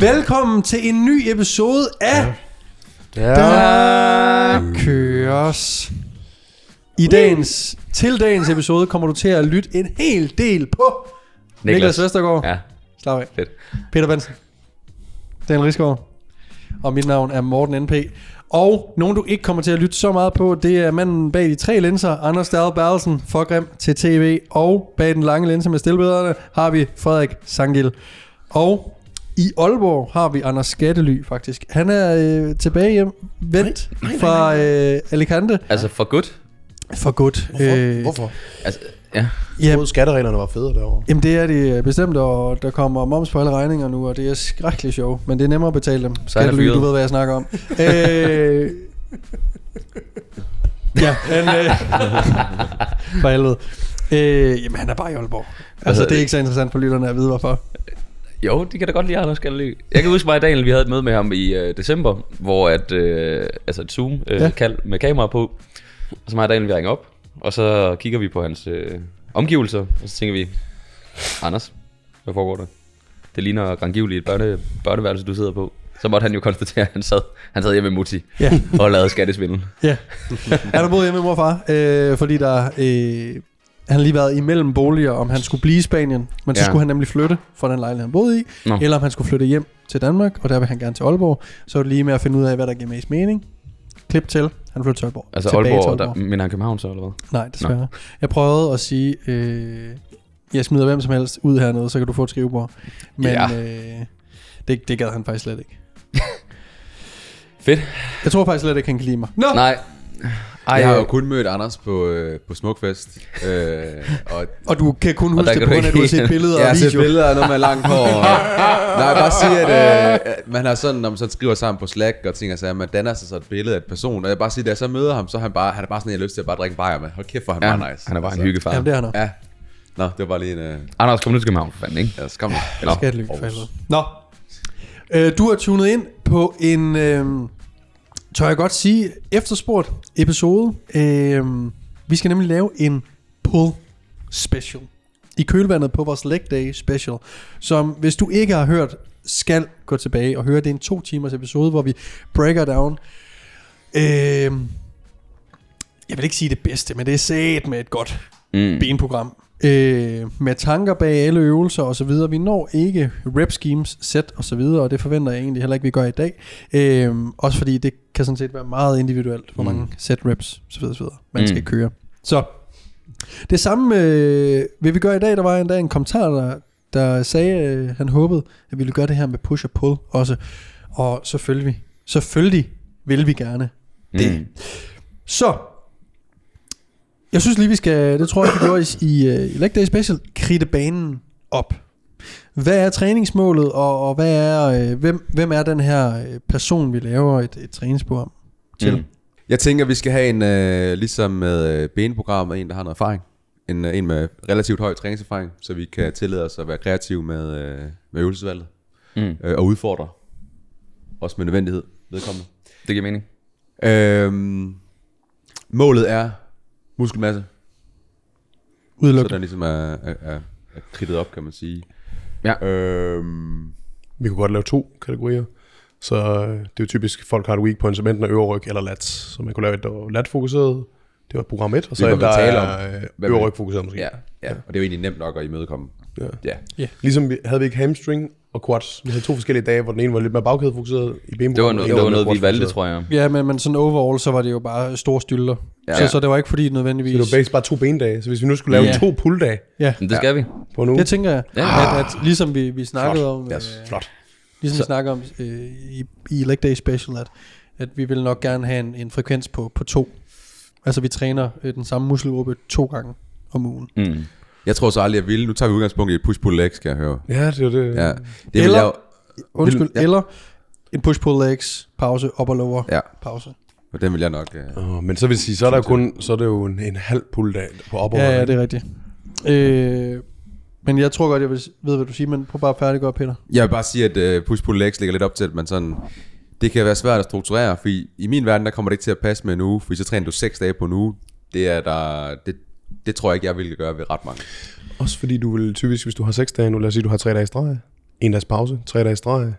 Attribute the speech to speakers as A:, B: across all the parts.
A: Velkommen til en ny episode af
B: Ja.
A: Der køres. I dagens, til dagens episode kommer du til at lytte en hel del på Niklas, Niklas Vestergaard.
C: Ja,
A: Slap af.
C: fedt.
A: Peter Benson. Daniel Risgaard. Og mit navn er Morten NP. Og nogen du ikke kommer til at lytte så meget på, det er manden bag de tre linser, Anders Dahl Berlsen, for grim til tv. Og bag den lange linse med stillbillederne har vi Frederik Sangil. Og i Aalborg har vi Anders Skattely faktisk. Han er øh, tilbage hjem, vendt fra øh, Alicante.
C: Altså for godt.
A: For godt.
B: Hvorfor? Øh, Hvorfor?
C: Altså, ja.
B: Jeg troede, skattereglerne var federe derovre.
A: Jamen det er det bestemt, og der kommer moms på alle regninger nu, og det er skrækkeligt sjov, men det er nemmere at betale dem.
C: Så er
A: Skattely, du ved, hvad jeg snakker om. øh, ja, men, øh, for helvede. Øh, jamen han er bare i Aalborg. Altså det er ikke så interessant for lytterne at vide, hvorfor.
C: Jo, de kan da godt lide Anders Skalle. Jeg kan huske mig og Daniel, vi havde et møde med ham i øh, december, hvor at, øh, altså et Zoom øh,
A: Ja.
C: med kamera på. Og så mig og Daniel, vi ringer op, og så kigger vi på hans øh, omgivelser, og så tænker vi, Anders, hvad foregår der? Det ligner grangivligt et børne, børneværelse, du sidder på. Så måtte han jo konstatere, at han sad, han sad hjemme med Mutti
A: Ja.
C: og lavede skattesvindel.
A: Ja. Han har boet hjemme med mor og far, øh, fordi der... Øh, han lige været imellem boliger, om han skulle blive i Spanien, men så
C: Ja.
A: skulle han nemlig flytte fra den lejlighed, han boede i,
C: Nå.
A: eller om han skulle flytte hjem til Danmark, og der vil han gerne til Aalborg. Så er det lige med at finde ud af, hvad der giver mest mening. Klip til, han flytter til Aalborg.
C: Altså
A: Tilbage
C: Aalborg,
A: til
C: der, mener han København så, eller hvad?
A: Nej, desværre. Jeg prøvede at sige, øh, jeg smider hvem som helst ud hernede, så kan du få et skrivebord. Men
C: Ja.
A: øh, det, det gad han faktisk slet ikke.
C: Fedt.
A: Jeg tror faktisk slet ikke, han kan lide mig. Nå!
C: Nej. Ej,
D: jeg har jo kun mødt Anders på, øh, på Smukfest. Øh, og
A: Og du kan kun huske det på
C: du
A: grund af, at du har set billeder
D: jeg
A: og
D: har set billeder af noget med langt hår. Og, nej, jeg bare sige, at øh, man har sådan, når man så skriver sammen på Slack og ting, så man danner sig så et billede af et person. Og jeg bare sige, at da jeg så møder ham, så er han bare, han er bare sådan, jeg har lyst til at bare drikke bajer med. Hold kæft, for han
C: ja,
D: er bare nice.
C: han er bare en
D: Altså,
C: hyggefar.
A: Jamen, det er han også.
D: Ja. Nå, det var bare lige en... Øh,
C: Anders, kom nu til København, for fanden, ikke?
D: ja.
C: Nå.
A: Skattely, for helvede. Nå. Øh, du har tunet ind på en, øh, tør jeg godt sige, efterspurgt episode. Øh, vi skal nemlig lave en pull special. I kølvandet på vores leg day special. Som hvis du ikke har hørt, skal gå tilbage og høre. Det er en to timers episode, hvor vi breaker down. Øh, jeg vil ikke sige det bedste, men det er sat med et godt
C: Mm.
A: benprogram. Øh, med tanker bag alle øvelser og så videre. Vi når ikke rep schemes, set og så videre, og det forventer jeg egentlig heller ikke, vi gør i dag. Øh, også fordi det kan sådan set være meget individuelt, hvor mange set reps, så videre, så videre man
C: Mm.
A: skal køre. Så det samme øh, vil vi gøre i dag. Der var endda en kommentar, der, der sagde, øh, han håbede, at vi ville gøre det her med push og pull også. Og selvfølgelig, selvfølgelig vil vi gerne det.
C: Mm.
A: Så, jeg synes lige, vi skal, det tror jeg, vi gjorde i, i, øh, i Leg Day Special, kridte banen op. Hvad er træningsmålet, og, og hvad er, øh, hvem, hvem er den her øh, person, vi laver et, et træningsprogram til?
C: Mm.
D: Jeg tænker, vi skal have en, øh, ligesom med benprogrammet, en, der har noget erfaring. En, en med relativt høj træningserfaring, så vi kan tillade os at være kreative med, øh, med øvelsesvalget.
C: Mm.
D: Øh, og udfordre. Også med nødvendighed vedkommende.
C: Det giver mening.
D: Øhm, målet er muskelmasse, så
A: Udelukkende.
D: den ligesom er, er, er, er kridtet op, kan man sige.
C: Ja.
D: Øhm,
B: Vi kunne godt lave to kategorier. Så øh, det er jo typisk, folk har et weak point som enten er øverryg eller lats. Så man kunne lave et, der var lat-fokuseret. Det var program 1. Og så et, der
D: tale om,
B: er øh, øverryg-fokuseret måske.
D: ja, ja, og det er jo egentlig nemt nok at imødekomme.
B: Ja.
D: Ja.
B: Ligesom vi, havde vi ikke hamstring og quads. Vi havde to forskellige dage, hvor den ene var lidt mere bagkædefokuseret i benprogrammet.
C: Det var, noget,
B: og
C: det var noget, vi valgte, tror jeg.
A: Ja, men, men sådan overall, så var det jo bare store stylter. Ja. Så, så det var ikke fordi nødvendigvis...
B: Så det var bare to bendage. Så hvis vi nu skulle lave
A: Ja.
B: to pull-dage
A: ja,
C: Men det skal vi.
B: på nu.
A: det tænker jeg.
C: Ja.
A: At, at ligesom vi, vi snakkede om...
B: Yes,
A: øh,
B: flot.
A: Ligesom vi snakker om øh, i, i Leg Day Special, at, at vi vil nok gerne have en, en frekvens på, på to. Altså vi træner øh, den samme muskelgruppe to gange om ugen.
C: Mm.
D: Jeg tror så aldrig, jeg vil. Nu tager vi udgangspunkt i et push-pull-leg, skal jeg høre.
B: Ja, det er det.
D: Ja. Det vil
A: Eller-
D: jeg,
A: Undskyld,
D: ja.
A: ja. eller en push-pull legs, pause, upper lower,
D: ja,
A: pause.
D: og den vil jeg nok... Øh,
B: Oh, men så vil jeg sige, så er der kun så er det jo en, en halv pull-dag på op
A: Ja, ja, det er rigtigt. Øh, men jeg tror godt, jeg vil, ved, hvad du siger, men prøv bare at færdiggøre, Peter.
D: Jeg vil bare sige, at øh, push-pull-legs ligger lidt op til, at man sådan... Det kan være svært at strukturere, for i, i min verden, der kommer det ikke til at passe med en uge, for så træner du seks dage på en uge. Det er der... Det, det tror jeg ikke, jeg vil gøre ved ret mange.
B: Også fordi du vil typisk, hvis du har 6 dage nu, lad os sige, du har 3 dage i streg, en dags pause, 3 dage i streg,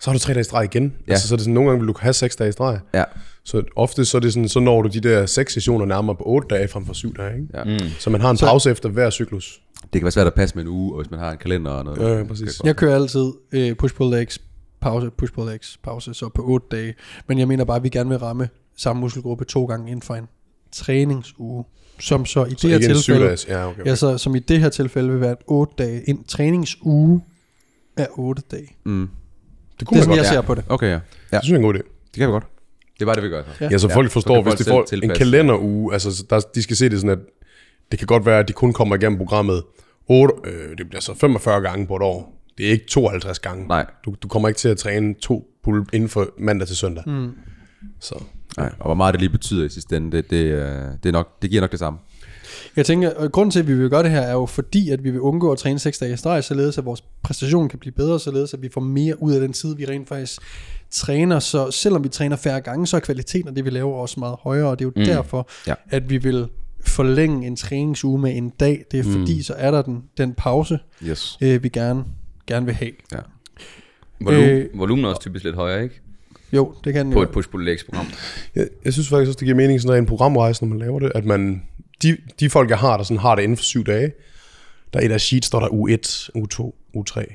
B: så har du tre dage i streg igen.
D: Ja.
B: Altså, så er det sådan, nogle gange vil du have seks dage i streg.
D: Ja.
B: Så ofte så er det sådan, så når du de der seks sessioner nærmere på otte dage frem for syv dage. Ikke?
D: Ja.
C: Mm.
B: Så man har en
A: Så-
B: pause efter hver cyklus.
D: Det kan være svært at passe med en uge, og hvis man har en kalender og noget.
B: Ja, ja, præcis.
A: Jeg kører altid øh, push-pull-legs, pause, push-pull-legs, pause, så på 8 dage. Men jeg mener bare, at vi gerne vil ramme samme muskelgruppe to gange inden for en træningsuge. Som så i
B: Så
A: det her tilfælde.
B: Ja, okay. okay.
A: ja, så, som i det her tilfælde vil være et 8 dage. En træningsuge er 8 dage.
D: Mm.
B: Det kunne
A: Det er
B: man
A: sådan,
B: godt.
A: jeg
D: ja.
A: ser på det.
D: Okay, ja. ja.
B: Det synes jeg er en god idé.
D: Det kan vi godt. Det er bare det, vi gør. Så.
A: Ja.
B: Ja, så
A: Ja.
B: folk
D: Så
B: forstår,
D: kan
B: hvis de får en kalenderuge, altså så der, de skal se det sådan, at det kan godt være, at de kun kommer igennem programmet 8, øh, det bliver så 45 gange på et år. Det er ikke 52 gange.
D: Nej.
B: Du, du kommer ikke til at træne to pull inden for mandag til søndag. Mm. Så
D: Nej. Og hvor meget det lige betyder i sidste ende, det, det, øh, det, er nok, det giver nok det samme.
A: Jeg tænker, og grunden til, at vi vil gøre det her, er jo fordi, at vi vil undgå at træne 6 dage i streg, således at vores præstation kan blive bedre, således at vi får mere ud af den tid, vi rent faktisk træner. Så selvom vi træner færre gange, så er kvaliteten af det, vi laver, også meget højere. Og det er jo mm. derfor,
D: Ja.
A: at vi vil forlænge en træningsuge med en dag. Det er fordi, så er der den, den pause,
D: Yes.
A: øh, vi gerne, gerne vil have.
D: Ja.
C: Volum,
A: Øh,
C: øh, volumen er også typisk lidt højere, ikke?
A: Jo, det kan
C: På
A: jo.
C: et push-pull-legs-program.
B: jeg, jeg synes faktisk også, det giver mening sådan, at en programrejse, når man laver det, at man, de, de folk, jeg har, der sådan har det inden for syv dage, der er et af sheet, står der u 1, u 2, u 3.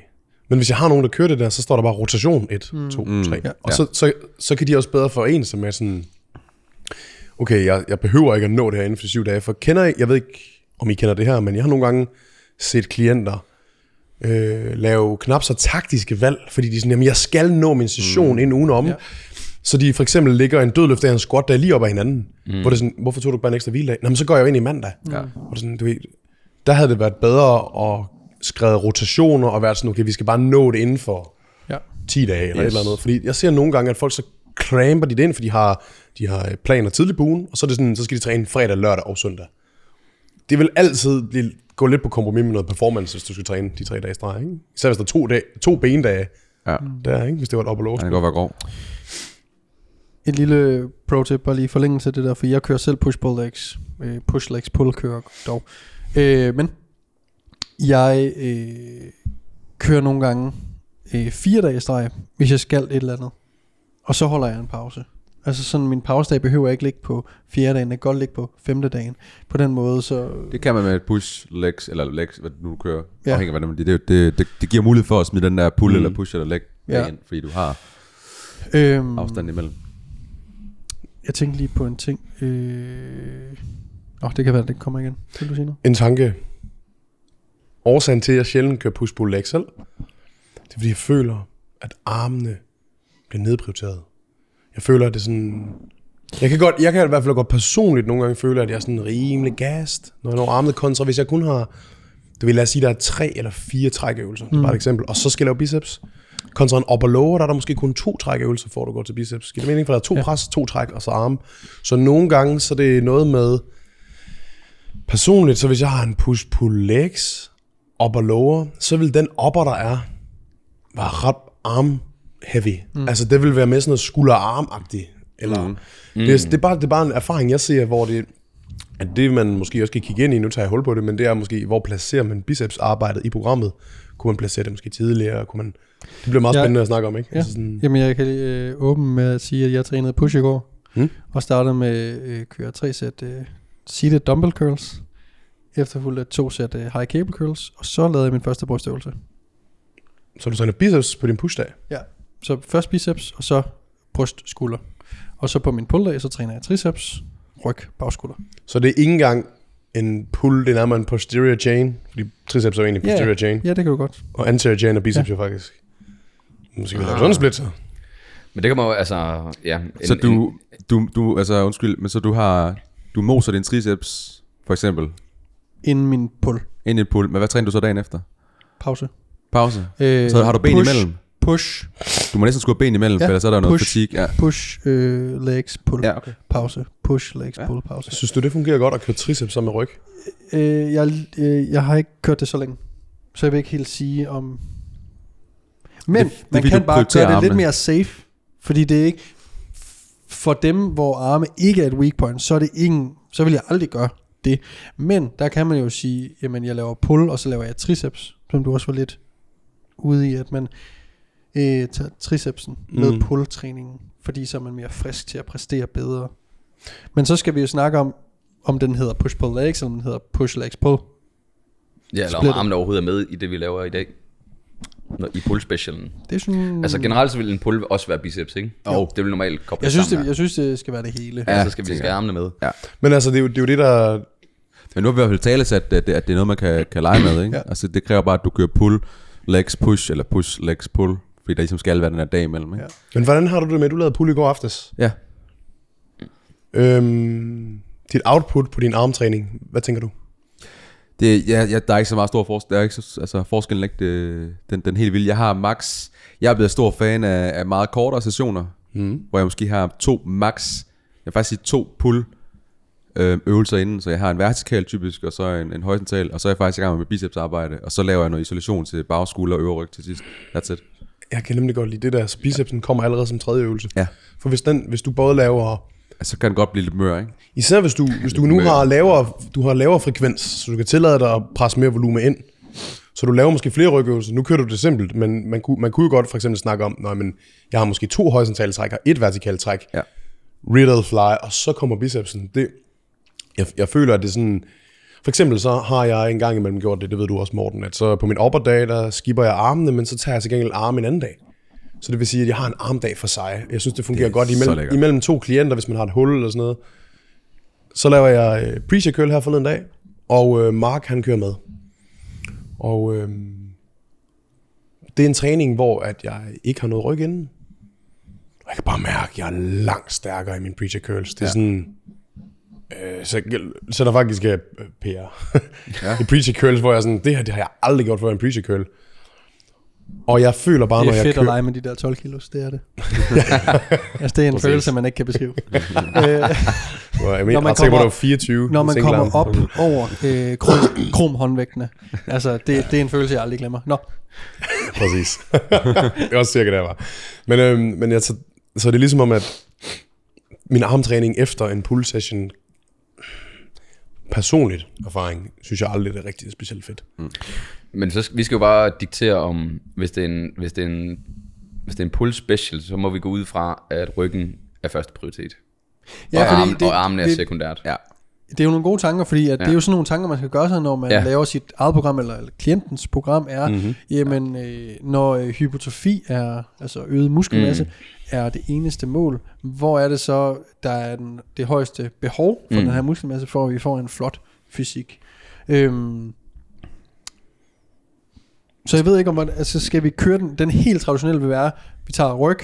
B: Men hvis jeg har nogen, der kører det der, så står der bare rotation 1, 2, 3.
A: Ja.
B: Og så, så, så kan de også bedre forene sig med sådan, okay, jeg, jeg behøver ikke at nå det her inden for syv dage, for kender I, jeg ved ikke, om I kender det her, men jeg har nogle gange set klienter øh, lave knap så taktiske valg, fordi de er sådan, jamen jeg skal nå min session mm. inden ugen om.
A: Ja.
B: Så de for eksempel ligger en dødløft af en squat, der er lige op ad hinanden. Mm. Hvor det er sådan, hvorfor tog du ikke bare en ekstra hviledag? Nå, men så går jeg jo ind i mandag. Ja. Hvor det er sådan, du ved, der havde det været bedre at skrive rotationer og være sådan, okay, vi skal bare nå det inden for
A: Ja.
B: 10 dage eller
D: Yes.
B: et eller andet. Fordi jeg ser nogle gange, at folk så cramper de det ind, fordi de har, de har planer tidligt på ugen, og så, er det sådan, så skal de træne fredag, lørdag og søndag. Det vil altid blive, gå lidt på kompromis med noget performance, hvis du skal træne de tre dage i streg. Ikke? Især hvis der er to, dage, to benedage
D: Ja.
B: der, ikke? hvis det var et op og låse.
D: Han kan godt være grov.
A: Et lille pro-tip, bare lige i forlængelse af det der, for jeg kører selv push-pull legs. Øh, push legs pull kører dog. Øh, men jeg øh, kører nogle gange øh, fire dage i streg, hvis jeg skal et eller andet. Og så holder jeg en pause. Altså sådan, min pausedag behøver ikke ligge på fjerde dagen, den kan godt ligge på femte dagen. På den måde, så...
D: Det kan man med et push legs, eller legs, hvad du nu kører.
A: Ja.
D: Afhængig af, hvad det, det, det, det, det, giver mulighed for at smide den der pull, mm. eller push, eller leg
A: Ja.
D: ja. ind, fordi du har
A: Øhm,
D: afstand imellem.
A: jeg tænkte lige på en ting. Øh... Oh, det kan være, at det kommer igen. Vil du sige noget?
B: En tanke. Årsagen til, at jeg sjældent kører push pull leg selv, det er, fordi jeg føler, at armene bliver nedprioriteret. Jeg føler, at det er sådan... Jeg kan, godt, jeg kan i hvert fald godt personligt nogle gange føle, at jeg er sådan rimelig gast, når jeg når armene kontra. Hvis jeg kun har, det vil lad os sige, der er tre eller fire trækøvelser, det er bare et eksempel, og så skal jeg lave biceps. Kontra en upper lower, der er der måske kun to trækøvelser, for at du går til biceps. Giver det mening? For der er to ja. pres, to træk og så arme. Så nogle gange, så er det noget med, personligt, så hvis jeg har en push-pull legs, upper lower, så vil den upper, der er, være ret arm heavy. Mm. Altså det vil være med sådan noget skulder-arm-agtigt. Eller, mm. Det, er, det, er bare, det er bare en erfaring, jeg ser, hvor det, at det man måske også kan kigge ind i, nu tager jeg hul på det, men det er måske, hvor placerer man biceps-arbejdet i programmet? Kunne man placere det måske tidligere? Kunne man, det bliver meget
A: Ja.
B: spændende at snakke om, ikke?
A: Ja.
B: Altså sådan,
A: Jamen, jeg kan øh, åbne med at sige, at jeg trænede push i går.
B: Mm.
A: Og startede med øh, køre tre sæt øh, seated dumbbell curls. Efterfulgt af to sæt øh, high cable curls. Og så lavede jeg min første brystøvelse.
B: så du træner biceps på din pushdag?
A: Ja. Så først biceps, og så bryst, skulder. Og så på min pulldag, så træner jeg triceps, ryg, bagskulder.
B: Så det er ikke engang en pull, det er nærmere en posterior chain, fordi triceps er jo egentlig
A: Ja,
B: posterior chain.
A: Ja, det kan du godt.
B: Og anterior chain er biceps ja. jo faktisk. Måske vi lave sådan en split så.
C: Men det kan man jo, altså, ja. En,
D: Så du, du, du, altså undskyld, men så du har, du moser din triceps, for eksempel,
A: Inden min pull.
D: ind i et pull, men hvad træner du så dagen efter?
A: Pause.
D: Pause.
A: Øh,
D: Så har du ben
A: push,
D: imellem.
A: Push,
D: Du må næsten skulle have ben imellem,
A: Ja,
D: for ellers er der jo noget
A: push.
D: fatigue. Ja.
A: push, øh, legs, pull,
D: ja, okay.
A: pause. Push, legs,
D: Ja.
A: pull, pause.
B: Synes du, det fungerer godt at køre triceps sammen med ryg?
A: Øh, jeg, øh, jeg har ikke kørt det så længe, så jeg vil ikke helt sige om... Men
D: Det- det
A: man kan bare gøre det lidt mere safe, fordi det er ikke... For dem, hvor arme ikke er et weak point, så er det ingen... Så vil jeg aldrig gøre det. Men der kan man jo sige, jamen jeg laver pull, og så laver jeg triceps, som du også var lidt ude i, at man... øh, til tricepsen med mm. pull-træningen, fordi så er man mere frisk til at præstere bedre. Men så skal vi jo snakke om, om den hedder push-pull legs, eller om den hedder push-legs-pull.
C: Ja, eller om
A: Split.
C: armene overhovedet er med i det, vi laver i dag. Når, I pull specialen.
A: Det er sådan,
C: Altså generelt så vil en pull også være biceps, ikke?
D: Jo.
C: Det vil normalt koble
A: jeg, synes,
C: sammen
A: det, jeg synes, det skal være det hele.
C: Ja,
D: Ja,
C: så skal vi skal
D: jeg.
C: armene med.
D: Ja.
B: Men altså, det er jo det, er jo det der...
D: Men nu har vi i hvert fald tale at, at, det, at det er noget, man kan, kan lege med, ikke?
A: Ja.
D: Altså, det kræver bare, at du kører pull, legs, push, eller push, legs, pull. Fordi der ligesom skal være den her dag imellem, ikke?
A: Ja.
B: Men hvordan har du det med, at du lavede pull i går aftes?
D: Ja.
B: Øhm, dit output på din armtræning, hvad tænker du?
D: Det, ja, ja, der er ikke så meget stor forskel. Der er ikke så, altså, forskellen er ikke det, den, den helt vilde. Jeg har max... Jeg er blevet stor fan af, af meget kortere sessioner, mm. hvor jeg måske har to max... Jeg vil faktisk sige to pull øh, øvelser inden, så jeg har en vertikal typisk, og så en, en horisontal, og så er jeg faktisk i gang med bicepsarbejde, og så laver jeg noget isolation til bagskulder og øvre ryg til sidst. That's it.
B: Jeg kan nemlig godt lide det der, så bicepsen kommer allerede som tredje øvelse.
D: Ja.
B: For hvis, den, hvis du både laver...
D: Altså, så kan den godt blive lidt mør, ikke?
B: Især hvis du, hvis du nu har lavere, du har lavere frekvens, så du kan tillade dig at presse mere volumen ind. Så du laver måske flere rygøvelser. Nu kører du det simpelt, men man kunne, man kunne jo godt for eksempel snakke om, nej, men jeg har måske to horisontale træk og et vertikalt træk.
D: Ja.
B: Riddle fly, og så kommer bicepsen. Det, jeg, jeg føler, at det er sådan... For eksempel så har jeg en gang imellem gjort det, det ved du også, Morten, at så på min upper dag, der skipper jeg armene, men så tager jeg til gengæld arme en anden dag. Så det vil sige, at jeg har en armdag for sig. Jeg synes, det fungerer
D: Det
B: godt imellem, imellem to klienter, hvis man har et hul eller sådan noget. Så laver jeg øh, pre curl her forleden dag, og øh, Mark han kører med. Og øh, det er en træning, hvor at jeg ikke har noget ryg inden. Og jeg kan bare mærke, at jeg er langt stærkere i mine preacher curls. Det er ja. sådan... Øh, så, så er der faktisk øh, PR. ja. I preacher curls, hvor jeg er sådan, det her det har jeg aldrig gjort før i en preacher curl. Og jeg føler bare,
A: Det
B: når
A: er
B: jeg
A: fedt at
B: kører...
A: lege med de der 12 kilos, det er det. altså, det er en følelse, man ikke kan beskrive. øh,
B: Hvor jeg
A: Når
B: mener,
A: man
B: tænker på,
A: kommer-
B: det var 24.
A: når man kommer op over øh, krom, kromhåndvægtene. Altså, det, det er en følelse, jeg aldrig glemmer. Nå,
B: Præcis. det er også cirka der var. Men, øhm, men jeg, så, så er det ligesom om, at min armtræning efter en pull session, personligt erfaring, synes jeg aldrig, det er rigtig specielt fedt.
C: Men så, skal- vi skal jo bare diktere om, hvis det er en, hvis det er en, hvis det er en pull special, så må vi gå ud fra, at ryggen er første prioritet. Ja, og,
A: fordi
C: armen,
A: det-
C: og armene er
A: det-
C: sekundært.
D: Ja.
A: det er jo nogle gode tanker, fordi at ja. det er jo sådan nogle tanker, man skal gøre sig, når man ja.
C: Ja.
A: laver sit eget program, eller, eller klientens program er, mm-hmm. jamen, øh, når øh, hypotrofi er, altså øget muskelmasse, mm. Er det eneste mål, hvor er det så, der er den, det højeste behov for mm. den her muskelmasse, for at vi får en flot fysik. Øhm, så jeg ved ikke, om hvordan- altså skal vi køre den, den helt traditionelle vil være, vi tager ryg,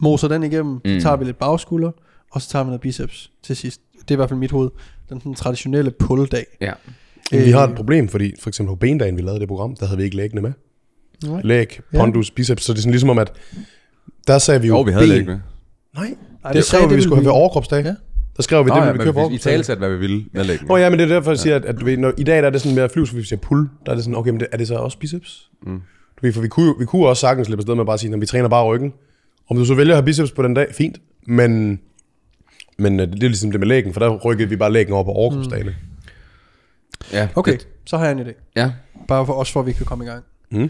A: moser den igennem, mm. Så tager vi lidt bagskulder, og så tager vi noget biceps til sidst. Det er i hvert fald mit hoved. Den, den traditionelle pull-dag.
C: Ja.
B: Men vi har
A: Øh.
B: et problem, fordi for eksempel på bendagen, vi lavede det program, der havde vi ikke læggene med.
A: Nej.
B: Læg,
A: Ja.
B: pondus, biceps, så det er sådan ligesom om, at der sagde vi jo,
D: Jo, vi havde
B: ben.
D: det ikke med.
B: Nej,
A: Ej,
B: det, det skrev vi, vi skulle have ved overkropsdag.
A: Ja.
B: Der skrev vi, det
D: Nå,
B: ville
D: ja,
B: vi
D: vi
B: overkropsdag.
D: talte hvad vi ville med læggen.
B: Nå ja, men det er derfor, jeg siger, at, at du ved, når, i dag der er det sådan mere flyvs, hvor vi siger pull, der er det sådan, okay, men det, er det så også biceps? Mm. Du ved, for vi kunne, vi kunne også sagtens slippe afsted med bare at sige, at vi træner bare ryggen. Om du så vælger at have biceps på den dag, fint, men, men øh, det er ligesom det med lægen, for der rykkede vi bare lægen over på overkropsdagene.
C: ja
A: Okay,
C: Det,
A: så har jeg en idé.
C: ja.
A: Bare for os, for at vi kan komme i gang.
B: Mm.
A: Øh,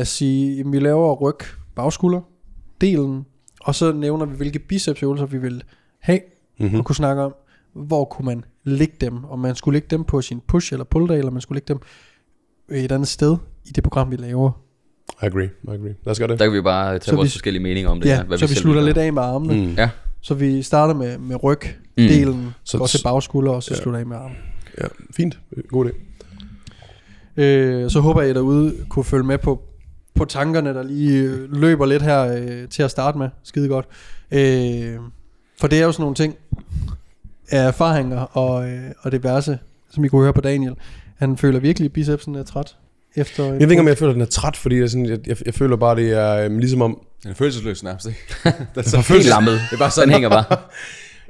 A: at sige, jamen, vi laver ryg, bagskulder, delen, og så nævner vi, hvilke bicepsøvelser vi vil have, mm-hmm. og kunne snakke om, hvor kunne man lægge dem, om man skulle lægge dem på sin push eller pull day, eller man skulle lægge dem et andet sted i det program, vi laver.
B: I agree, I agree. Lad os gøre det.
C: Der kan vi bare tage
A: Så
C: vores
A: vi-
C: forskellige meninger om det.
A: Ja,
C: her, hvad
A: så vi,
C: selv
A: slutter lidt af med armene. Mm.
C: Ja,
A: Så vi starter med, med ryg-delen, mm.
B: Så-
A: går til bagskulder, og så slutter af med armen.
B: Ja, fint. God idé.
A: Øh, så håber jeg, at I derude kunne følge med på, på tankerne, der lige øh, løber lidt her øh, til at starte med. Skide godt. Øh, for det er jo sådan nogle ting af erfaringer og, øh, og diverse, som I kunne høre på Daniel. Han føler virkelig, at bicepsen er træt. Efter
B: Jeg ved ikke, om jeg føler, at den er træt, fordi jeg, sådan, jeg, jeg, jeg føler bare, det er um, ligesom om...
D: Den er følelsesløs nærmest, ikke? Den er
B: så
C: helt lammet.
D: Det er bare sådan,
C: Den hænger bare.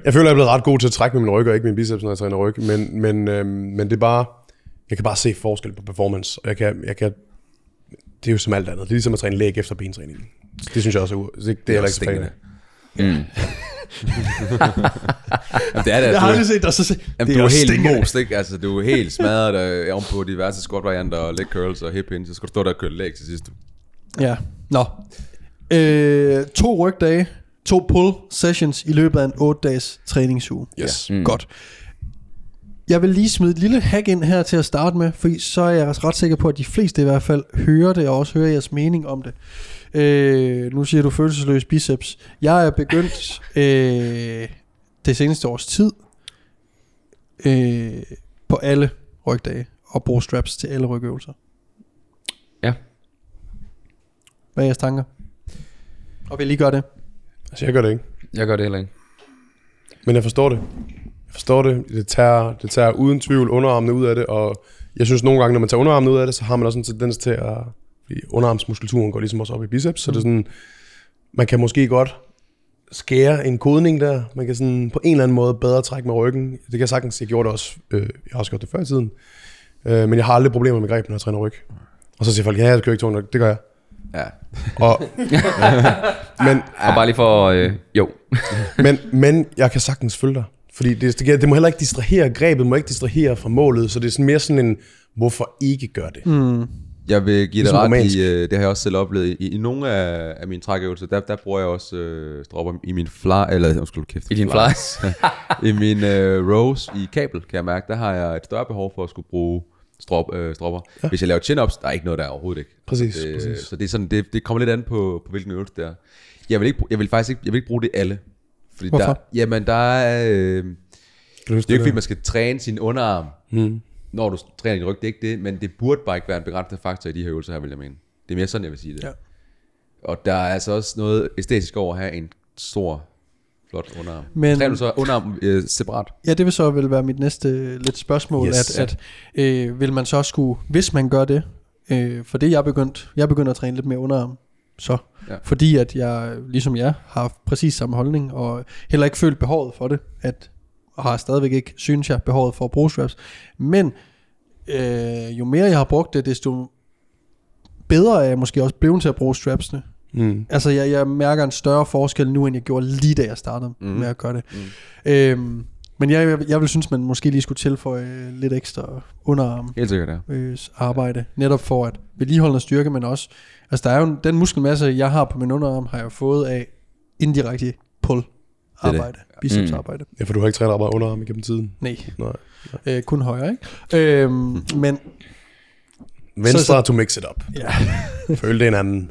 B: Jeg føler, jeg er blevet ret god til at trække med min ryg, og ikke min biceps, når jeg træner ryg. Men, men, øhm, men det er bare... Jeg kan bare se forskel på performance. Og jeg kan, jeg kan, det er jo som alt andet. Det er ligesom at træne læg efter bentræning. Det synes jeg også er... u- Det, det, det er heller ikke af.
C: Mm.
D: Jamen, det er det,
A: Jeg
D: at
A: har
D: du,
A: aldrig set dig så se.
D: jamen, du er helt most, ikke? Altså, du er helt smadret øh, oven på diverse squat varianter og leg curls og hip hinge. Så skal du stå der og køre leg til sidst.
A: Ja, nå. Øh, to rygdage, to pull sessions i løbet af en 8-dages træningsuge.
B: Yes.
A: Ja, mm. Godt. Jeg vil lige smide et lille hack ind her til at starte med, fordi så er jeg ret sikker på, at de fleste i hvert fald hører det, og også hører jeres mening om det. Øh, nu siger du følelsesløs biceps. Jeg er begyndt øh, det seneste års tid øh, på alle rygdage og bruge straps til alle rygøvelser.
C: Ja.
A: Hvad er jeres tanker? Og vil I gøre det?
B: Altså, jeg gør det ikke.
C: Jeg gør det heller ikke.
B: Men jeg forstår det. Forstår det. Det tager, det tager uden tvivl underarmene ud af det, og jeg synes nogle gange, når man tager underarmene ud af det, så har man også en tendens til at... Fordi underarmsmuskulaturen går ligesom også op i biceps, så det er sådan... Man kan måske godt skære en kodning der. Man kan sådan på en eller anden måde bedre trække med ryggen. Det kan jeg sagtens. Jeg gjorde det også. Øh, jeg har også gjort det før i tiden. Øh, men jeg har aldrig problemer med greb, når jeg træner ryg. Og så siger folk, ja, jeg kører ikke tungt nok. Det gør jeg.
D: Ja.
B: Og, men,
C: Og bare lige for... Øh, jo.
B: men, men jeg kan sagtens følge dig. Fordi det, det, det må heller ikke distrahere, grebet må ikke distrahere fra målet, så det er sådan mere sådan en, hvorfor ikke gøre det? Mm.
D: Jeg vil give dig
B: Ligesom
D: ret
B: romansk.
D: i, øh, det har jeg også selv oplevet, i, i nogle af, af mine trækøvelser, der, der bruger jeg også øh, stropper i min fly, eller undskyld kæft.
C: I din
D: flies. I min øh, rows i kabel, kan jeg mærke, der har jeg et større behov for at skulle bruge strop, øh, stropper. Ja. Hvis jeg laver chin-ups, der er ikke noget der overhovedet ikke.
B: Præcis,
D: det,
B: præcis.
D: Så det, er sådan, det, det kommer lidt an på, på hvilken øvelse det er. Jeg vil, ikke, jeg vil faktisk ikke, jeg vil ikke bruge det alle. Fordi
A: Hvorfor?
D: Der, jamen, der er... Øh, det er jo ikke, fordi man skal træne sin underarm, mm. når du træner din ryg. Det er ikke det, men det burde bare ikke være en begrænsende faktor i de her øvelser her, vil jeg mene. Det er mere sådan, jeg vil sige det.
A: Ja.
D: Og der er altså også noget æstetisk over at have en stor, flot underarm.
A: Men-
D: Træner du så underarm øh, separat?
A: Ja, det vil så vel være mit næste øh, lidt spørgsmål,
B: Yes.
A: at, at øh, vil man så skulle, hvis man gør det, øh, for det jeg begyndt, jeg begynder at træne lidt mere underarm, så, ja. Fordi at jeg, ligesom jeg, har haft præcis samme holdning, og heller ikke følt behovet for det, at, og har stadigvæk ikke, synes jeg, behovet for at bruge straps, men øh, jo mere jeg har brugt det, desto bedre er jeg måske også blevet til at bruge strapsene.
B: Mm.
A: Altså, jeg, jeg mærker en større forskel nu, end jeg gjorde lige da jeg startede mm. med at gøre det. Mm. Øhm, men jeg, jeg, jeg vil synes, man måske lige skulle tilføje lidt ekstra underarm
D: Helt sikkert, ja.
A: øh, arbejde, netop for at vedligeholde noget styrke, men også, altså der er jo en- den muskelmasse, jeg har på min underarm, har jeg fået af indirekte pull arbejde, bicepsarbejde.
B: Ja, for du har ikke trænet meget underarm igennem tiden.
A: Nej,
B: Nej.
A: øh, kun højre, ikke? Øhm, men
B: Venstre
A: Så- så-
B: to mix it up.
A: ja,
B: Føl det hinanden.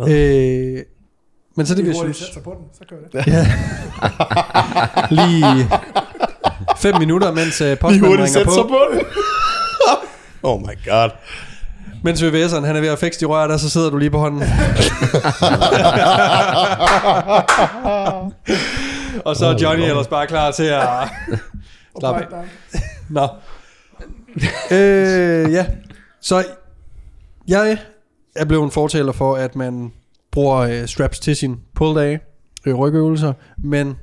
A: øh, men så det jeg synes,
E: sig på den, så gør det.
A: ja, lige fem minutter, mens uh,
B: Lige
A: postmanden
B: hurtigt
A: ringer
B: sætte
A: på.
B: sig på den. oh my god.
A: Mens VVS'eren han er ved at fikse de rør der, så sidder du lige på hånden. og så er Johnny ellers bare klar til at... Slap af. Nå. øh, ja. Så jeg er blevet en fortaler for, at man bruger øh, straps til sin pull-dag, øh, rygøvelser, men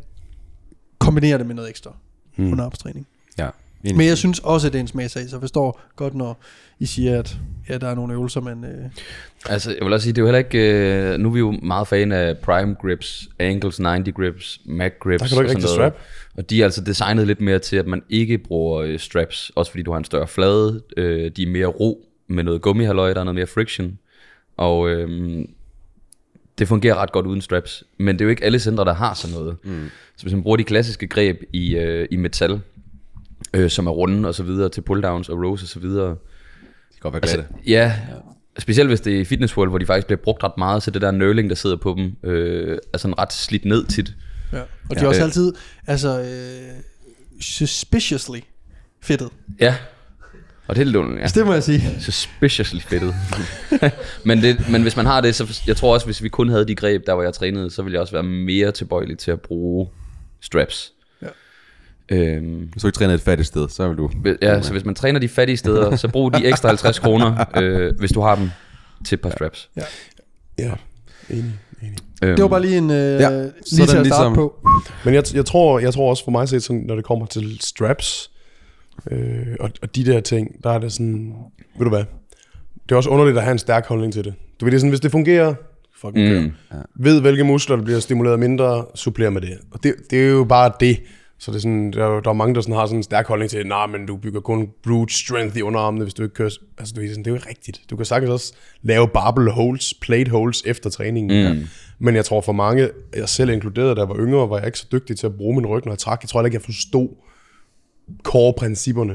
A: kombinerer det med noget ekstra mm. underarmstræning.
D: ja.
A: Men jeg synes også, at det er en smagsag, så jeg forstår godt, når I siger, at ja, der er nogle øvelser, man... Øh,
C: Altså, jeg vil også sige, det er jo heller ikke... Øh, nu er vi jo meget fan af prime grips, ankles 90 grips, mag grips
B: Der kan du ikke
C: og sådan
B: rigtig
C: noget.
B: strap.
C: Og de er altså designet lidt mere til, at man ikke bruger øh, straps, også fordi du har en større flade, øh, de er mere ro med noget gummihalløj, der er noget mere friction, og øh, det fungerer ret godt uden straps. Men det er jo ikke alle centre, der har sådan noget. Mm. Så hvis man bruger de klassiske greb i, øh, i metal, øh, som er runde og så videre, til pulldowns og rows og så videre,
D: kan godt være glatte.
C: Ja, specielt hvis det er i Fitness World, hvor de faktisk bliver brugt ret meget, så det der nurling, der sidder på dem, øh, er sådan ret slidt ned tit.
A: ja. Og de er også altid, altså, øh, suspiciously fedtet.
C: Ja, og det er lidt ja.
A: Det må jeg sige.
C: Suspiciously fedtet. men, det, men hvis man har det, så jeg tror også, hvis vi kun havde de greb, der hvor jeg trænede, så ville jeg også være mere tilbøjelig til at bruge straps.
A: Ja.
C: Øhm,
D: du ikke træner et fattigt sted, så vil du...
C: ja, så hvis man træner de fattige steder, så brug de ekstra 50 kroner, øh, hvis du har dem, til et par straps.
B: Ja, enig, enig.
C: Øhm,
A: Det var bare lige en, øh, ja,
D: Ja,
A: lige
D: så
A: til at starte
D: ligesom-
A: på.
B: Men jeg, jeg, tror, jeg tror også for mig set, sådan, når det kommer til straps, øh, og, og de der ting, der er det sådan, ved du hvad, det er også underligt at have en stærk holdning til det. Du ved, det er sådan, hvis det fungerer, fucking.
C: Mm.
B: Ved, hvilke muskler, der bliver stimuleret mindre, supplerer med det. Og det, det er jo bare det. Så det er sådan, der, er der er mange, der sådan har sådan en stærk holdning til, nej, men du bygger kun brute strength i underarmene, hvis du ikke kører... Altså, du ved, sådan, det er jo ikke rigtigt. Du kan sagtens også lave barbell holds, plate holds efter træningen. Mm. Men jeg tror for mange, jeg selv inkluderet, da jeg var yngre, var jeg ikke så dygtig til at bruge min ryg, når jeg trak. Jeg tror heller ikke, jeg forstod core-principperne.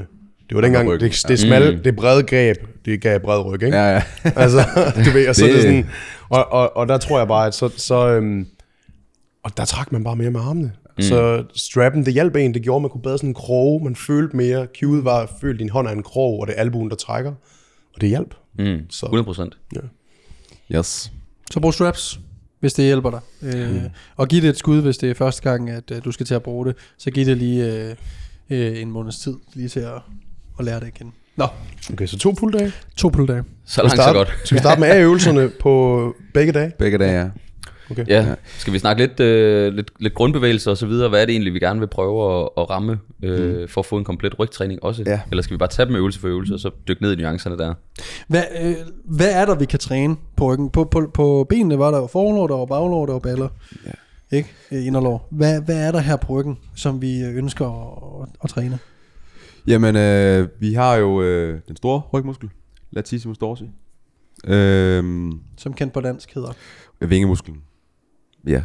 B: Det var dengang,
D: ryggen,
B: det, det, smalle, det brede greb, det gav bred ryg, ikke?
D: Ja, ja.
B: altså, du ved, og så det,
D: Det-
B: det sådan, og, og, og der tror jeg bare, at så, så øhm, og der trak man bare mere med armene. Mm. Så strappen, det hjalp en, det gjorde, at man kunne bedre sådan en krog, man følte mere, cueet var, at føle din hånd er en krog, og det er albuen, der trækker, og det hjalp.
C: Mm,
B: Så-
C: 100 procent.
D: Yes.
A: Så brug straps, hvis det hjælper dig. Øh,
B: Mm.
A: Og giv det et skud, hvis det er første gang, at øh, du skal til at bruge det. Så giv det lige øh, øh, en måneds tid, lige til at, at lære det igen. Nå,
B: Okay, så to pull-dage.
A: to pull-dage.
C: Så langt, så godt.
B: Skal vi starte med A-øvelserne på begge dage?
D: Begge dage, ja.
C: Ja, skal vi snakke lidt, øh, lidt, lidt grundbevægelser og så videre? Hvad er det egentlig, vi gerne vil prøve at, at ramme øh, mm. for at få en komplet rygtræning også?
D: Ja.
C: Eller skal vi bare tage dem øvelse for øvelse, og så dykke ned i nuancerne der?
A: Hvad, øh, hvad er der, vi kan træne på ryggen? På, på, på benene var der jo forlår, der var baglår, der var baller. Ja. Ikke? Øh, Inderlår. Hvad, hvad er der her på ryggen, som vi øh, ønsker at, at træne?
D: Jamen, øh, vi har jo øh, den store rygmuskel, latissimus dorsi. Øh,
A: Som kendt på dansk hedder.
D: vingemusklen. Ja.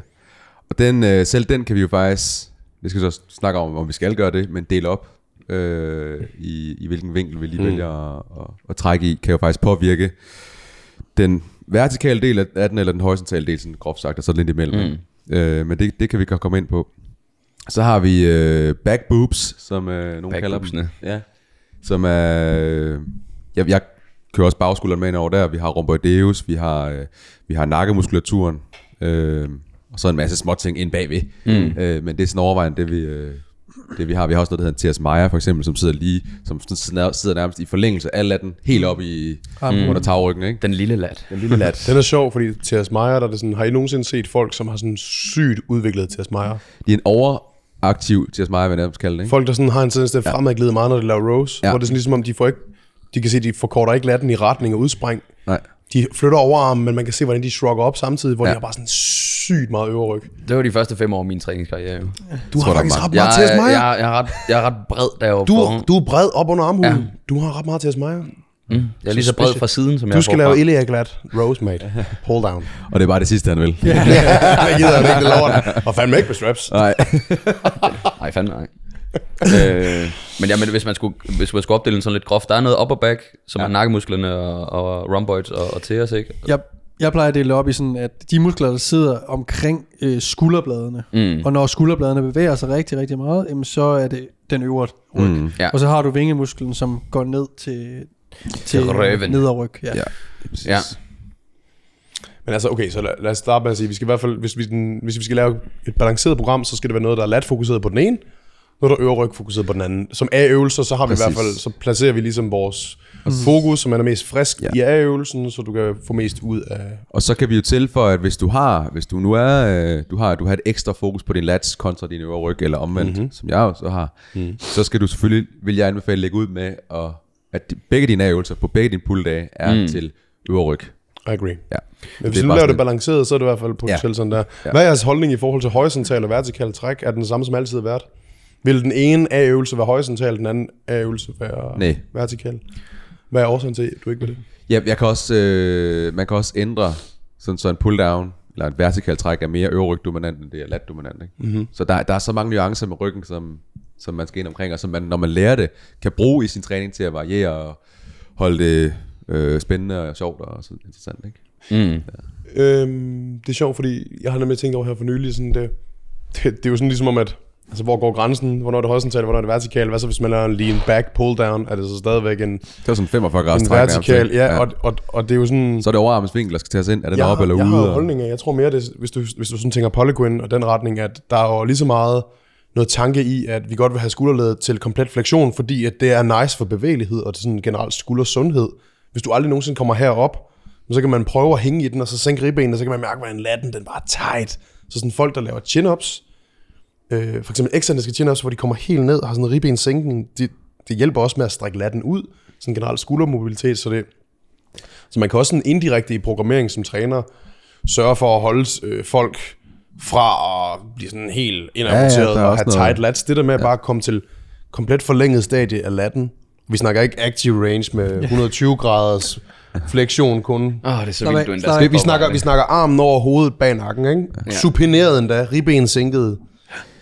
D: Og den, øh, selv den kan vi jo faktisk, vi skal så snakke om, om vi skal gøre det, men dele op øh, i, i hvilken vinkel vi lige mm. vælger at, at, at trække i, kan jo faktisk påvirke den vertikale del af af den, eller den horisontale del, sådan groft sagt, og så lidt imellem. Mm. Øh, men det, det kan vi godt komme ind på. Så har vi øh, back boobs, som øh, nogen
C: Back
D: kalder
C: boobsene.
D: dem. Ja. Som er... Øh, jeg, jeg kører også bagskulderen med ind over der. Vi har rhomboideus, vi har, øh, vi har nakkemuskulaturen, øh, og så en masse små ting ind bagved. Mm. Øh, men det er sådan overvejende det, vi, øh, det, vi har. Vi har også noget, der hedder T.S. Meyer, for eksempel, som sidder lige, som sidder nærmest i forlængelse af latten, helt op i mm. under tagryggen, ikke?
C: Den lille lat.
D: Den lille lat.
B: Den er sjov, fordi T.S. Meyer, der er det sådan, har I nogensinde set folk, som har sådan sygt udviklet T.S. Meyer?
D: De er en overaktiv T.S. Meyer, vil jeg nærmest kalde det, ikke?
B: Folk, der sådan har en tendens til at fremadglide meget, når de laver rows,
D: Ja.
B: ja. hvor det er sådan ligesom om, de får ikke, de kan se, de forkorter ikke latten i retning og udspring.
D: Nej.
B: De flytter overarmen, men man kan se, hvordan de shrugger op samtidig, hvor
D: Ja.
B: de har bare sådan sygt meget øverryg.
C: Det var de første fem år af min træningskarriere. Jo.
B: Du har faktisk ret
C: Jeg,
B: meget T.S.
C: jeg,
B: Meyer.
C: jeg, jeg, er ret, jeg er ret bred derovre
B: Du, du er bred op under armhulen.
C: Ja.
B: Du har ret meget T.S. Meyer.
C: Mm, jeg er lige så bred fra siden, som jeg
B: Du skal lave iliac lat rows, mate. Hold down.
D: Og det er bare det sidste, han vil.
B: ja, det gider jeg ikke, det dig. Og fandme ikke med straps.
D: Nej.
C: Nej, fandme nej. øh, men ja, men hvis man skulle, hvis man skulle opdele den sådan lidt groft, der er noget upper back, som ja. er nakkemusklerne og, og rhomboids og, og teres, ikke?
A: Jeg, jeg plejer at dele det op i sådan, at de muskler, der sidder omkring øh, skulderbladene,
C: Mm.
A: og når skulderbladene bevæger sig rigtig, rigtig meget, jamen, så er det den øvre ryg.
D: Mm.
C: Ja.
A: Og så har du vingemusklen, som går ned til, til
C: røven.
A: nederryg. Ja.
D: Ja.
C: Ja.
B: Men altså, okay, så lad, lad os starte med at sige, vi skal i hvert fald, hvis vi, den, hvis vi skal lave et balanceret program, så skal det være noget, der er lat fokuseret på den ene, noget, der er øverryg fokuseret på den anden. Som A-øvelser, så har vi
D: Præcis.
B: i hvert fald, så placerer vi ligesom vores fokus, som er der mest frisk
D: Ja.
B: i A-øvelsen, så du kan få mest ud af...
D: Og så kan vi jo tilføje, at hvis du har, hvis du nu er, øh, du har, du har et ekstra fokus på din lats kontra din øvre ryg, eller omvendt,
B: Mhm.
D: mm-hmm. som jeg jo så har, mm. så skal du selvfølgelig, vil jeg anbefale, lægge ud med, at, at begge dine øvelser på begge dine pulldage er mm. til øvre ryg.
B: I agree.
D: Ja.
B: Men hvis
D: er
B: du laver det balanceret, så er det i hvert fald potentielt ja. sådan der. Hvad er jeres holdning i forhold til horisontal og vertikal træk? Er den samme som altid har været? Vil den ene A-øvelse være horisontal, den anden A-øvelse være
D: Nej.
B: vertikal? Hvad er årsagen til, at du ikke vil det?
D: Ja, jeg kan også, øh, man kan også ændre sådan så en pull down eller en vertikal træk er mere øverryg dominant end det er lat dominant. Ikke? Mm-hmm. Så der, der er så mange nuancer med ryggen, som, som man skal ind omkring, og som man, når man lærer det, kan bruge i sin træning til at variere og holde det øh, spændende og sjovt og så interessant. Ikke?
C: Mm.
B: Øhm, det er sjovt, fordi jeg har nemlig tænkt over her for nylig, sådan det, det, det er jo sådan ligesom om, at altså, hvor går grænsen? Hvornår er det horisontalt, hvornår er det vertikalt? Hvad så, hvis man laver en lean back pull down? Er det så stadigvæk en,
D: Det var sådan 45 grader
B: en vertikal?
D: ikke?
B: Ja, og, og, og, det er jo sådan...
D: Så er det overarmens vinkel, der skal tages ind. Er den
B: jeg,
D: op eller
B: jeg
D: ude?
B: har jo
D: og-
B: holdninger. Jeg tror mere, det, hvis, du, hvis du sådan tænker Polyquin og den retning, at der er jo lige så meget noget tanke i, at vi godt vil have skulderledet til komplet fleksion, fordi at det er nice for bevægelighed og til sådan generelt skuldersundhed. Hvis du aldrig nogensinde kommer herop, så kan man prøve at hænge i den, og så sænke ribbenet, og så kan man mærke, hvordan latten den bare er tight. Så sådan folk, der laver chin-ups, øh, for eksempel eksentriske chin-ups, hvor de kommer helt ned og har sådan en ribbensænkning, det, det hjælper også med at strække latten ud, sådan generelt skuldermobilitet, så det, så man kan også sådan indirekte i programmering som træner sørge for at holde øh, folk fra at blive sådan helt
D: ja,
B: indamputeret
D: der er
B: og
D: også
B: have
D: noget-
B: tight lats. Det der med at bare komme til komplet forlænget stadie af latten. Vi snakker ikke active range med 120 graders fleksion kun.
C: Åh, det er så vildt, du endda
B: Vi, vi, snakker, vi snakker armen over hovedet bag nakken, ikke?
C: Ja.
B: Supineret endda, ribben sænket.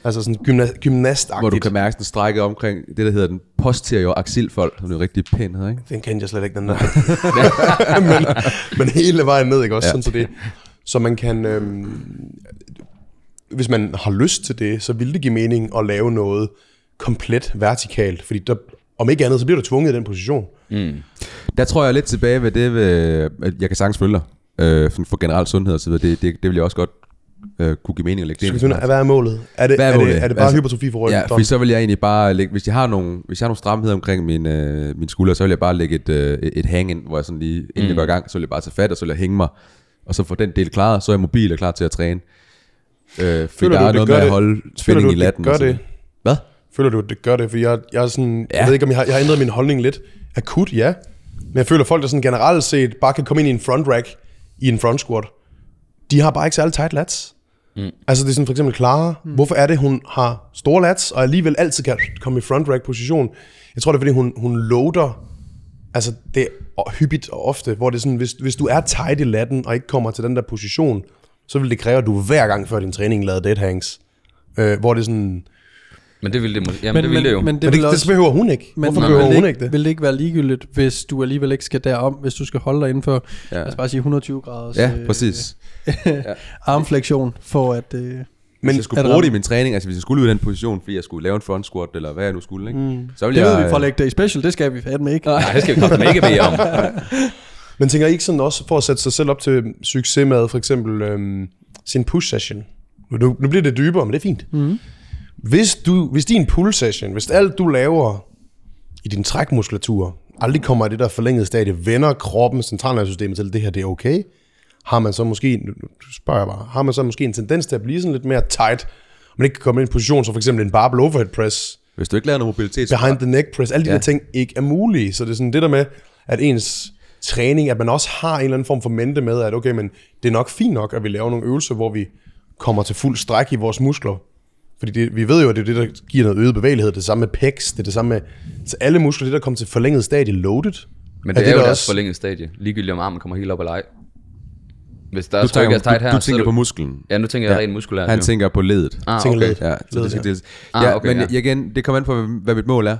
B: Altså sådan gymna- gymnastagtigt.
D: Hvor du kan mærke sådan strækket omkring det, der hedder den posterior axilfold, som er jo rigtig pæn hedder, ikke?
B: Den kendte jeg slet ikke, den der. men, men hele vejen ned, ikke også? Ja. Sådan, så, det, så man kan... Øhm, hvis man har lyst til det, så vil det give mening at lave noget komplet vertikalt. Fordi der, om ikke andet, så bliver du tvunget i den position.
D: Der tror jeg lidt tilbage ved det, ved, at jeg kan sagtens følge dig, øh, for generel sundhed og så videre. Det, det, det vil jeg også godt øh, kunne give mening at lægge det
B: Skal vi
D: ind.
B: finde, hvad er målet? Er det,
D: Hvad er
B: er,
D: målet?
B: det, er det bare
D: Altså,
B: hypertrofi for ryggen?
D: Ja, for så vil jeg egentlig bare lægge, hvis jeg har nogle, hvis jeg har nogle stramheder omkring min, øh, min skulder, så vil jeg bare lægge et, øh, et hang ind, hvor jeg sådan lige, inden mm. jeg går i gang, så vil jeg bare tage fat, og så vil jeg hænge mig, og så få den del klaret, så er jeg mobil og klar til at træne. Øh, fordi
B: Føler
D: der
B: du,
D: er
B: det
D: noget
B: gør
D: med at
B: det?
D: holde
B: Føler
D: spænding
B: du,
D: i latten.
B: det gør det?
D: Hvad?
B: Føler du, at det gør det? For jeg, jeg er sådan... Ja. Jeg ved ikke, om jeg har, jeg har ændret min holdning lidt. Akut, ja. Men jeg føler, at folk, der sådan generelt set bare kan komme ind i en front rack i en front squat, de har bare ikke særlig tight lats. Mm. Altså det er sådan for eksempel Clara. Mm. Hvorfor er det, hun har store lats, og alligevel altid kan komme i front rack position? Jeg tror, det er, fordi hun, hun loader altså det er hyppigt og ofte, hvor det er sådan, hvis, hvis du er tight i latten, og ikke kommer til den der position, så vil det kræve, at du hver gang før din træning lavede dead hangs. Øh, hvor det er sådan,
C: Men det ville det, jamen, det ville det jo.
A: Men
B: det,
A: det,
B: men
A: vil
B: det,
A: også,
B: det behøver hun ikke.
A: men
B: Hvorfor
A: vil
B: behøver hun
A: ikke,
B: ikke det?
A: Vil det ikke være ligegyldigt, hvis du alligevel ikke skal derom, hvis du skal holde dig inden for, ja. Lad os bare sige 120 graders
D: Ja, præcis.
A: armflektion, for at... Øh,
D: Men hvis jeg skulle
A: det
D: bruge det i min træning, altså hvis jeg skulle ud i den position, fordi jeg skulle lave en front squat, eller hvad jeg nu skulle, ikke? Mm. så ville
A: det
D: jeg...
A: ved vi fra Leg Day Special, det skal vi fandme ikke.
C: Nej, det skal vi godt ikke bede om.
B: Men tænker I ikke sådan også, for at sætte sig selv op til succes med for eksempel øhm, sin push session? Nu, nu bliver det dybere, men det er fint. Mm. Hvis, du, hvis din pull session, hvis alt du laver i din trækmuskulatur, aldrig kommer i det der forlængede stadie, vender kroppen, centralnervesystemet til, det her det er okay, har man så måske, spørger jeg bare, har man så måske en tendens til at blive sådan lidt mere tight, og man ikke kan komme ind i en position, som for eksempel en barbell overhead press,
D: Hvis du ikke laver noget mobilitet,
B: behind the neck press, alle de. Ja. der ting ikke er mulige. Så det er sådan det der med, at ens træning, at man også har en eller anden form for mente med, at okay, men det er nok fint nok, at vi laver nogle øvelser, hvor vi kommer til fuld stræk i vores muskler. Fordi det, vi ved jo, at det er det, der giver noget øget bevægelighed. Det er det samme med pecs, det er det samme med så alle muskler, det der kommer til forlænget stadie loaded.
C: Men det er, er
B: det
C: jo
B: der
C: deres
B: også-
C: forlængede stadie. Ligegyldigt om armen kommer helt op eller ej. Hvis der er
D: du,
C: tryk
D: tænker,
C: af tight her,
D: du, du
C: så er
D: tænker på musklen.
C: Ja, nu tænker jeg rent muskulært.
D: Han
C: jo.
D: tænker på ledet.
C: Ah, okay.
B: ledet.
D: Ja, så det,
B: Ledet,
D: det, det,
C: Ah,
D: ja,
C: okay,
D: men
C: ja.
D: igen, det kommer an på, hvad, mit mål er.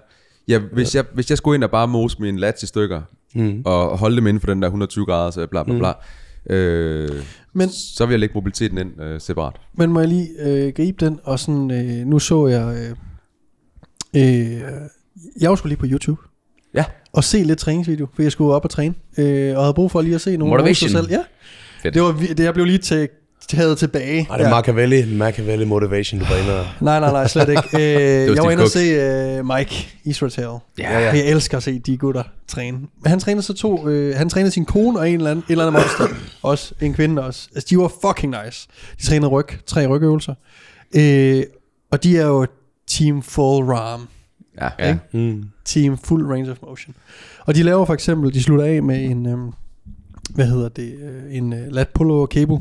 D: Ja, hvis, jeg, hvis jeg skulle ind og bare mose mine lats i stykker, mm. og holde dem inden for den der 120 grader, så bla bla bla, mm. øh,
A: Men-
D: så vil jeg lægge mobiliteten ind øh, separat.
A: Men må jeg lige øh, gribe den, og sådan, øh, nu så jeg, øh, øh, jeg sgu lige på YouTube,
D: Ja.
A: og se lidt træningsvideo, for jeg skulle op og træne, øh, og havde brug for lige at se nogle
C: Motivation.
A: øvelser selv. Ja,
C: Fedt.
A: det var, det, jeg blev lige til, taget tilbage.
B: Ej, det er
A: ja.
B: Machiavelli, Machiavelli motivation, du var inde og...
A: Nej, nej, nej, slet ikke. Øh, jeg var inde og se øh, Mike Israel.
C: Ja, ja.
A: Jeg elsker at se de gutter træne. Men han trænede så to, øh, han trænede sin kone og en eller anden, en eller anden monster. også en kvinde også. Altså, de var fucking nice. De trænede ryg, tre rygøvelser. Øh, og de er jo team full ram.
D: Ja.
C: Ja.
B: Mm.
A: Team full range of motion. Og de laver for eksempel, de slutter af med en, øhm, hvad hedder det, øh, en øh, lat pullover cable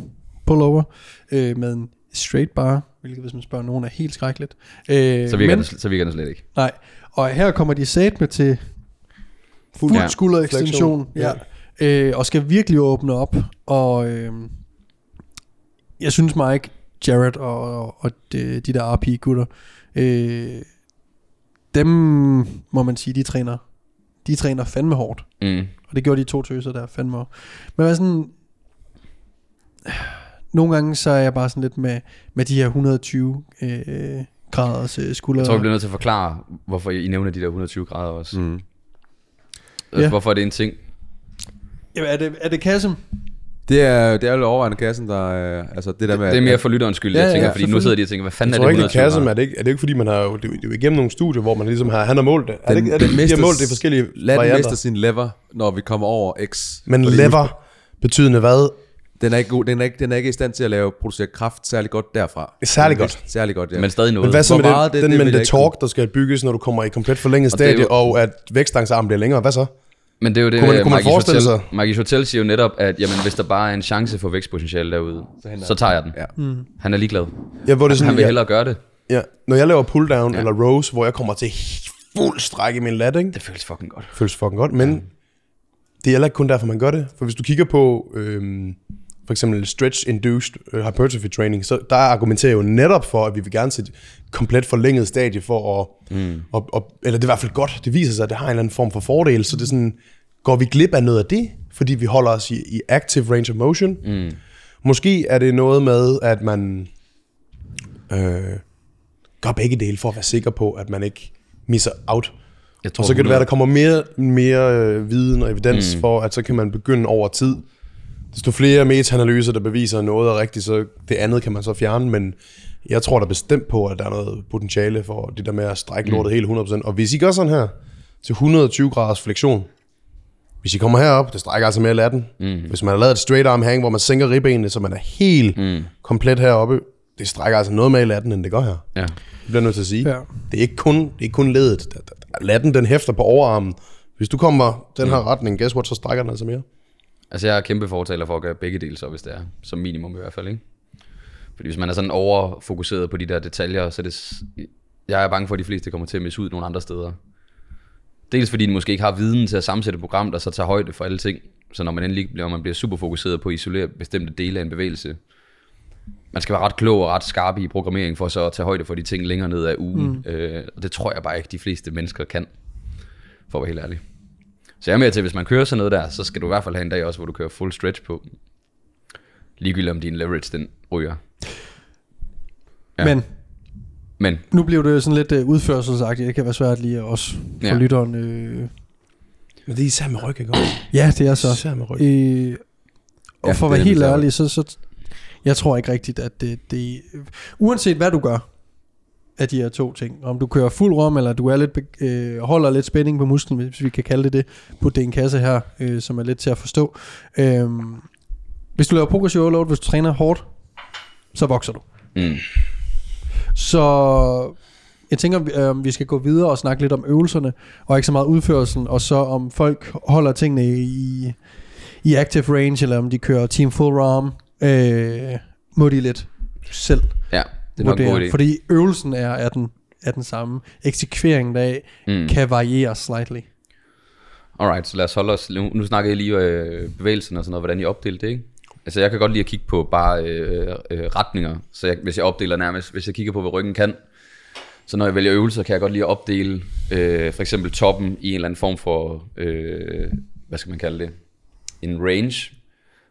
A: pullover øh, med en straight bar, hvilket hvis man spørger nogen er helt skrækkeligt. Øh,
C: Så virker,
A: men,
C: det, så virker det slet ikke.
A: Nej, og her kommer de sat med til fuld
C: Ja.
A: ja. skulderekstension, ja.
B: Ja.
A: Øh, og skal virkelig åbne op, og øh, jeg synes Mike, Jared og, og, og de, de der RP-gutter, øh, dem må man sige, de træner, de træner fandme hårdt.
C: Mm.
A: Og det gjorde de to tøser der fandme hårdt. Men hvad sådan, nogle gange så er jeg bare sådan lidt med, med de her 120 øh, graders øh, skulder.
C: Jeg tror, vi bliver nødt til at forklare, hvorfor I nævner de der 120 grader også. Mm. Altså,
A: Ja.
C: Hvorfor er det en ting?
A: Jamen, er det, er det Kassem?
D: Det er, det er jo overvejende kassen, der er, altså det der med...
C: Det er mere for lytterens skyld,
A: Ja,
C: jeg tænker,
A: ja,
C: fordi nu sidder de og tænker, hvad fanden
B: Jeg
C: er det
B: ikke,
C: 120
B: det kasse,
C: grader?
B: er det ikke, er det ikke fordi, man har jo, det, er jo- det er jo igennem nogle studier, hvor man ligesom har, han har målt det. Er det,
D: Den-
B: ikke- er det, de har målt det i forskellige varianter?
D: mister sin lever, når vi kommer over X.
B: Men lever betydende hvad?
D: Den er, ikke god, den, er ikke, den er ikke i stand til at lave producere kraft særlig godt derfra.
B: Særlig godt.
D: Særlig godt, ja.
C: Men stadig noget.
B: Men hvad så med
D: meget,
B: det,
D: det-
B: den
D: det
B: men
D: vil
B: det
D: ikke
B: torque, der skal bygges, når du kommer i komplet forlænget
C: det
B: stadie, og at vækstangsarmen bliver længere? Hvad så?
C: Men det er jo det,
B: Kunne man- kunne man forestille
C: Hotel,
B: sig-
C: Margis Hotel siger jo netop, at jamen, hvis der bare er en chance for vækstpotentiale derude, så, så tager jeg den.
D: Ja.
A: Mm.
C: Han er ligeglad.
B: Ja, hvor det er sådan,
C: Han vil
B: ja,
C: hellere gøre det.
B: ja, når jeg laver pull down ja. eller rows, hvor jeg kommer til fuld stræk i min lat, ikke?
C: Det føles fucking godt.
B: føles fucking godt, men det er heller ikke kun derfor, man gør det. For hvis du kigger på øhm, for eksempel stretch-induced øh, hypertrophy training, så der argumenterer jo netop for, at vi vil gerne se et komplet forlænget stadie for at, mm. at, at, eller det er i hvert fald godt, det viser sig, at det har en eller anden form for fordel, så det er sådan, går vi glip af noget af det, fordi vi holder os i, i active range of motion. Mm. Måske er det noget med, at man øh, gør begge dele for at være sikker på, at man ikke misser out.
C: Jeg tror,
B: Og så kan det
C: 100
B: være, der kommer mere, mere øh, viden og evidens mm. for, at så kan man begynde over tid. Desto flere meta-analyser, der beviser noget er rigtigt, så det andet kan man så fjerne, men jeg tror da bestemt på, at der er noget potentiale for det der med at strække lortet helt 100%. Og hvis I gør sådan her, til 120 graders fleksion, hvis I kommer herop, det strækker altså mere latten. Mm. Hvis man har lavet et straight arm hang, hvor man sænker ribbenene, så man er helt mm. komplet heroppe, det strækker altså noget mere i latten, end det gør her.
C: Ja.
B: Det bliver nødt til at sige.
A: Ja.
B: Det, er ikke kun, det er ikke kun ledet. Latten, den hæfter på overarmen. Hvis du kommer den her retning, guess what, så strækker den altså mere.
C: Altså, jeg er kæmpe fortaler for at gøre begge dele så, hvis det er. Som minimum i hvert fald, ikke? Fordi hvis man er sådan overfokuseret på de der detaljer, så er det... Jeg er bange for, at de fleste kommer til at misse ud nogle andre steder. Dels fordi de måske ikke har viden til at sammensætte et program, der så tager højde for alle ting. Så når man endelig bliver, man bliver super fokuseret på at isolere bestemte dele af en bevægelse, man skal være ret klog og ret skarp i programmering for så at tage højde for de ting længere ned ad ugen. Mm. Øh, og det tror jeg bare ikke, de fleste mennesker kan, for at være helt ærlig. Så jeg er med til, at hvis man kører sådan noget der, så skal du i hvert fald have en dag også, hvor du kører full stretch på. Ligegyldigt om din leverage, den ryger. Ja.
A: Men
C: Men
A: nu bliver det sådan lidt uh, udførselsagtigt. Det kan være svært lige at også for
C: Ja.
A: lytteren. Øh...
B: Men det er især med ryg, ikke også?
A: Ja, det er så.
B: Især med ryg.
A: Øh, og
D: Ja,
A: for at være helt ærlig, så, så jeg tror ikke rigtigt, at det, det... Uanset hvad du gør af de her to ting, om du kører fuld rom, eller du er lidt, øh, holder lidt spænding på musklen, hvis vi kan kalde det det, på den kasse her, øh, som er lidt til at forstå. Øh, hvis du laver progressive overload, hvis du træner hårdt, så vokser du.
C: mm,
A: Så jeg tænker, øh, vi skal gå videre og snakke lidt om øvelserne, og ikke så meget udførelsen, og så om folk holder tingene i, i active range, eller om de kører team full ROM, øh, må de lidt selv.
C: Ja, det er nok
A: vurdere.
C: idé.
A: Fordi øvelsen er, er, den, er den samme. Eksekveringen deraf
C: Mm.
A: kan variere slightly.
C: Alright, så lad os holde os... Nu, nu snakker jeg lige øh, bevægelsen og sådan noget, hvordan I opdelte det, ikke? Altså jeg kan godt lide at kigge på bare øh, øh, retninger, så jeg, hvis jeg opdeler nærmest, hvis jeg kigger på, hvad ryggen kan, så når jeg vælger øvelser, kan jeg godt lide at opdele øh, for eksempel toppen i en eller anden form for, øh, hvad skal man kalde det, en range.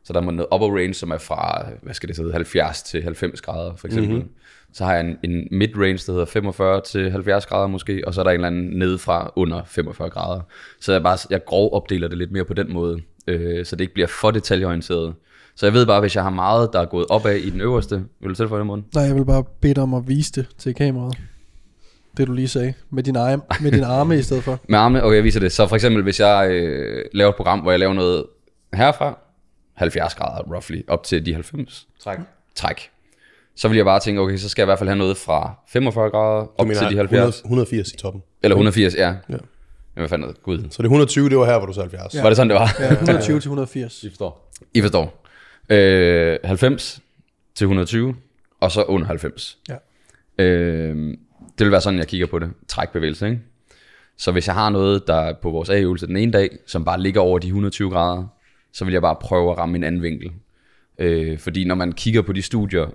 C: Så der er noget upper range, som er fra, hvad skal det hedde, 70 til 90 grader for eksempel. Mm-hmm. Så har jeg en, en mid-range, der hedder 45 til 70 grader måske, og så er der en eller anden nede fra under 45 grader. Så jeg, bare, jeg grov opdeler det lidt mere på den måde, øh, så det ikke bliver for detaljeorienteret. Så jeg ved bare, hvis jeg har meget, der er gået opad i den øverste, vil du tilføje det, Morten?
A: Nej, jeg vil bare bede dig om at vise det til kameraet. Det du lige sagde. Med dine, arme, med dine arme i stedet for.
C: Med armene, okay, jeg viser det. Så for eksempel, hvis jeg øh, laver et program, hvor jeg laver noget herfra, 70 grader roughly, op til de 90
D: Træk.
C: træk, så vil jeg bare tænke, okay, så skal jeg i hvert fald have noget fra 45 grader op
B: mener,
C: til de 70.
B: 100, 180 i toppen.
C: Eller 180, ja.
B: Ja.
C: ja. Hvad fanden? Gud.
B: Så det er 120, det var her, hvor du så 70.
A: Ja.
C: Var det sådan, det var?
A: Ja, 120 til 180.
D: I forstår.
C: I forstår. Øh, 90 til 120, og så under 90.
A: Ja.
C: Øh, det vil være sådan, jeg kigger på det. Trækbevægelse, ikke? Så hvis jeg har noget, der er på vores A-øvelse den ene dag, som bare ligger over de 120 grader, så vil jeg bare prøve at ramme en anden vinkel. Øh, fordi når man kigger på de studier,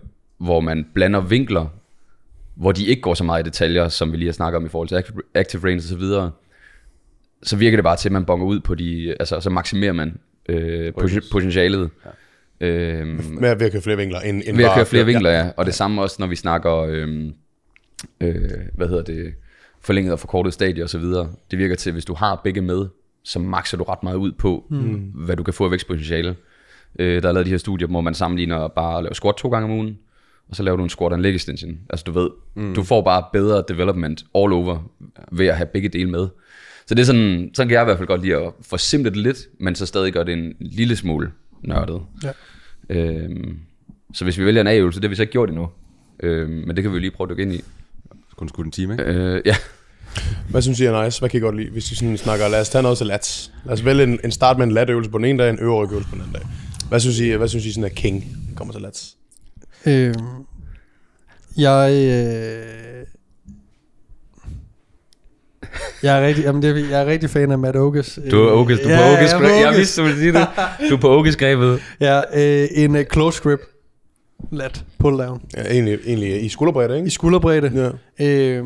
C: hvor man blander vinkler, hvor de ikke går så meget i detaljer, som vi lige har snakket om i forhold til active- range og så videre, så virker det bare til, at man bonger ud på de, altså så maksimerer man øh, poten- potentialet. Ja. Øhm,
B: Med at ved at køre flere vinkler. End, end
C: ved at
B: bare
C: køre flere
B: ja.
C: vinkler, ja. Og det samme også, når vi snakker, øhm, øh, hvad hedder det, forlænget og forkortet stadie og så videre. Det virker til, at hvis du har begge med, så makser du ret meget ud på, mm. hvad du kan få af vækstpotentiale. Øh, der er lavet de her studier, hvor man sammenligner bare at lave squat to gange om ugen, og så laver du en squat og en leg extension. Altså du ved, mm. du får bare bedre development all over ved at have begge dele med. Så det er sådan, sådan kan jeg i hvert fald godt lide at forsimple det lidt, men så stadig gøre det en lille smule nørdet.
A: Ja.
C: Øhm, så hvis vi vælger en A-øvelse, det har vi så ikke gjort endnu. Øhm, men det kan vi jo lige prøve at dykke ind i.
D: Kun skudt en time, ikke?
C: Øh, ja.
B: Hvad synes I er nice? Hvad kan I godt lide? Hvis vi sådan snakker, lad os tage noget til lats. Lad os vælge en, en start med en latøvelse på den ene dag, en øvre øvelse på den anden dag. Hvad synes I, hvad synes I sådan er king, kommer til lats?
A: Øh, jeg... Øh, jeg er rigtig, jamen det, er- jeg er rigtig fan af Matt Oges.
C: Du er Oges, du er på Oges greb. Jeg vidste, du ville sige det. Du er på Oges grebet.
A: Ja, øh, en uh, close grip. Lat pull down.
B: Ja, egentlig, egentlig i skulderbredde,
A: I
B: ikke?
A: skulderbredde.
B: Ja.
A: Øh,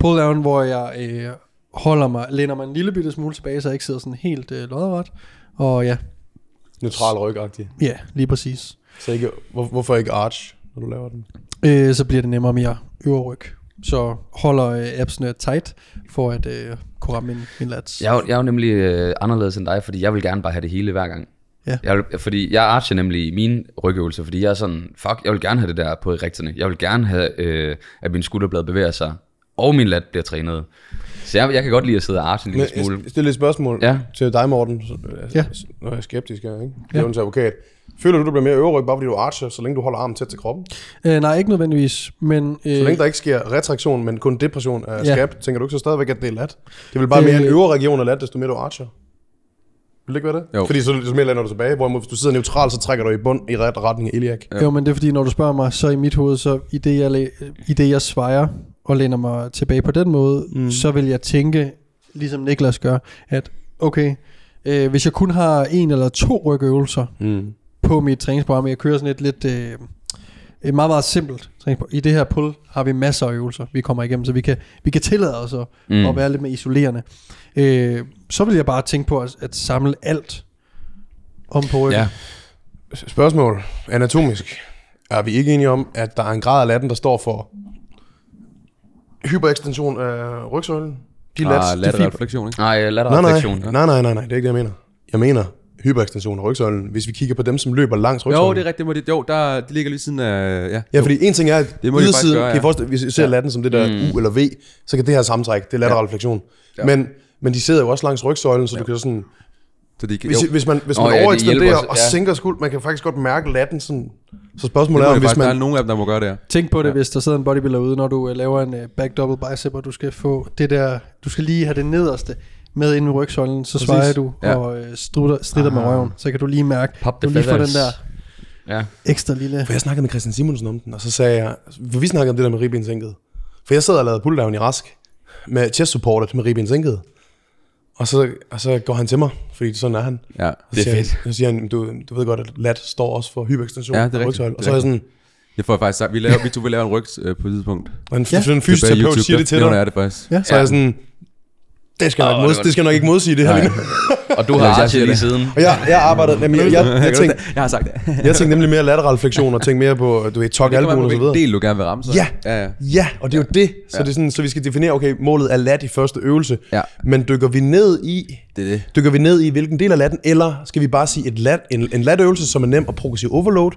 A: pull down, hvor jeg øh, holder mig, læner mig en lille bitte smule tilbage, så jeg ikke sidder sådan helt øh, lodret. Og ja,
B: Neutral rygagtig.
A: ja, lige præcis.
B: Så ikke, hvor, hvorfor ikke arch, når du laver den?
A: Øh, så bliver det nemmere mere øvre ryg. Så holder øh, absene tight, for at øh, kunne ramme min, min lats.
C: Jeg er, jo- jeg er jo nemlig øh, anderledes end dig, fordi jeg vil gerne bare have det hele hver gang.
A: Ja.
C: Jeg vil, fordi jeg archer nemlig i mine rygøvelser, fordi jeg er sådan, fuck, jeg vil gerne have det der på rigterne. Jeg vil gerne have, øh, at min skulderblad bevæger sig, og min lat bliver trænet. Så jeg, jeg kan godt lide at sidde og arche en lille
B: jeg
C: smule.
B: stiller et spørgsmål
C: Ja.
B: til dig, Morten. Så, altså,
A: Ja.
B: Når jeg er skeptisk her, ikke?
A: Ja.
B: Ja. til advokat. Føler du, du bliver mere øverryg, bare fordi du archer, så længe du holder armen tæt til kroppen?
A: Øh, nej, ikke nødvendigvis, men... Øh,
B: Så længe der ikke sker retraktion, men kun depression af
A: Ja.
B: skab, tænker du ikke så stadigvæk, at det er lat? Det vil bare mere en
A: Øh.
B: øvre region af lat, desto mere du archer. Vil det ikke være det?
D: Jo.
B: Fordi så, så mere lander du tilbage, hvorimod hvis du sidder neutral, så trækker du i bund i ret retning af iliak.
A: Jo, men det er fordi, når du spørger mig, så i mit hoved, så i det, jeg, i det, jeg svejer og læner mig tilbage på den måde, mm. så vil jeg tænke, ligesom Niklas gør, at okay, øh, hvis jeg kun har en eller to rygøvelser
B: Mm.
A: På mit træningsprogram, jeg kører sådan et lidt... Øh, et meget, meget simpelt træningsprogram. I det her pull har vi masser af øvelser, vi kommer igennem, så vi kan, vi kan tillade os at,
C: Mm.
A: at være lidt mere isolerende. Øh, så vil jeg bare tænke på at, at samle alt om på ryggen.
C: Ja.
B: Spørgsmål. Anatomisk. Er vi ikke enige om, at der er en grad af latten, der står for hyperekstension af rygsøjlen? De lats,
D: Ah,
B: de
D: lateral
B: fibre-
D: flektion, ikke?
C: Nej,
B: Nej,
C: lateral
B: nej,
C: flektion.
B: nej, nej, nej, nej, det er ikke det, jeg mener. Jeg mener hyperekstension af rygsøjlen, hvis vi kigger på dem, som løber langs rygsøjlen.
D: Jo, det er rigtigt. må det- Jo, der, det ligger lige siden af... Ja,
B: Ja, fordi en ting er, at
D: Det må
B: ydersiden,
D: gøre, ja.
B: kan I forestille, hvis I ser latten som det der
C: Mm.
B: U eller V, så kan det her sammentræk, det er lateral fleksion.
D: Ja.
B: Men, men de sidder jo også langs rygsøjlen, så du kan sådan,
D: så de kan...
B: hvis,
D: jo,
B: hvis man, hvis
C: Nå,
B: man
C: ja,
B: overekstenderer
C: hjælper os,
B: og
C: ja.
B: sænker skuld, man kan faktisk godt mærke latten sådan. Så
D: det
B: spørgsmålet
D: må
B: er,
D: det
B: om hvis
D: faktisk, der er
B: man...
D: nogen af dem, der må gøre det her.
A: Tænk på det,
D: Ja.
A: hvis der sidder en bodybuilder ude, når du øh, laver en øh, back double bicep, og du skal få det der, du skal lige have det nederste med ind i rygsøjlen, så
B: Præcis.
A: svejer du
D: Ja.
A: og øh, strider, strider med
C: Ah.
A: røven. Så kan du lige mærke,
C: Pop
A: du lige får den der
C: Ja.
A: ekstra lille...
B: For jeg snakkede med Christian Simonsen om den, og så sagde jeg, for vi snakkede om det der med ribbensænket. For jeg sad og lavede pulldown i rask, med chest supportet med ribbensænket. Og så, og så går han til mig, fordi sådan er han.
D: Ja.
B: Så
C: Det er fedt.
B: Han, så siger han, du, du ved godt, at lat står også for hyperekstension
D: Ja, det er rigtigt.
B: rygsøjlen. Og
D: Det
B: så
D: er
B: er jeg sådan,
D: Det får jeg faktisk sagt. Vi, laver, vi to vil lave en rygs øh, på et tidspunkt.
B: og en,
A: Ja.
B: en fysioterapeut siger det til dig.
D: nævner jeg det faktisk.
A: Ja.
B: Så er jeg sådan, det skal,
C: Åh,
B: nok
C: det
B: mod,
C: var-
B: det skal nok ikke modsige det her. Lige nu.
C: Og du
D: Ja,
C: har
D: siger
C: lige
D: det.
C: siden.
B: Og jeg, jeg arbejdede, nemlig, jeg, jeg, jeg, tænkte,
D: jeg har sagt det.
B: jeg tænkte nemlig mere lateral flektion, og tænkte mere på, du ved, tok
D: det
B: albuen og så videre.
D: hvilken del du gerne vil ramme, så.
B: Ja.
D: ja, ja.
B: Ja, og det er jo det. Så,
D: Ja.
B: det er sådan, så vi skal definere, okay, målet er lat i første øvelse.
D: Ja.
B: Men dykker vi ned i,
D: Det er det.
B: dykker vi ned i, hvilken del af latten, eller skal vi bare sige et lat, en, en latøvelse, som er nem og progressiv overload,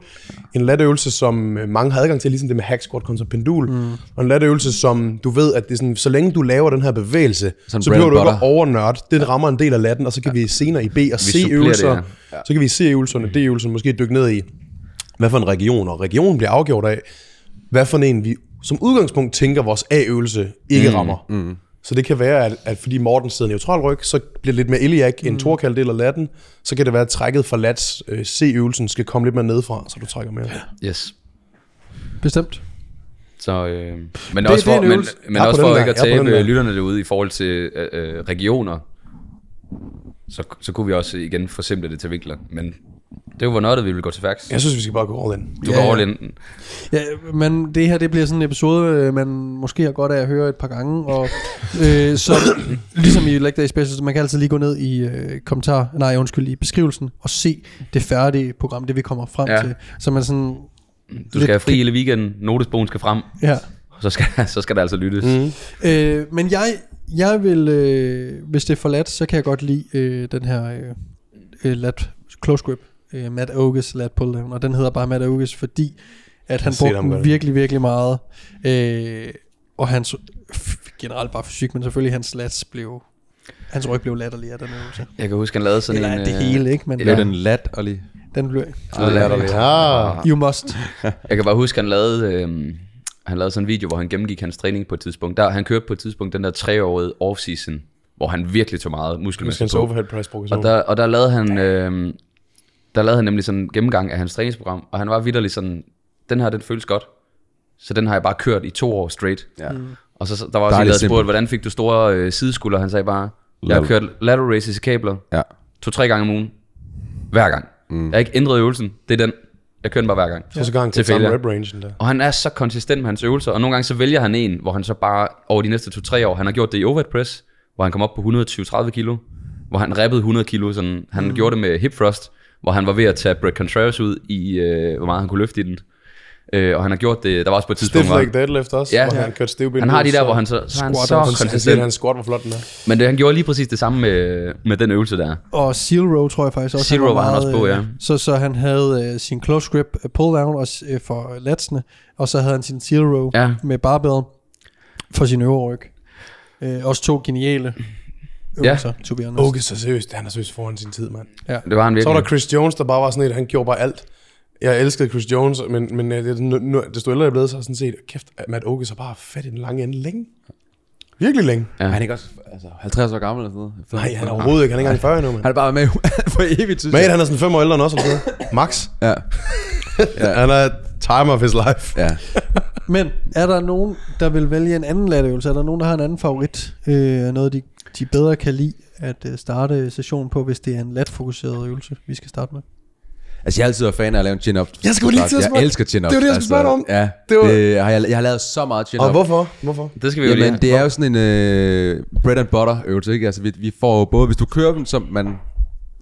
B: en latøvelse, som øh, mange har adgang til, ligesom det med hack squat kontra pendul, mm. og en latøvelse, som du ved, at det er sådan, så længe du laver den her bevægelse,
D: Sådan
B: så behøver du ikke overnørde. Det rammer en del af latten, og så kan vi senere i B og C
C: supplerer
B: øvelser,
C: det,
B: ja. så kan vi i C-øvelserne, D-øvelserne måske dykke ned i, hvad for en region, og regionen bliver afgjort af, hvad for en vi som udgangspunkt tænker, vores A-øvelse ikke mm, rammer. Mm. Så det kan være, at, at fordi Morten sidder neutral ryg, så bliver det lidt mere iliak, mm. en torkaldel af latten, så kan det være, at trækket fra lats øh, C-øvelsen skal komme lidt mere nedefra, så du trækker mere.
C: Yes.
A: Bestemt.
C: Så, øh, men
A: Det-
C: også
A: det er
C: for,
A: en
C: men, men også for ikke at tabe lytterne derude i forhold til øh, øh, regioner, så, så kunne vi også igen forsimple det til vinkler. Men det er jo, hvor nørdet vi vil gå til værks.
B: Jeg synes, vi skal bare gå all in.
C: Du
A: Ja,
C: går all in.
A: Ja, men det her det bliver sådan en episode, øh, man måske har godt af at høre et par gange. Og, øh, så ligesom i Leg Day Specials, man kan altid lige gå ned i øh, kommentar, nej undskyld, i beskrivelsen og se det færdige program, det vi kommer frem
C: Ja.
A: til. Så man sådan,
C: Du skal have fri hele weekenden, notesbogen skal frem,
A: ja.
C: så skal, så skal der altså lyttes. Mm.
A: Øh, men jeg, jeg vil, øh, hvis det er for lat, så kan jeg godt lide øh, den her øh, øh, lat close grip. Øh, Matt Oges lat pull down, og den hedder bare Matt Oges, fordi at han brugte den virkelig, virkelig meget. Øh, og hans, generelt bare fysik, men selvfølgelig hans lats blev, hans ryg blev latterlig af den øvelse.
C: Jeg kan huske, han lavede sådan
A: Eller
C: en...
A: det
C: øh,
A: hele, ikke? Men
D: jo den lat og lige.
A: den blev,
B: Det er latterligt. Ja.
A: you must.
C: Jeg kan bare huske, han lavede... Øh, han lavede sådan en video, hvor han gennemgik hans træning på et tidspunkt. Der, han kørte på et tidspunkt den der treårige off-season, hvor han virkelig tog meget muskelmasse
B: Hans
C: på.
B: overhead press.
C: Og der, og der lavede han, øh, der lavede han nemlig sådan en gennemgang af hans træningsprogram, og han var vidderlig sådan, den her, den føles godt. Så den har jeg bare kørt i to år straight.
D: Ja.
C: Og så, der var også en, der spurgt, hvordan fik du store øh, sideskulder? Han sagde bare, jeg har
D: Lateral.
C: kørt lateral races i kabler,
D: Ja.
C: to-tre gange om ugen, hver gang. Mm. Jeg har ikke ændret øvelsen, det er den. Jeg kører den bare hver gang.
B: så så gang
C: Til
B: samme rep range der.
C: Og han er så konsistent med hans øvelser, og nogle gange så vælger han en, hvor han så bare over de næste 2-3 år, han har gjort det i overhead press, hvor han kom op på 120-30 kilo, hvor han reppede 100 kilo, sådan, han mm. gjorde det med hip thrust, hvor han var ved at tage Brett Contreras ud i, øh, hvor meget han kunne løfte i den. Øh, og han har gjort det, der var også på et tidspunkt,
B: Stiff leg deadlift også,
C: Ja.
B: hvor han kørte stivben.
C: han har de der, hvor han så, så han så.
B: Han, han,
C: konsistent.
B: han squat, hvor flot den er.
C: Men det, han gjorde lige præcis det samme med, med den øvelse der.
A: Og Zero tror jeg faktisk også.
C: Zero var han også på,
A: øh,
C: ja.
A: Så, så han havde øh, sin close grip øh, pull down også, øh, for latsene, og så havde han sin Zero
C: Ja.
A: med barbell for sin øvre ryg. Øh, også to geniale øvelser, ja. to be honest.
B: Okay, så seriøst, han er seriøst foran sin tid, mand.
C: Det var han
B: Så
C: virkelig.
B: var der Chris Jones, der bare var sådan et, han gjorde bare alt. Jeg elskede Chris Jones, men, men øh, det, nu, nu, desto ældre jeg er blevet, så har sådan set, kæft, Matt Oakes har bare fat i den lange ende længe. Virkelig længe.
C: Ja.
D: Er han ikke også altså, 50 år gammel eller sådan noget?
B: Nej, han er overhovedet ikke. Han er ikke engang 40 endnu,
D: Han
B: mand.
D: er bare med for evigt, synes
B: Men
D: jeg.
B: han er sådan fem år ældre end os, eller sådan. Max.
D: Ja.
B: Ja. Han er time of his life.
D: ja.
A: Men er der nogen, der vil vælge en anden latøvelse? Er der nogen, der har en anden favorit? Øh, noget, de, de bedre kan lide at øh, starte sessionen på, hvis det er en lat-fokuseret øvelse, vi skal starte med?
D: Altså, jeg har altid fan af at lave en chin-up.
B: Jeg skulle lige til at
D: Jeg
B: spørge-
D: elsker chin-up.
B: Det var det, jeg skulle spørge dig om.
D: Ja,
B: Det var-
D: det har jeg, jeg har lavet så meget chin-up.
B: Og hvorfor? Hvorfor?
C: Det skal vi jo
D: Jamen,
C: lige
D: det er jo sådan en øh, bread and butter øvelse, ikke? Altså, vi, vi får både, hvis du kører dem, som man,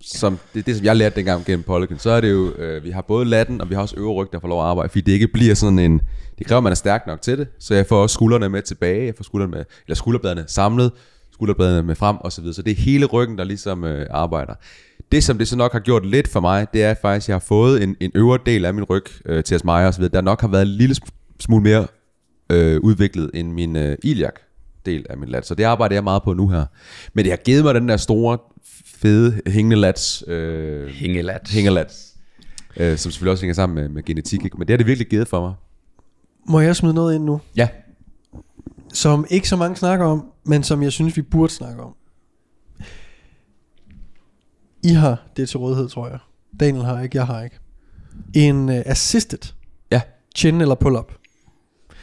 D: som, det er det, som jeg lærte dengang gennem Polygon, så er det jo, øh, vi har både latten, og vi har også øvre ryg, der får lov at arbejde, fordi det ikke bliver sådan en, det kræver, at man er stærk nok til det, så jeg får også skuldrene med tilbage, jeg får skuldrene med, eller skulderbladene samlet, skulderbladene med frem, og så videre, så det er hele ryggen, der ligesom øh, arbejder. Det, som det så nok har gjort lidt for mig, det er faktisk, at jeg har fået en, en øvre del af min ryg øh, til og så videre, der nok har været en lille smule mere øh, udviklet end min øh, iliak del af min lat. Så det arbejder jeg meget på nu her. Men det har givet mig den der store, fede hængende lats. Øh,
C: Hængelat.
D: hængelats. Øh, som selvfølgelig også hænger sammen med, med genetik. Ikke? Men det har det virkelig givet for mig.
A: Må jeg smide noget ind nu?
D: Ja.
A: Som ikke så mange snakker om, men som jeg synes, vi burde snakke om. I har det til rådighed, tror jeg. Daniel har ikke, jeg har ikke. En uh, assisted
D: Ja.
A: chin eller pull-up.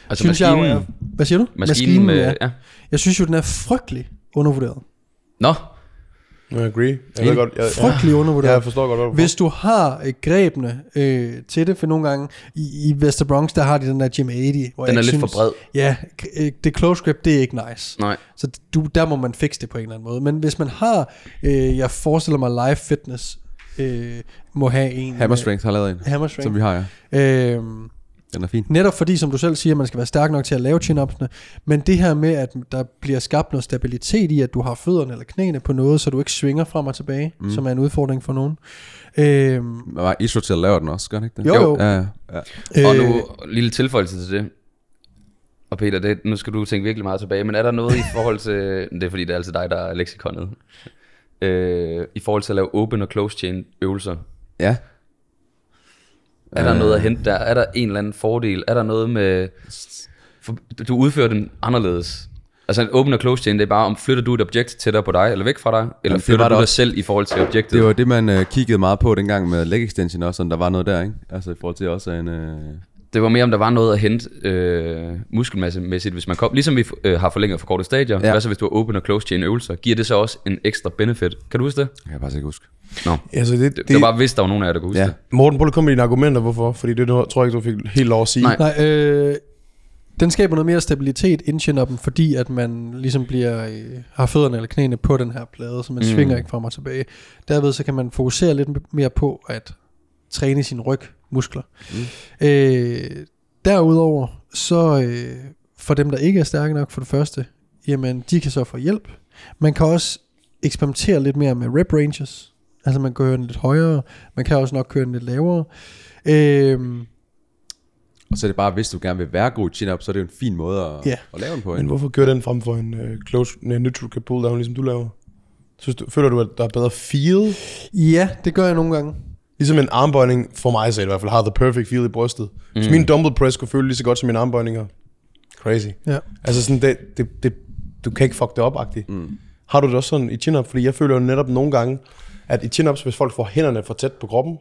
C: Altså
A: synes jeg jo
C: maskinen,
A: er, hvad siger du?
C: maskinen med, ja.
A: ja. Jeg synes jo, den er frygtelig undervurderet.
C: Nå,
B: Jeg agree. Jeg ved godt, jeg,
A: Frygtelig
B: ja,
A: undervurderet.
B: jeg forstår godt, hvad du
A: Hvis du har øh, grebene øh, til det, for nogle gange i, i Vester Bronx, der har de den der Jim 80. Hvor
C: den
A: jeg
C: er
A: ikke
C: lidt for
A: synes-
C: bred.
A: Ja, øh, det close grip, det er ikke nice.
C: Nej.
A: Så du, der må man fikse det på en eller anden måde. Men hvis man har, øh, jeg forestiller mig live fitness, øh, må have en...
D: Hammer Strength har lavet en.
A: Øh, hammer strength.
D: Som vi har, ja.
A: Øh,
D: Den er fin.
A: netop fordi, som du selv siger, man skal være stærk nok til at lave chin-upsene. Men det her med, at der bliver skabt noget stabilitet i, at du har fødderne eller knæene på noget, så du ikke svinger frem og tilbage, mm. som er en udfordring for nogen. Øh,
D: Hvad var Israel laver den også, gør den ikke det?
A: Jo, jo.
D: Ja, ja, ja.
C: Og
A: øh,
C: nu, lille tilføjelse til det. Og Peter, det, nu skal du tænke virkelig meget tilbage, men er der noget i forhold til, det er fordi det er altid dig, der er leksikonet, øh, i forhold til at lave open og close chain øvelser,
D: ja.
C: Er der noget at hente der? Er der en eller anden fordel? Er der noget med, for, du udfører den anderledes? Altså en open og close chain, det er bare om, flytter du et objekt tættere på dig, eller væk fra dig, eller
D: det
C: flytter du dig
D: også.
C: selv i forhold til objektet?
D: Det var det, man øh, kiggede meget på dengang med leg extension også, sådan der var noget der, ikke? Altså i forhold til også en... Øh...
C: Det var mere, om der var noget at hente øh, muskelmassemæssigt, hvis man kom. Ligesom vi øh, har forlænget for korte stadier. Ja. Hvad så, hvis du har open og close chain øvelser? Giver det så også en ekstra benefit? Kan du huske det?
D: Jeg kan faktisk ikke huske.
C: Nå.
B: Altså, det,
C: Det,
B: det,
C: det, var bare, hvis der var nogen af jer, der kunne huske
D: Ja.
C: det.
B: Morten, prøv lige at komme med dine argumenter, hvorfor? Fordi det tror jeg ikke, du fik helt lov at sige.
C: Nej.
A: Nej, øh, den skaber noget mere stabilitet ind chin fordi at man ligesom bliver, øh, har fødderne eller knæene på den her plade, så man mm. Svinger ikke frem og tilbage. Derved så kan man fokusere lidt mere på at træne sin rygmuskler. Mm. Øh, derudover, så øh, for dem, der ikke er stærke nok for det første, jamen de kan så få hjælp. Man kan også eksperimentere lidt mere med rep ranges. Altså man kan køre den lidt højere, man kan også nok køre den lidt lavere. Øh,
D: Og så er det bare, hvis du gerne vil være god i chin-up, så er det jo en fin måde at,
A: Ja.
D: at lave den på.
B: Men hvorfor kører den frem for en uh, close, en neutral cap pull down, ligesom du laver? Synes du, føler du, at der er bedre feel?
A: ja, det gør jeg nogle gange.
B: Ligesom en armbøjning, for mig så i hvert fald, har the perfect feel i brystet. Mm. Hvis min dumbbell press kunne føle lige så godt som min armbøjning her, Crazy.
A: Ja.
B: Altså sådan, det, det, det, du kan ikke fuck det op, agtigt. Mm. Har du det også sådan i chin-up? Fordi jeg føler jo netop nogle gange, at i chin-ups, hvis folk får hænderne for tæt på kroppen,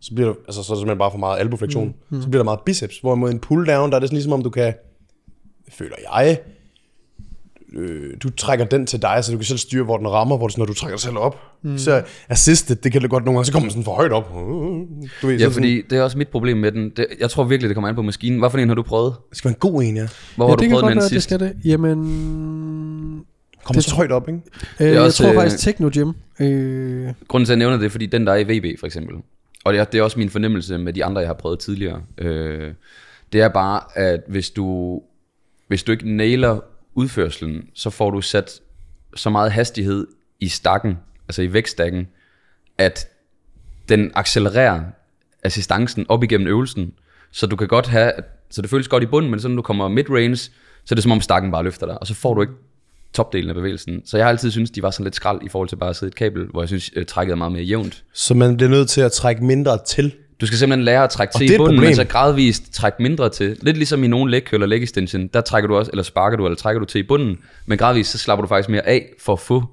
B: så bliver der, altså så er det simpelthen bare for meget albuflektion. Mm. Mm. Så bliver der meget biceps. Hvorimod en pull-down, der er det sådan ligesom om du kan, føler jeg, øh, du trækker den til dig, så du kan selv styre, hvor den rammer, hvor det sådan, når du trækker dig selv op. Mm. Så assisted, det kan det godt nogle gange, så kommer man sådan for højt op. Du ved,
C: Ja,
B: så
C: fordi det er også mit problem med den. Det, jeg tror virkelig, det kommer an på maskinen. Hvad for en har du prøvet?
B: Det skal være en god en, ja.
C: Hvor
A: ja,
C: har
A: det
C: du prøvet den
A: være, at det
C: sidst?
A: skal det. Jamen...
B: Kommer så højt op, ikke?
A: Øh, jeg
C: også,
A: tror
C: øh,
A: faktisk Techno Gym. Øh,
C: Grunden til, at jeg nævner det, er, fordi den, der er i VB, for eksempel. Og det er, det er også min fornemmelse med de andre, jeg har prøvet tidligere. Øh, det er bare, at hvis du, hvis du ikke nailer udførselen, så får du sat så meget hastighed i stakken, altså i vægtstakken, at den accelererer assistancen op igennem øvelsen. Så du kan godt have, så det føles godt i bunden, men så når du kommer mid-range, så er det som om stakken bare løfter dig, og så får du ikke topdelen af bevægelsen. Så jeg har altid syntes, de var sådan lidt skrald i forhold til bare at sidde i et kabel, hvor jeg synes, øh, trækket er meget mere jævnt.
B: Så man bliver nødt til at trække mindre til.
C: Du skal simpelthen lære at trække til i bunden, men så gradvist trække mindre til. Lidt ligesom i nogle læg eller leg extension, der trækker du også, eller sparker du, eller trækker du til i bunden, men gradvist så slapper du faktisk mere af for at få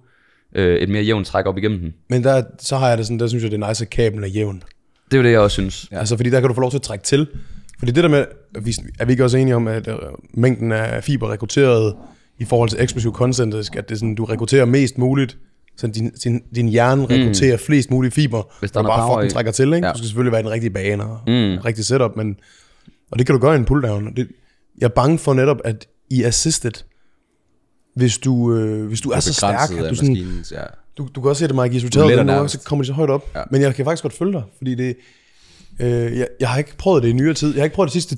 C: øh, et mere jævnt træk op igennem den.
B: Men der, så har jeg det sådan, der synes jeg, det er nice, at kablen er jævn.
C: Det er jo det, jeg også synes.
B: Ja. Altså, fordi der kan du få lov til at trække til. Fordi det der med, er vi, er vi ikke også enige om, at øh, mængden af fiber rekrutteret i forhold til eksplosiv koncentrisk, at det er sådan, du rekrutterer mest muligt, så din, din, din hjerne rekrutterer mm. flest mulige fiber,
C: Hvis der
B: og
C: er
B: bare fucking
C: i.
B: trækker til, ikke?
C: Ja.
B: Du skal selvfølgelig være i den rigtige bane og mm. rigtig setup, men, og det kan du gøre i en pulldown. Det, jeg er bange for netop, at i assisted, hvis du, øh, hvis du er så stærk, at
D: af
B: du sådan,
D: maskinens, ja.
B: du, du kan også se det, Mike, i
D: Du
B: resultatet,
D: nærmest.
B: så kommer de så højt op.
D: Ja.
B: Men jeg kan faktisk godt følge dig, fordi det, øh, jeg, jeg har ikke prøvet det i nyere tid. Jeg har ikke prøvet det sidste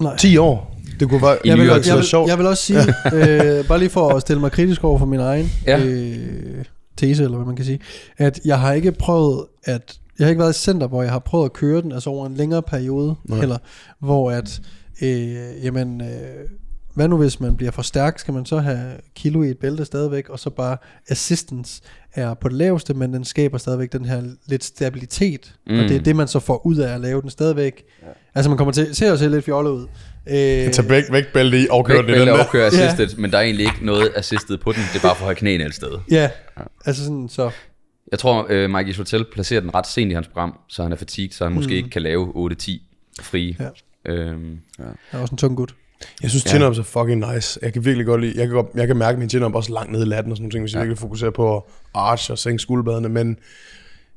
A: nej.
B: 10 år. Det kunne være,
C: I
A: Jeg vil, jeg,
C: tid.
A: jeg, vil,
B: sjovt.
A: jeg vil også sige, øh, bare lige for at stille mig kritisk over for min egen
C: Ja.
A: øh, tese, eller hvad man kan sige, at jeg har ikke prøvet at, jeg har ikke været i center, hvor jeg har prøvet at køre den, altså over en længere periode,
B: Nej.
A: eller hvor at, øh, jamen, øh, hvad nu hvis man bliver for stærk, skal man så have kilo i et bælte stadigvæk, og så bare assistance er på det laveste, men den skaber stadigvæk den her lidt stabilitet, mm. og
C: Mm.
A: det er det, man så får ud af at lave den stadigvæk. Ja. Altså man kommer til, ser jo selv lidt fjollet ud. Øh,
B: Tag væk, vægtbælte i og køre den i den der.
C: og køre assisted, men der er egentlig ikke noget assisted på den. Det er bare for at have knæene et sted.
A: Ja, altså sådan, så...
C: Jeg tror, øh, Mike Isotel placerer den ret sent i hans program, så han er fatigued, så han måske ikke kan lave 8-10 frie.
A: Ja.
C: Øhm,
A: Jeg er også en tung gut.
B: Jeg synes, chin-ups er fucking nice. Jeg kan virkelig godt lide, jeg kan, godt, jeg kan mærke min chin-up også langt nede i latten og sådan nogle ting, hvis jeg virkelig fokuserer på at arch og sænke skulderbladene, men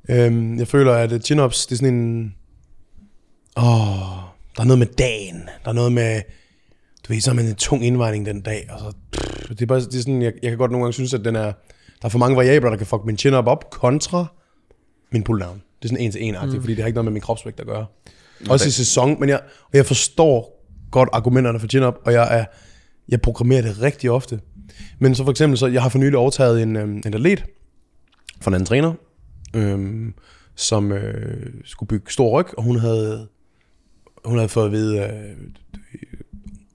B: øhm, jeg føler, at chin-ups, det er sådan en, åh, der er noget med dagen, der er noget med, du ved, så har man en tung indvejning den dag, og så, pff, det er bare, det er sådan, jeg, jeg kan godt nogle gange synes, at den er, der er for mange variabler, der kan fuck min chin-up op, kontra min pull-down. Det er sådan en til en mm. fordi det har ikke noget med min kropsvægt at gøre. Også i sæson, men jeg, og jeg forstår godt argumenterne for chin-up, og jeg er, jeg programmerer det rigtig ofte. Men så for eksempel, så jeg har for nylig overtaget en, øhm, en atlet fra en anden træner, øhm, som øh, skulle bygge stor ryg, og hun havde, hun havde fået at vide, øh,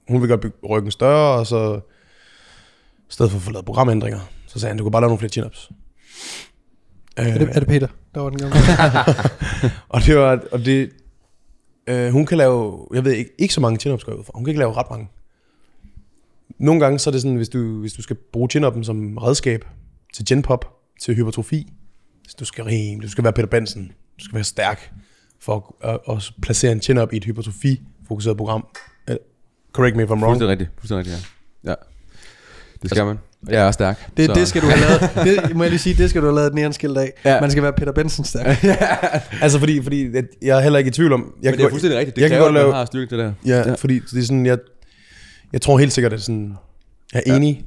B: hun ville godt bygge ryggen større, og så i stedet for at få lavet programændringer, så sagde han, du kan bare lave nogle flere chin-ups. Øh,
A: Er det, er det Peter, der var den gang?
B: og det var, og det, øh, hun kan lave, jeg ved ikke, ikke så mange chin-ups går ud fra. Hun kan ikke lave ret mange. Nogle gange så er det sådan, hvis du, hvis du skal bruge chin som redskab til genpop, til hypertrofi, hvis du skal rim, du skal være Peter Benson, du skal være stærk for at, at, at placere en chin-up i et hypertrofi-fokuseret program. Uh, correct me if I'm wrong.
D: Fuldstændig rigtigt. Fuldstændig rigtigt, ja. ja. Det skal man. Jeg er stærk.
A: Det,
D: så-
A: det skal du have lavet. Det, må jeg lige sige, det skal du have lavet et neonskilt af.
D: Ja.
A: Man skal være Peter Benson stærk.
B: Altså fordi, fordi jeg er heller ikke i tvivl om... Jeg
D: Men det er fuldstændig rigtigt. Det
B: jeg kan godt
D: at
B: lave,
D: man har styrke det der.
B: Ja, ja, fordi det er sådan, jeg, jeg tror helt sikkert, at sådan, jeg er enig.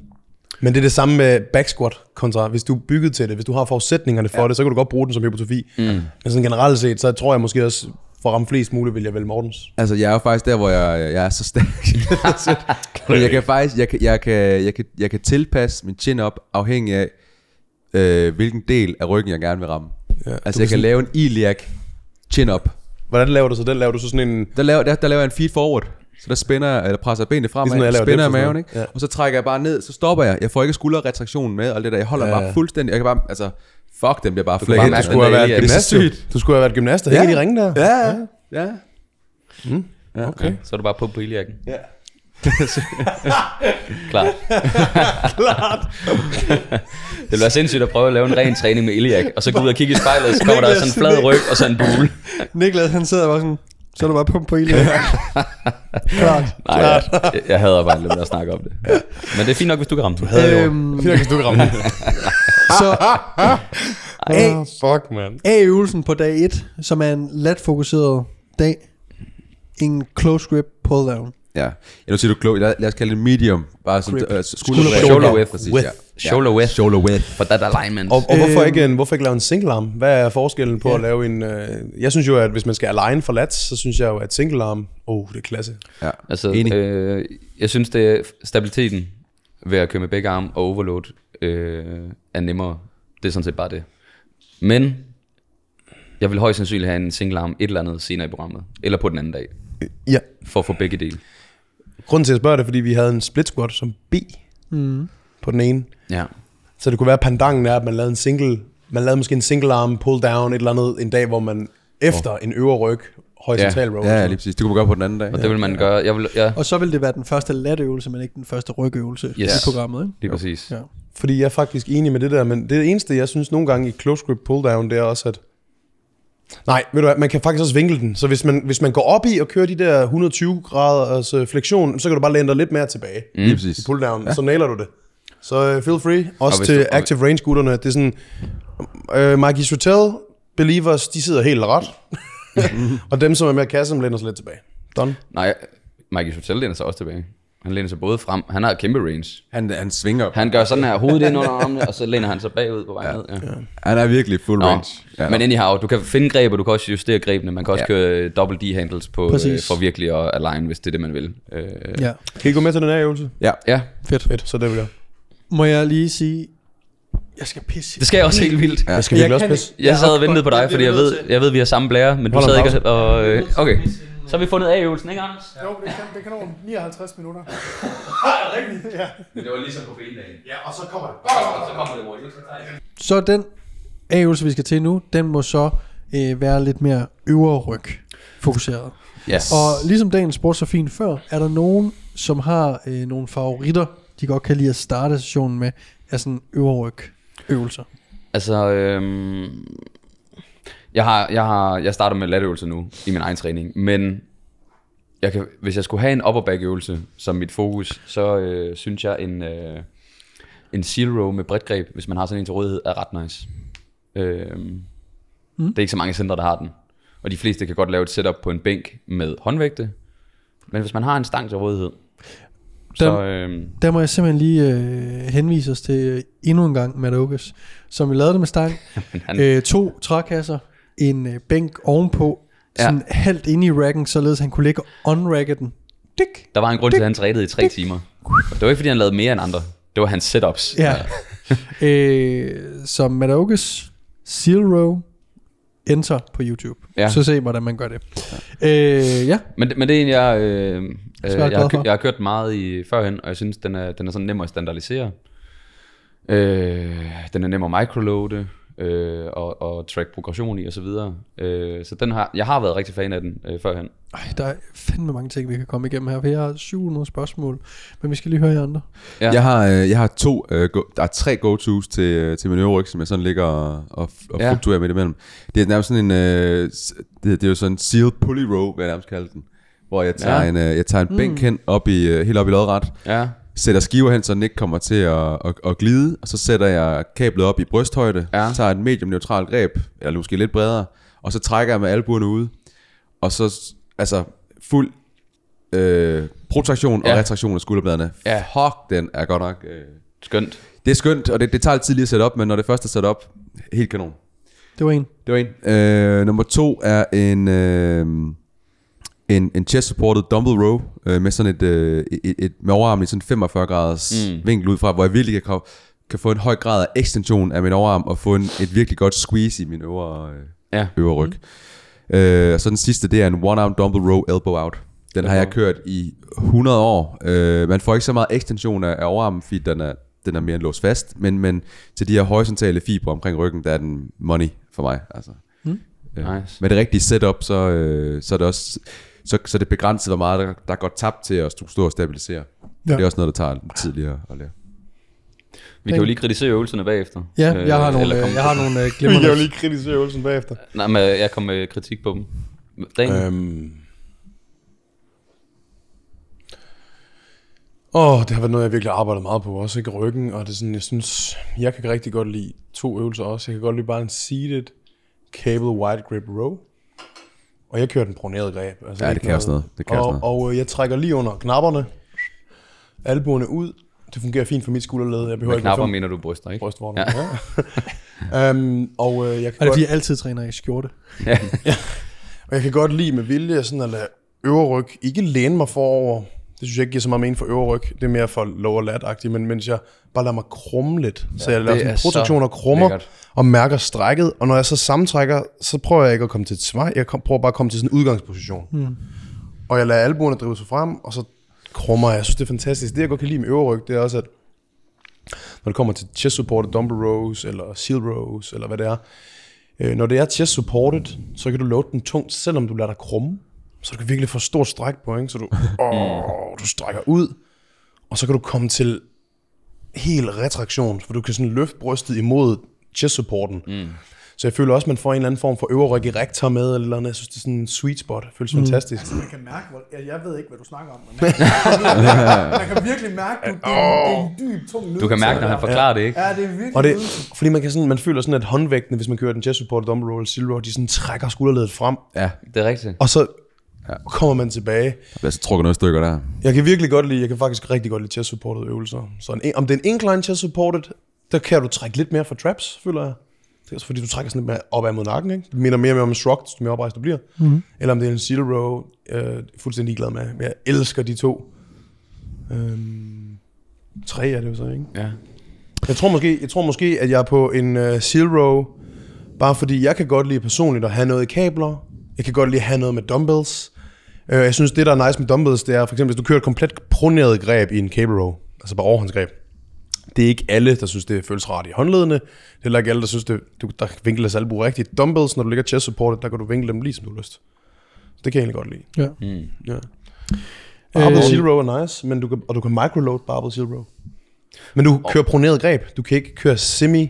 B: Men det er det samme med back squat kontra, hvis du er bygget til det, hvis du har forudsætningerne for ja. det, så kan du godt bruge den som hypotrofi. Mm. Men sådan generelt set, så tror jeg måske også, for at ramme flest muligt, vil jeg vælge Mortens.
D: Altså, jeg er jo faktisk der, hvor jeg, jeg er så stærk. Men jeg kan faktisk, jeg kan, jeg kan, jeg kan, jeg kan tilpasse min chin op afhængig af, øh, hvilken del af ryggen, jeg gerne vil ramme.
B: Ja,
D: altså, jeg kan
B: sådan-
D: lave en iliac chin up.
B: Hvordan laver du så den? Laver du så sådan en...
D: Der laver, der, der laver jeg en feed forward. Så der spænder, jeg- eller presser benene
B: Ligesom når
D: fremad,
B: jeg
D: spænder jeg
B: sådan
D: maven, ikke?
B: Ja.
D: Og så trækker jeg bare ned, så stopper jeg. Jeg får ikke skulderretraktionen med, og det der. Jeg holder
B: Ja,
D: bare
B: ja.
D: fuldstændig. Jeg kan bare, altså, fuck, den bliver bare flækket.
C: bare
B: Du skulle have været gymnast. Du skulle have været gymnast og
D: Ja.
B: hænge i de ringe der.
D: Ja, ja. ja.
C: ja, så er du bare på på iliakken.
D: ja.
C: Klart.
B: Klart.
C: det vil være sindssygt at prøve at lave en ren træning med iliak, og så gå ud og kigge i spejlet, og så kommer der sådan en flad ryg og så en bule.
A: Niklas, han sidder bare sådan, så er du bare pump på ilden. Klart.
C: Nej, jeg, jeg, jeg hader bare lidt med at snakke om det. Men det er fint nok, hvis du kan ramme den.
A: Øhm,
B: Fint, hvis du kan ramme den.
A: så
B: Ah, fuck, man.
A: A-øvelsen på dag 1, som er en let fokuseret dag, en close grip pull down.
D: Ja. ja, nu siger du klog. Lad, lad os kalde det medium. Bare sådan,
A: Grip.
D: uh,
C: Shoulder
D: skulder
C: width.
D: Præcis,
B: Width.
D: ja.
C: Shoulder width.
D: Shoulder width.
C: For that alignment.
B: Og, og hvorfor,
A: Øhm.
B: ikke en, hvorfor ikke lave en single arm? Hvad er forskellen på
A: Ja.
B: at lave en... Øh, jeg synes jo, at hvis man skal align for lats, så synes jeg jo, at single arm... Oh, det er klasse.
D: Ja.
C: Altså,
D: Enig.
C: øh, jeg synes, det er stabiliteten ved at køre med begge arme og overload øh, er nemmere. Det er sådan set bare det. Men jeg vil højst sandsynligt have en single arm et eller andet senere i programmet. Eller på den anden dag.
B: Ja.
C: For at få begge dele.
B: Grunden til at jeg spørger det, er, fordi vi havde en split squat som B
A: Mm.
B: På den ene.
C: Ja.
B: Så det kunne være, at pandangen er, at man lavede en single... Man lavede måske en single arm pull down et eller andet en dag, hvor man efter en øvre ryg horizontal row.
D: Ja, ja, lige præcis. Det kunne man gøre på den anden dag.
C: Og det vil man gøre. Jeg vil, ja,
A: Og så vil det være den første latøvelse, men ikke den første rygøvelse yes. I programmet. Ikke?
C: lige præcis.
A: Ja.
B: Fordi jeg er faktisk enig med det der, men det eneste, jeg synes nogle gange i close grip pull down, det er også, at Nej, ved du hvad, man kan faktisk også vinkle den. Så hvis man, hvis man går op i og kører de der 120 grader altså fleksion, så kan du bare læne dig lidt mere tilbage
C: Mm.
D: Lige præcis.
B: i pull down, ja. så nailer du det. Så uh, feel free. Også
C: hvis
B: til
C: du- og-
B: active range gutterne. Det er sådan, uh, Mikey Sotel, believers, de sidder helt ret. og dem, som er mere kasse, læner sig lidt tilbage. Done.
C: Nej, Mikey Hotel læner sig også tilbage. Han læner sig både frem. Han har kæmpe range.
D: Han, han svinger. Han,
C: Han gør sådan her hovedet ind under armene, og så læner han sig bagud på vej ned. Ja.
D: han er virkelig full
C: Nå,
D: range. Ja,
C: men anyhow, du kan finde greb, og du kan også justere grebene. Man kan også
D: Ja.
C: ja. køre double D-handles på, øh, for virkelig at align, hvis det er det, man vil. Øh,
A: ja,
B: Kan I gå med til den her øvelse?
D: ja.
C: ja,
A: fedt.
B: Fedt, så det vil jeg.
A: Må jeg lige sige, jeg skal pisse.
C: det skal jeg også helt vildt.
B: Ja. Skal
A: Jeg
B: ikke også
A: kan
B: pisse?
C: Jeg sad og ventede på dig, fordi jeg ved, jeg ved, vi har samme blære, men du sad ikke og... Øh, okay, så har vi fundet A-øvelsen, ikke Anders?
E: Jo, det kan, det kan nå 59 minutter. ja.
C: Men det var ligesom på bendagen.
E: ja, og så kommer det.
C: Så kommer det hurtigt.
A: Så den A-øvelse, vi skal til nu, den må så øh, være lidt mere øvre ryg fokuseret.
C: Yes.
A: Og ligesom dagen spurgte så fint før, er der nogen, som har øh, nogle favoritter, de godt kan lide at starte sessionen med, af sådan øvre ryg øvelser.
C: Altså, øhm, jeg, har, jeg, har, jeg starter med letøvelse nu i min egen træning, men jeg kan, hvis jeg skulle have en upper back øvelse som mit fokus, så øh, synes jeg en, øh, en seal row med bredt greb, hvis man har sådan en til rådighed, er ret nice. Øhm, mm. Det er ikke så mange centre, der har den. Og de fleste kan godt lave et setup på en bænk med håndvægte. Men hvis man har en stang til rådighed, så... øhm,
A: Der må jeg simpelthen lige øh, henvise os til øh, endnu en gang Matt Oakes, som vi lavede det med stang.
C: han,
A: Øh, to trækasser, en øh, bænk ovenpå,
C: Ja.
A: sådan halvt inde i racken, således han kunne ligge unragge den. Dik.
C: Der var en grund til, at han trænede i tre timer. Og det var ikke, fordi han lavede mere end andre. Det var hans setups.
A: Ja. øh, så Matt Oakes, Row, enter på YouTube.
C: Ja.
A: Så se, hvordan man gør det. Øh, ja,
C: Men, det- men det er en, jeg, øh, øh, jeg, har, kø- jeg har kørt meget i førhen, og jeg synes, den er, den er sådan nem at standardisere. Øh, den er nem at microloade, øh, og, og track progression i, og så videre. Øh, så den har, jeg har været rigtig fan af den øh, førhen.
A: Ej, der er fandme mange ting, vi kan komme igennem her, for jeg har 700 spørgsmål, men vi skal lige høre jer andre.
C: Ja.
D: Jeg har, øh, jeg har to, øh, go, der er tre go-tos til, øh, til min øvre ryg, som jeg sådan ligger og, og, og
C: Ja.
D: fluktuerer midt imellem. Det er nærmest sådan en, øh, det, det er jo sådan en seal pulley row, vil jeg nærmest kalde den. Hvor jeg tager
C: Ja.
D: en, øh, jeg tager en bænk hen, op i, helt op i lodret,
C: Ja,
D: sætter skiver hen, så den ikke kommer til at, at, at glide, og så sætter jeg kablet op i brysthøjde,
C: Ja.
D: tager et medium neutralt greb, eller måske lidt bredere, og så trækker jeg med albuerne ud, og så altså fuld øh, protraktion
C: Ja.
D: og retraktion af skulderbladene.
C: Ja.
D: Fuck, den er godt nok... Øh,
C: skønt.
D: det er skønt, og det, det tager lidt tid lige at sætte op, men når det først er sat op, helt kanon.
A: Det var en.
D: Det var en. Øh, nummer to er en, øh, en, en chest supported dumbbell row, øh, med sådan et, øh, et, et med overarmen i sådan 45 graders
C: Mm.
D: vinkel ud fra, hvor jeg virkelig kan, kan få en høj grad af ekstension af min overarm, og få en, et virkelig godt squeeze i min øvre, øh,
C: Ja.
D: øvre ryg. Mm. Øh, og så den sidste, det er en one arm dumbbell row elbow out. Den har jeg kørt i 100 år. Øh, man får ikke så meget ekstension af, af overarmen, fordi den er, den er mere end låst fast, men, men til de her horisontale fibre omkring ryggen, der er den money for mig. Altså.
A: Mm.
D: Øh,
C: Nice.
D: Med det rigtige setup, så, øh, så er det også så, så det er begrænset, hvor meget der, der går tabt til at stå og stabilisere. Ja. Det er også noget, der tager lidt tid lige at, lære.
C: Vi kan jo lige kritisere øvelserne bagefter.
A: Ja, jeg har
C: Øh,
A: nogle,
C: eller
A: øh, jeg har nogle øh,
B: Vi
A: glimrende...
B: kan jo lige kritisere øvelsen bagefter.
C: Nej, men jeg kom med kritik på dem. Daniel,
B: Øhm. Åh, oh, det har været noget, jeg virkelig har arbejdet meget på, også ikke ryggen, og det er sådan, jeg synes, jeg kan rigtig godt lide to øvelser også. Jeg kan godt lide bare en seated cable wide grip row, og jeg kører den proneret greb. Altså
D: Ja, det kan også noget. Det kan
B: og,
D: noget.
B: og øh, jeg trækker lige under knapperne, albuerne ud, det fungerer fint for mit skulderled. Jeg behøver
C: med
B: ikke
C: knapper mener du bryster, ikke?
B: brystvorter. Ja. um, og øh, jeg kan
A: Er det
B: godt...
A: fordi, jeg altid træner i skjorte?
B: Og jeg kan godt lide med vilje sådan at lade øvre ryg ikke læne mig forover. Det synes jeg ikke giver så meget mening for øvre ryg. Det er mere for lower lat men mens jeg bare lader mig krumme lidt. Så jeg laver
C: det
B: sådan
C: så
B: protraktion og krummer
C: lækkert.
B: og mærker strækket. Og når jeg så sammentrækker, så prøver jeg ikke at komme til et svej. Jeg prøver bare at komme til sådan en udgangsposition. Mm. Og jeg lader albuerne drive sig frem, og så krummer jeg. Jeg synes, det er fantastisk. Det, jeg godt kan lide med øvre ryg, det er også, at når det kommer til chest supported dumbbell rows, eller seal rows, eller hvad det er, Øh, når det er chest supported, så kan du load den tungt, selvom du lader dig krumme. Så du kan virkelig få stort stræk på, ikke? Så du, åh, du strækker ud, og så kan du komme til helt retraktion, for du kan sådan løfte brystet imod chest supporten. Mm. Så jeg føler også, at man får en eller anden form for øvre ryg erektor med, eller noget. Jeg synes, det er sådan en sweet spot. Det føles mm. fantastisk.
E: Man kan mærke, hvor, jeg, jeg ved ikke, hvad du snakker om, men man, kan, man kan virkelig mærke, du, det, er, det er en dyb, tung nydelse.
C: Du kan mærke, når han forklarer det, ikke?
E: Ja, det er virkelig
B: Og det, fordi man, kan sådan, man føler sådan, at håndvægtene, hvis man kører den chest supported dumbbell seal row, de sådan trækker skulderledet frem,
D: Ja,
C: Det er rigtigt.
B: og så kommer man tilbage.
D: der så trukket noget stykker der.
B: Jeg kan virkelig godt lide, jeg kan faktisk rigtig godt lide chest supported øvelser. Så en, om det er en incline chest supported, der kan du trække lidt mere for traps, føler jeg. Det er også fordi, du trækker sådan lidt mere opad mod nakken, ikke? Det minder mere og mere om en shrug, desto mere oprejst du bliver. Mm-hmm. Eller om det er en seal row, øh, fuldstændig glad med. Jeg elsker de to. Øhm, tre er det jo så, ikke?
C: Ja.
B: Jeg tror måske, jeg tror måske at jeg er på en uh, seal row, bare fordi jeg kan godt lide personligt at have noget i kabler. Jeg kan godt lide at have noget med dumbbells. Uh, jeg synes, det der er nice med dumbbells, det er for eksempel, hvis du kører et komplet proneret greb i en cable row, altså bare overhåndsgreb. Det er ikke alle, der synes, det føles rart i håndledene. Det er heller ikke alle, der synes, det, du, der vinkler deres albu rigtigt. Dumbbells, når du ligger chest supported, der kan du vinkle dem lige som du har lyst. Så det kan jeg egentlig godt lide.
A: Ja.
C: Mm.
B: Ja. Barbell
A: Øh,
B: seal row er nice, men du kan, og du kan microload barbell seal row. Men du kører proneret greb. Du kan ikke køre semi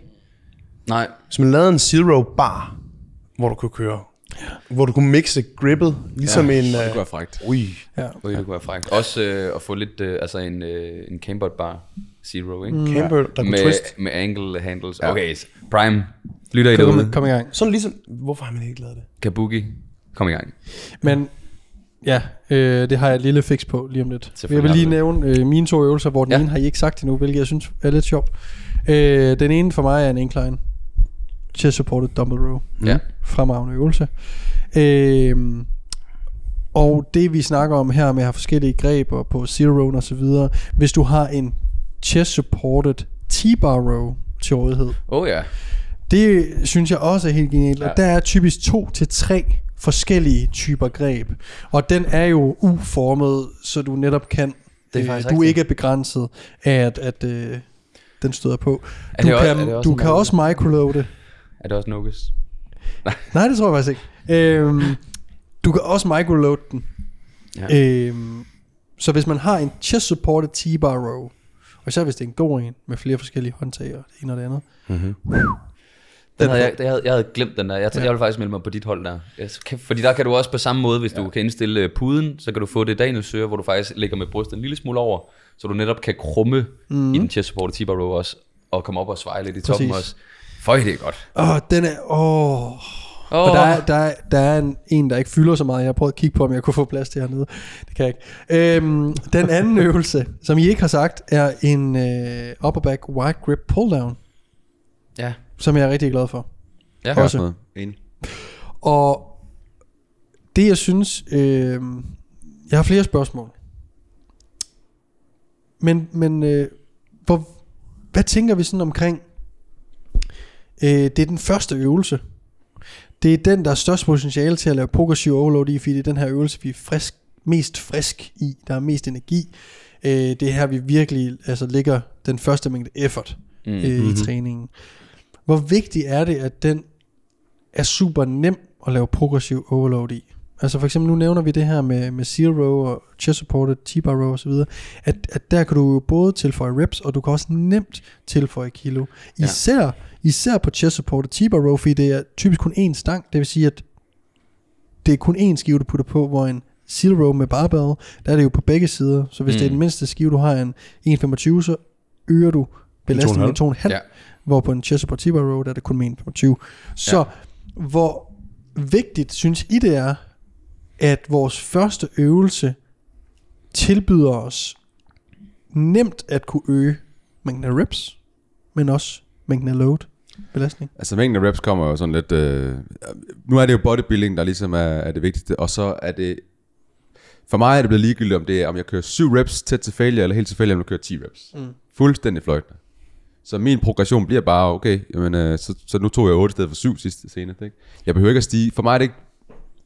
C: Nej,
B: hvis man lavede en zero bar, hvor du kunne køre, hvor du kunne mixe grippet, ligesom ja, en...
D: Det
B: Uh,
D: kunne være frækt.
B: ui,
A: Ja.
C: Ui, det kunne være frækt. Også øh, at få lidt, øh, altså en, øh, en cambered bar zero, ikke? Mm.
B: camber, der kunne
C: Med,
B: twist.
C: med angle handles. Okay, så Prime, lytter I
A: Kom,
C: derude?
A: kom i gang.
B: Sådan ligesom, hvorfor har man ikke lavet det?
C: Kabuki, kom i gang.
A: Men ja, øh, det har jeg et lille fix på lige om lidt. Jeg vil lige nævne øh, mine to øvelser, hvor den
C: Ja.
A: ene har I ikke sagt endnu, hvilket jeg synes er lidt sjovt. Øh, den ene for mig er en incline. Chest supported dumbbell row.
C: Ja.
A: Fremragende øvelse. Øh, og det vi snakker om her med at have forskellige greb og på zero row og så videre. Hvis du har en chest supported T-bar row til rådighed,
C: Oh ja.
A: det synes jeg også er helt genialt. Ja. Og der er typisk to til tre forskellige typer greb. Og den er jo uformet, så du netop kan,
C: Det er
A: øh,
C: faktisk
A: du ikke er begrænset af, at, at øh, den støder på.
C: Er
A: Du
C: også-
A: kan,
C: er det også
A: du kan også microloade.
C: Er det også Nogus?
A: Nej, det tror jeg faktisk ikke. Øhm, du kan også microloade den.
C: Ja.
A: Øhm, så hvis man har en chest supported T-bar row, og så hvis det er en god en med flere forskellige håndtag og det ene og det andet.
C: Den havde jeg, jeg, havde, jeg havde glemt den der. Jeg, ja. jeg vil faktisk melde mig på dit hold der. Fordi der kan du også på samme måde, hvis ja. du kan indstille øh, puden, så kan du få det Daniel søger, hvor du faktisk ligger med brystet en lille smule over, så du netop kan krumme mm. i den chest supported T-bar row også, og komme op og sveje lidt i toppen
A: Præcis.
C: også. Føj, det er godt.
A: Åh, den er... Åh...
C: Oh.
A: Og der er, der, er, der er en, en, der ikke fylder så meget. Jeg har prøvet at kigge på, om jeg kunne få plads til hernede. Det kan jeg ikke. Øhm, den anden øvelse, som I ikke har sagt, er en øh, upper back wide grip pull down,
C: Ja.
A: som jeg er rigtig glad for.
C: Ja.
A: Også.
D: Enig.
A: Og det jeg synes, øh, jeg har flere spørgsmål. Men, men øh, hvor, hvad tænker vi sådan omkring, øh, det er den første øvelse. Det er den, der er størst potentiale til at lave progressive overload i, fordi det er den her øvelse, vi er frisk, mest frisk i, der er mest energi. Øh, det er her, vi virkelig altså, ligger den første mængde effort
C: Mm.
A: øh, i træningen. Hvor vigtigt er det, at den er super nem at lave progressiv overload i? Altså for eksempel nu nævner vi det her med, med seal row og chest supported, T-bar row osv., at, at der kan du både tilføje reps, og du kan også nemt tilføje kilo. Især, ja. Især på chest supported T-bar row, fordi det er typisk kun én stang, det vil sige, at det er kun én skive, du putter på, hvor en seal row med barbell, der er det jo på begge sider, så hvis mm. det er
C: Mm.
A: den mindste skive, du har en 1,25, så øger du belastningen med 2,5,
C: Ja.
A: hvor på en chest support T-bar row, der er det kun med 1,25. Så ja. hvor vigtigt synes I det er, at vores første øvelse tilbyder os nemt at kunne øge mængden af reps, men også mængden af load, belastning.
D: Altså mængden af reps kommer jo sådan lidt... Øh, nu er det jo bodybuilding, der ligesom er, er det vigtigste, og så er det... For mig er det blevet ligegyldigt, om det er, om jeg kører 7 reps tæt til failure, eller helt til failure, om jeg kører 10 reps.
A: Mm.
D: Fuldstændig fløjtende. Så min progression bliver bare, okay, jamen, øh, så, så nu tog jeg 8 i stedet for 7 sidste scene. Ikke? Jeg behøver ikke at stige. For mig er det ikke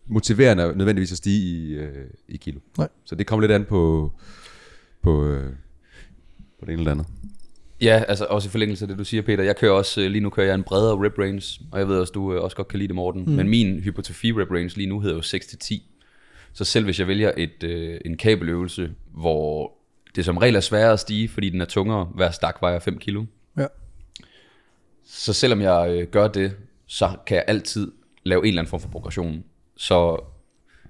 D: motiverende nødvendigvis at stige i, øh, i kilo.
A: Nej.
D: Så det kommer lidt an på, på, øh, på det ene eller andet.
C: Ja, altså også i forlængelse af det, du siger, Peter. Jeg kører også, øh, lige nu kører jeg en bredere rep range, og jeg ved også, du øh, også godt kan lide det, Morten. Mm. Men min hypotrofi rep range lige nu hedder jo 6-10. Så selv hvis jeg vælger et, øh, en kabeløvelse, hvor det som regel er sværere at stige, fordi den er tungere, hver stak vejer 5 kilo.
A: Ja.
C: Så selvom jeg øh, gør det, så kan jeg altid lave en eller anden form for progression. Så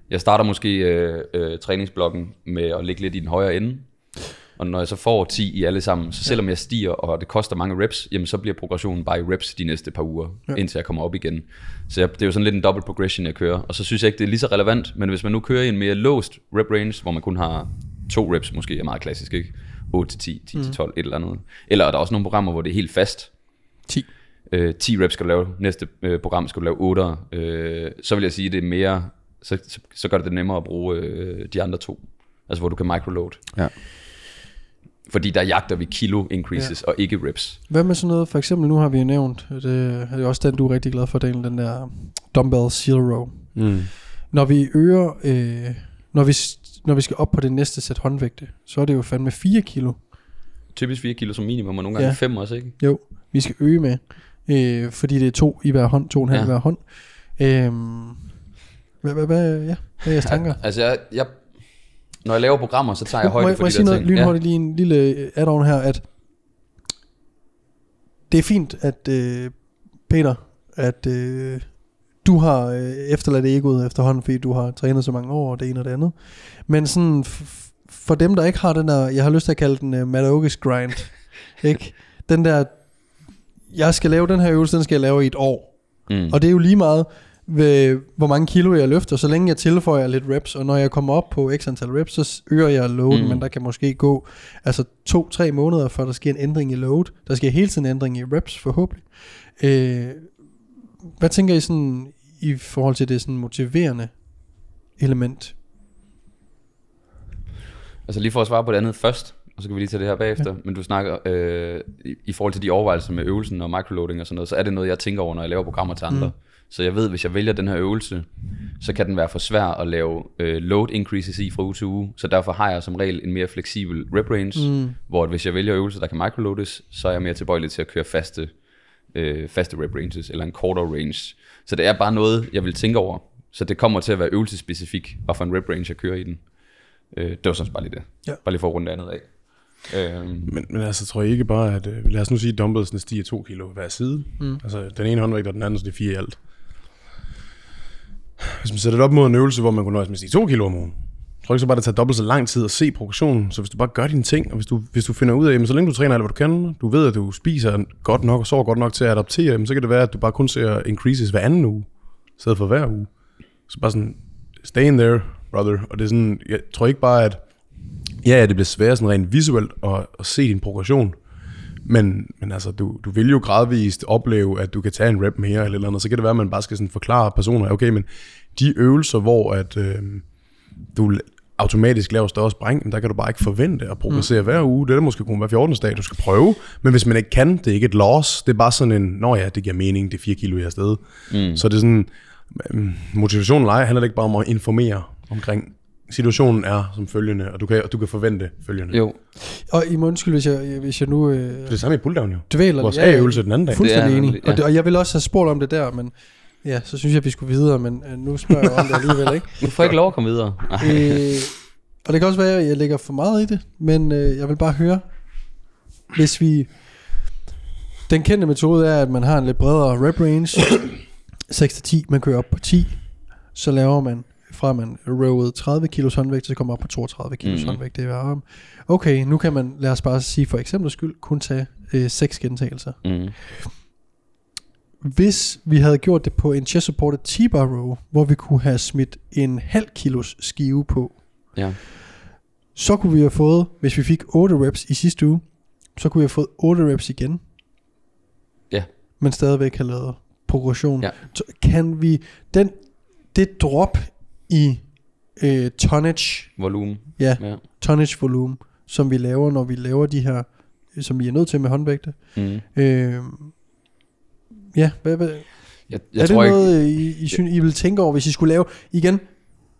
C: jeg starter måske øh, øh, træningsblokken med at ligge lidt i den højre ende. Og når jeg så får 10 i alle sammen, så selvom jeg stiger, og det koster mange reps, jamen så bliver progressionen bare i reps de næste par uger, ja. indtil jeg kommer op igen. Så jeg, det er jo sådan lidt en double progression, jeg kører. Og så synes jeg ikke, det er lige så relevant, men hvis man nu kører i en mere låst rep range, hvor man kun har to reps, måske er meget klassisk, ikke? 8 til 10, 10 til 12, et eller andet. Eller er der også nogle programmer, hvor det er helt fast,
A: 10.
C: øh, 10 reps skal du lave, næste øh, program skal du lave 8, øh, så vil jeg sige, det er mere, så, så, så gør det det nemmere at bruge øh, de andre to. Altså hvor du kan microload.
D: Ja.
C: Fordi der jagter vi kilo increases ja. og ikke reps.
A: Hvad med sådan noget, for eksempel nu har vi nævnt, det er også den, du er rigtig glad for, Daniel, den der dumbbell seal row.
B: Mm.
A: Når vi øger, øh, når, vi, når vi skal op på det næste sæt håndvægte, så er det jo fandme 4 kilo.
C: Typisk 4 kilo som minimum, og nogle gange
A: Ja.
C: 5 også, ikke?
A: Jo, vi skal øge med, øh, fordi det er to i hver hånd, to og en halv
C: Ja.
A: i hver hånd. Øh, hvad, hvad, hvad, ja, hvad er jeres tanker?
C: Altså, jeg, jeg, når jeg laver programmer, så tager jeg
A: må,
C: højde
A: jeg-
C: for
A: må
C: de
A: jeg sige
C: der
A: noget
C: ting.
A: lynhurtigt, lige en lille øh, add-on her, at det er fint, at øh, Peter, at øh, du har øh, efterladt egoet efterhånden, fordi du har trænet så mange år, og det ene og det andet. Men sådan, f- for dem, der ikke har den der, jeg har lyst til at kalde den Matt Oakes grind, ikke? Den der, jeg skal lave den her øvelse, den skal jeg lave i et år.
C: Mm.
A: Og det er jo lige meget, ved, hvor mange kilo jeg løfter, så længe jeg tilføjer lidt reps, og når jeg kommer op på x antal reps, så øger jeg loaden,
C: Mm.
A: mm. men der kan måske gå altså to-tre måneder, før der sker en ændring i load. Der sker hele tiden en ændring i reps, forhåbentlig. Øh, hvad tænker I sådan i forhold til det sådan motiverende element?
C: Altså lige for at svare på det andet først, og så kan vi lige tage det her bagefter. Ja. Men du snakker, øh, i, i forhold til de overvejelser med øvelsen og microloading og sådan noget, så er det noget, jeg tænker over, når jeg laver programmer til andre. Mm. Så jeg ved, hvis jeg vælger den her øvelse, så kan den være for svær at lave øh, load increases i fra uge til uge. Så derfor har jeg som regel en mere fleksibel rep range, mm. hvor hvis jeg vælger øvelser, der kan microloades, så er jeg mere tilbøjelig til at køre faste, øh, faste rep ranges, eller en kortere range. Så det er bare noget, jeg vil tænke over. Så det kommer til at være øvelsespecifik, hvad for en rep range jeg kører i den. Øh, det var sådan bare lige det.
A: Ja.
C: Bare lige for at runde det andet af. Øhm,
B: Men, men altså, tror jeg ikke bare, at øh, lad os nu sige, at dumbbellsene stiger 2 kilo hver side. Mm. Altså, den ene håndvægt og den anden, så det er 4 i alt. Hvis man sætter det op mod en øvelse, hvor man kunne nøjes med at 2 kilo om ugen, tror ikke så bare, det tager dobbelt så lang tid at se progressionen. Så hvis du bare gør dine ting, og hvis du, hvis du finder ud af, jamen, så længe du træner alt, hvad du kan, du ved, at du spiser godt nok og sover godt nok til at adaptere, jamen, så kan det være, at du bare kun ser increases hver anden uge, i stedet for hver uge. Så bare sådan, stay in there, brother. Og det er sådan, jeg tror ikke bare, at ja, ja, det bliver sværere sådan rent visuelt at, at se din progression. Men, men altså, du, du vil jo gradvist opleve, at du kan tage en rep mere eller, eller andet. Så kan det være, at man bare skal sådan forklare personer, okay, men de øvelser, hvor at, øh, du automatisk laver større spring, men der kan du bare ikke forvente at progressere mm. hver uge. Det er måske kun hver 14. dag, du skal prøve. Men hvis man ikke kan, det er ikke et loss. Det er bare sådan en, nå ja, det giver mening, det er 4 kilo i afsted. Mm. Så det er sådan, øhm, motivation eller ej, handler det ikke bare om at informere omkring, situationen er som følgende, og du kan, og du kan forvente følgende.
C: jo,
A: Og I må undskylde, hvis jeg, hvis jeg nu øh,
B: Det er det samme i pulldown jo.
A: dvæler
B: Vores
A: ja,
B: A-øvelse den anden dag.
A: Fuldstændig enig.
C: nemlig,
A: Og,
C: ja.
A: det, og jeg vil også have spurgt om det der, men ja, så synes jeg, vi skulle videre, men øh, nu spørger jeg om det alligevel, ikke?
C: Nu får jeg ikke lov at komme videre.
A: Øh, og det kan også være, at jeg lægger for meget i det, men øh, jeg vil bare høre, hvis vi... Den kendte metode er, at man har en lidt bredere rep range, 6-10, man kører op på 10, så laver man fra man rowede 30 kilos håndvægt, så kommer op på 32 kilos
C: Mhm.
A: mm-hmm. håndvægt. Det er arm. Okay, nu kan man, lad os bare sige for eksempel skyld, kun tage øh, 6 gentagelser.
C: Mm.
A: Hvis vi havde gjort det på en chest supported T-bar row, hvor vi kunne have smidt en halv kilos skive på,
C: Ja.
A: så kunne vi have fået, hvis vi fik 8 reps i sidste uge, så kunne vi have fået 8 reps igen.
C: Ja.
A: Men stadigvæk have lavet progression.
C: Ja.
A: Så kan vi, den, det drop i øh, tonnage,
C: Volumen.
A: ja,
C: Ja.
A: tonnage volume, som vi laver, når vi laver de her, som vi er nødt til med håndvægte.
C: Mm.
A: Øh, ja, hvad, hvad,
C: Jeg,
A: jeg er
C: tror
A: det
C: ikke,
A: noget, I, I, synes, I vil tænke over, hvis I skulle lave, igen,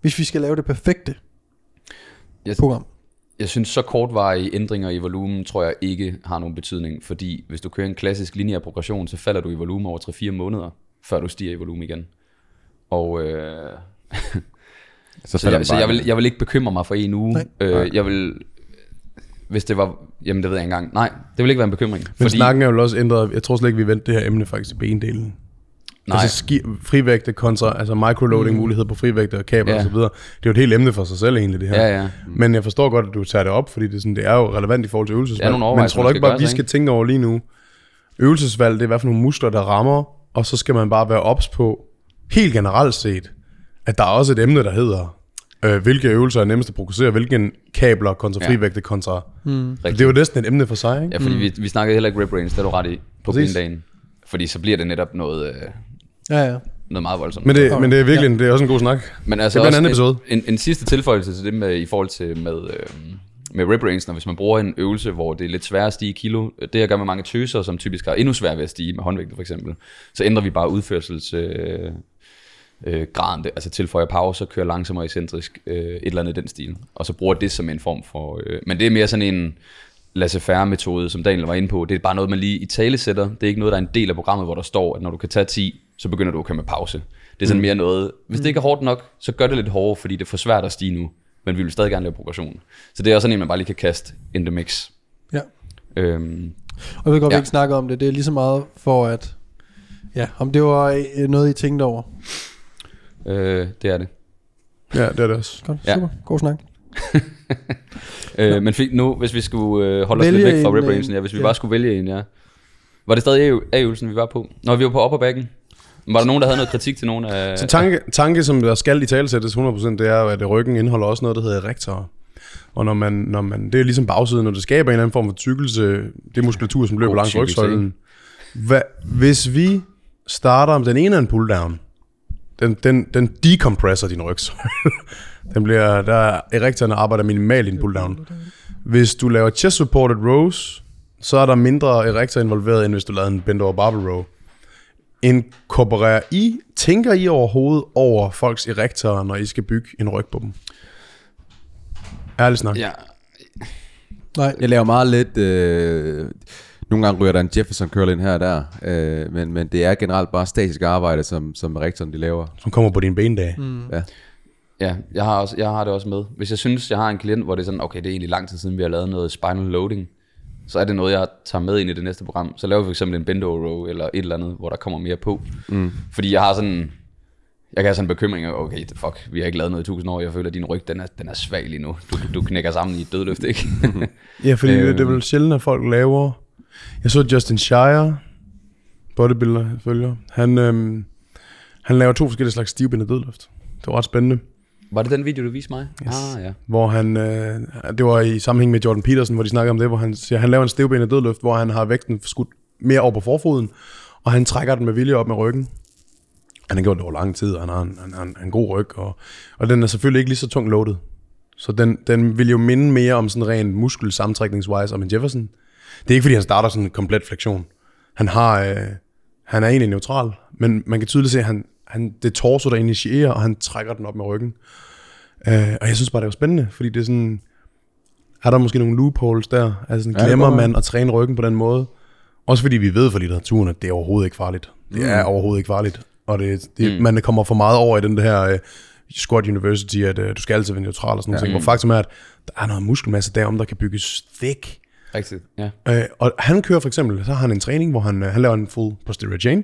A: hvis vi skal lave det perfekte
C: Jeg-
A: program?
C: Jeg synes, så kortvarige ændringer i volumen, tror jeg ikke har nogen betydning, fordi hvis du kører en klassisk lineær progression, så falder du i volumen over 3-4 måneder, før du stiger i volumen igen. Og øh,
D: Så,
C: så, jeg, så jeg, vil, jeg vil ikke bekymre mig for en uge.
A: Nej.
C: Øh, jeg vil, hvis det var, jamen det ved jeg ikke engang. Nej, det vil ikke være en bekymring.
B: Men
C: fordi,
B: snakken er jo også ændret. Jeg tror slet ikke, vi vendte det her emne faktisk i bendelen.
C: nej,
B: Altså ski, frivægte kontra altså microloading mm. mulighed på frivægte og kabler
C: Ja.
B: ja. og så videre. Det er jo et helt emne for sig selv egentlig det her.
C: ja, ja.
B: Men jeg forstår godt, at du tager det op, fordi det er, sådan, det er jo relevant i forhold til øvelsesvalg.
C: nogle
B: Men tror du ikke bare, at vi skal tænke over lige nu? Øvelsesvalg, det er hvad for nogle muskler, der rammer, og så skal man bare være ops på, helt generelt set, at der er også et emne, der hedder, øh, hvilke øvelser er nemmest at progressere, hvilke kabler kontra
C: Ja.
B: frivægte kontra...
A: Mm.
B: Det er jo næsten et emne for sig, ikke?
C: Ja, fordi mm. vi, vi snakkede heller ikke rip range, det er du ret i, på dagen. Fordi så bliver det netop noget, øh,
A: Ja, ja.
C: noget meget voldsomt.
B: Men det, men det er virkelig, ja. det er også en god snak.
C: Men altså
B: Det er blandt
C: også
B: andet
C: en, en, en sidste tilføjelse til det med, i forhold til med, øh, med rip range, når hvis man bruger en øvelse, hvor det er lidt sværere at stige i kilo, det jeg gør med mange tøser, som typisk har endnu sværere ved at stige med håndvægte for eksempel, så ændrer vi bare udførsels øh, øh, graden, det, altså tilføjer pause, kører langsommere excentrisk, øh, et eller andet i den stil, og så bruger det som en form for, øh, men det er mere sådan en laissez-faire metode, som Daniel var inde på, det er bare noget, man lige i tale sætter, det er ikke noget, der er en del af programmet, hvor der står, at når du kan tage 10, så begynder du at køre med pause. Det er sådan mere noget, hvis det ikke er hårdt nok, så gør det lidt hårdere, fordi det er for svært at stige nu, men vi vil stadig gerne lave progression. Så det er også sådan en, man bare lige kan kaste in the mix.
A: ja.
C: Øhm,
A: Og jeg ved godt, ja.
C: Ja.
A: vi ikke snakker om det. Det er lige så meget for at... Ja, om det var øh, noget, I tænkte over.
C: Øh, det er det.
B: Ja, det er det også.
A: Godt,
C: Ja.
A: super. God snak.
C: Øh, men fik, nu, hvis vi skulle øh, holde os
A: Vælge
C: lidt væk fra rip
A: øh,
C: ja, hvis vi
A: ja.
C: bare skulle vælge en, ja. Var det stadig A- A-øvelsen, vi var på? Når vi var på upperbacken? Var der nogen, der havde noget kritik til nogen af...
B: Så tanke, tanke, som der skal i talesættes 100%, det er at ryggen indeholder også noget, der hedder erektorer. Og når man, når man, det er ligesom bagsiden, når det skaber en eller anden form for tykkelse, det er muskulatur, som løber
C: God
B: langs rygsøjlen. Hva, hvis vi starter med den ene af en pulldown, den, den, den decompresser din rygsøjle. den bliver, der erektorerne arbejder minimalt i en pulldown. Hvis du laver chest supported rows, så er der mindre erektor involveret, end hvis du lavede en bend over barbell row. Inkorporerer I, tænker I overhovedet over folks erektorer, når I skal bygge en ryg på dem? Ærligt snak.
C: Ja,
A: Nej,
D: Jeg laver meget lidt... Øh, nogle gange ryger der en Jefferson curl ind her og der, øh, men, men det er generelt bare statisk arbejde, som, som rektoren de laver.
B: Som kommer på din bendag. Mm.
D: Ja.
C: ja jeg, har også, jeg har det også med. Hvis jeg synes, jeg har en klient, hvor det er sådan, okay, det er egentlig lang tid siden, vi har lavet noget spinal loading, så er det noget, jeg tager med ind i det næste program. Så laver vi for eksempel en bend over row, eller et eller andet, hvor der kommer mere på. Mm. Fordi jeg har sådan, jeg kan have sådan en bekymring, okay, fuck, vi har ikke lavet noget i tusind år, jeg føler, at din ryg, den er, den er svag lige nu. Du, du knækker sammen i et dødløft, ikke?
B: Ja, fordi øh,
C: Øhm.
B: det er vel sjældent, at folk laver... Jeg så Justin Shire, bodybuilder, jeg følger. Han, øhm, han laver to forskellige slags stivbindet dødløft. Det var ret spændende.
C: Var det den video, du viste mig?
B: Yes.
C: Ah, ja.
B: Hvor han, øh, det var i sammenhæng med Jordan Peterson, hvor de snakkede om det, hvor han siger, han laver en stivbenet dødløft, hvor han har vægten skudt mere over på forfoden, og han trækker den med vilje op med ryggen. Han har gjort det over lang tid, og han har en, han har en, god ryg, og, og den er selvfølgelig ikke lige så tung loaded. Så den, den vil jo minde mere om sådan ren muskel sammentrækningswise om en Jefferson. Det er ikke, fordi han starter sådan en komplet fleksion. Han har, øh, han er egentlig neutral, men man kan tydeligt se, at han, han, det er torso, der initierer, og han trækker den op med ryggen. Øh, og jeg synes bare, det var spændende, fordi det er sådan, er der måske nogle loopholes der? Altså sådan,
D: Ja,
B: glemmer man at træne ryggen på den måde? Også fordi vi ved fra litteraturen, at det er overhovedet ikke farligt. Det er overhovedet ikke farligt. og det, det, mm. man kommer for meget over i den her uh, squat university, at uh, du skal altid være neutral og sådan noget, ja. hvor faktum er, at der er noget muskelmasse derom, der kan bygges thick.
C: Rigtigt, ja.
B: Øh, og han kører for eksempel, så har han en træning, hvor han, øh, han laver en full posterior chain,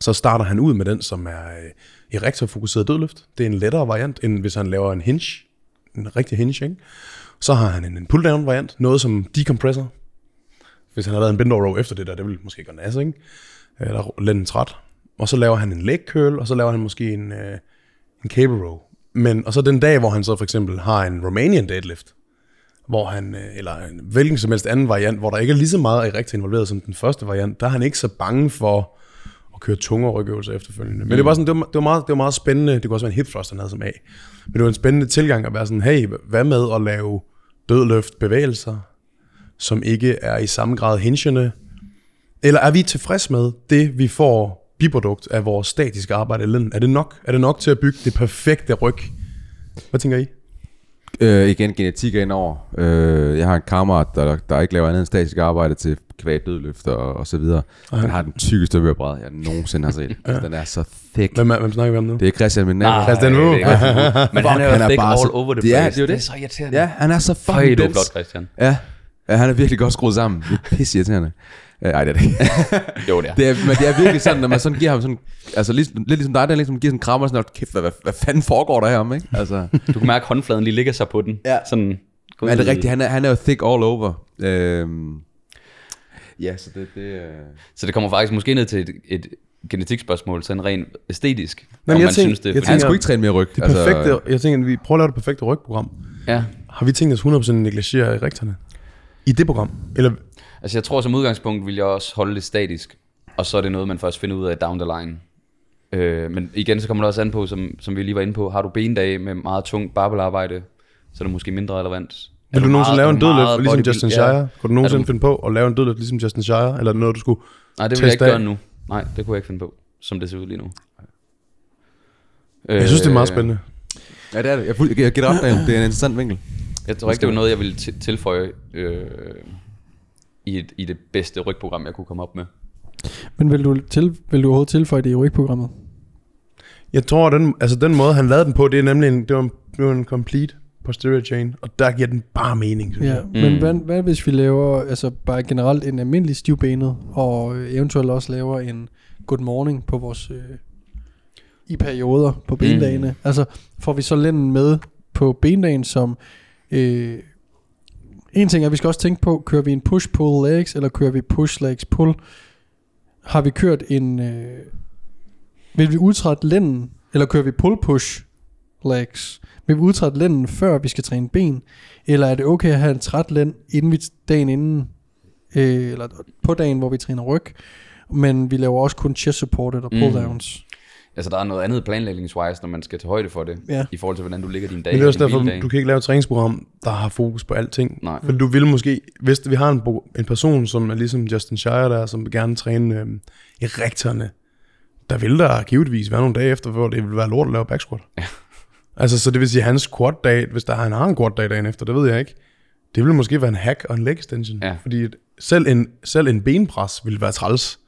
B: så starter han ud med den, som er øh, erektorfokuseret dødløft. Det er en lettere variant, end hvis han laver en hinge, en rigtig hinge, ikke? Så har han en, en pull-down variant, noget som decompressor. Hvis han har lavet en bend over row efter det der, det vil måske gøre nas, ikke? Eller lænden træt. Og så laver han en leg curl, og så laver han måske en, øh, en cable row. Men, og så den dag, hvor han så for eksempel har en Romanian deadlift, hvor han, øh, eller en hvilken som helst anden variant, hvor der ikke er lige så meget rigtig involveret som den første variant, der er han ikke så bange for at køre tunge rygøvelser efterfølgende. Men mm. det var sådan, det var, det var, meget, det var meget spændende, det kunne også være en hip thrust, han havde som A. Men det var en spændende tilgang at være sådan, hey, hvad med at lave dødløft bevægelser, som ikke er i samme grad hingende, eller er vi tilfreds med det, vi får biprodukt af vores statiske arbejde i? Er det nok? Er det nok til at bygge det perfekte ryg? Hvad tænker I?
D: Øh, igen, genetik er indover. Øh, jeg har en kammerat, der, der ikke laver andet end statisk arbejde til kvæg dødløft og, og så videre. Han har den tykkeste øverbræd, jeg nogensinde har set. ja. altså, den er så thick.
B: Hvem, er- hvem snakker vi om nu?
D: Det er Christian min nabo.
C: Nej,
B: Christian Wu.
C: er. Men han er jo
D: Han er
C: thick
D: bare
C: all
D: så-
C: over the
D: Det er-
C: place.
D: det er jo
C: det er
D: det.
C: så irriterende.
D: Ja, han er så
C: Føj,
D: fucking
C: du er flot, Christian.
D: Ja. Ja, han er virkelig godt skruet sammen. Det er pisse irriterende. Øh, Ej, det er det ikke.
C: Jo, det er.
D: det er, men det er virkelig sådan, når man sådan giver ham sådan, altså lidt, lidt ligesom dig, der ligesom giver sådan en krammer, sådan, "Hold kæft, hvad, hvad, hvad fanden foregår der her om, ikke? Altså,
C: Du kan mærke, at håndfladen lige ligger sig på den.
D: Ja.
C: Sådan,
D: men er det rigtigt? Han er, han er jo thick all over. Øhm, ja, så det, det øh...
C: Så det kommer faktisk måske ned til et, et genetikspørgsmål, sådan rent æstetisk.
B: Men jeg
C: man
B: tænker-
C: synes det.
B: jeg
C: fordi-
D: Han
B: tænker-
D: skulle ikke træne mere ryg.
B: Det perfekte, jeg tænker, at vi prøver at lave det perfekte rygprogram.
C: Ja.
B: Har vi tænkt os 100% negligere erekterne? I det program? Eller,
C: Altså jeg tror som udgangspunkt vil jeg også holde det statisk, og så er det noget, man først finder ud af down the line. Øh, men igen, så kommer det også an på, som, som vi lige var inde på, har du bendage med meget tungt barbelarbejde, så er det måske mindre relevant.
B: Vil du nogensinde
C: meget-
B: lave en
C: du
B: dødløft, ligesom
C: bodybuild-
B: Justin
C: Ja.
B: Shire? Kunne du nogensinde
C: du-
B: finde på at lave en dødløft, ligesom Justin Shire? Eller noget, du skulle
C: Nej, det vil jeg ikke
B: af?
C: gøre nu. Nej, det kunne jeg ikke finde på, som det ser ud lige nu.
B: Jeg synes, det er meget
C: Øh,
B: spændende.
D: Ja, det er det. Jeg, fuld- jeg gætter op. Det er en interessant vinkel.
C: Jeg tror ikke, det var noget, jeg ville til- tilføje øh, i, et, i det bedste rygprogram, jeg kunne komme op med.
A: Men vil du, til, vil du overhovedet tilføje det i rygprogrammet?
B: Jeg tror, den, altså den måde, han lavede den på, det er nemlig en, det var en, det var en complete posterior chain, og der giver den bare mening, synes
A: Ja,
B: jeg.
A: men
C: Mm.
A: hvad, hvad hvis vi laver altså bare generelt en almindelig stivbenet, og eventuelt også laver en good morning på vores øh, i perioder på bendagene. Mm. Altså får vi så lænden med på bendagen som øh, en ting er, at vi skal også tænke på, kører vi en push-pull legs, eller kører vi push-legs-pull? Har vi kørt en... Øh, vil vi udtrætte lænden, eller kører vi pull-push legs? Vil vi udtrætte lænden, før vi skal træne ben? Eller er det okay at have en træt lænd inden vi, dagen inden, øh, eller på dagen, hvor vi træner ryg, men vi laver også kun chest supported og pull downs.
C: Altså, der er noget andet planlægningswise, når man skal tage højde for det,
A: Ja.
C: i forhold til, hvordan du ligger dine dage.
B: Men det er også derfor, du kan ikke lave et træningsprogram, der har fokus på alting.
C: Nej.
B: For du vil måske, hvis vi har en, en person, som er ligesom Justin Shire der, som vil gerne træne øh, erekterne, der vil der givetvis være nogle dage efter, hvor det vil være lort at lave back squat.
C: Ja.
B: Altså, så det vil sige, hans quad dag, hvis der han har en quad dag dagen efter, det ved jeg ikke, det vil måske være en hack og en leg extension.
C: Ja.
B: Fordi selv en, selv en benpres vil være træls,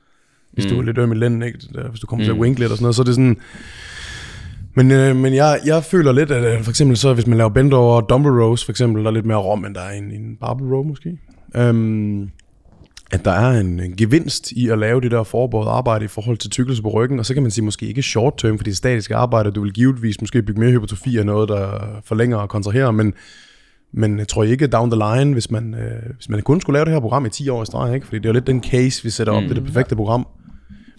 B: hvis mm. du er lidt øm i lænden, ikke? Der, hvis du kommer mm. til at wink lidt og sådan noget, så er det sådan... Men, øh, men jeg, jeg føler lidt, at øh, for eksempel så, hvis man laver bend over dumbbell rows, for eksempel, der er lidt mere rom, end der er en, en barbell row måske. Øhm, at der er en, en gevinst i at lave det der forberedt arbejde i forhold til tykkelse på ryggen, og så kan man sige måske ikke short term, fordi det statiske arbejde, du vil givetvis måske bygge mere hypertrofi af noget, der forlænger og kontraherer, men, men jeg tror ikke down the line, hvis man, øh, hvis man kun skulle lave det her program i 10 år i streg, ikke? fordi det er jo lidt den case, vi sætter op, mm. det er det perfekte program.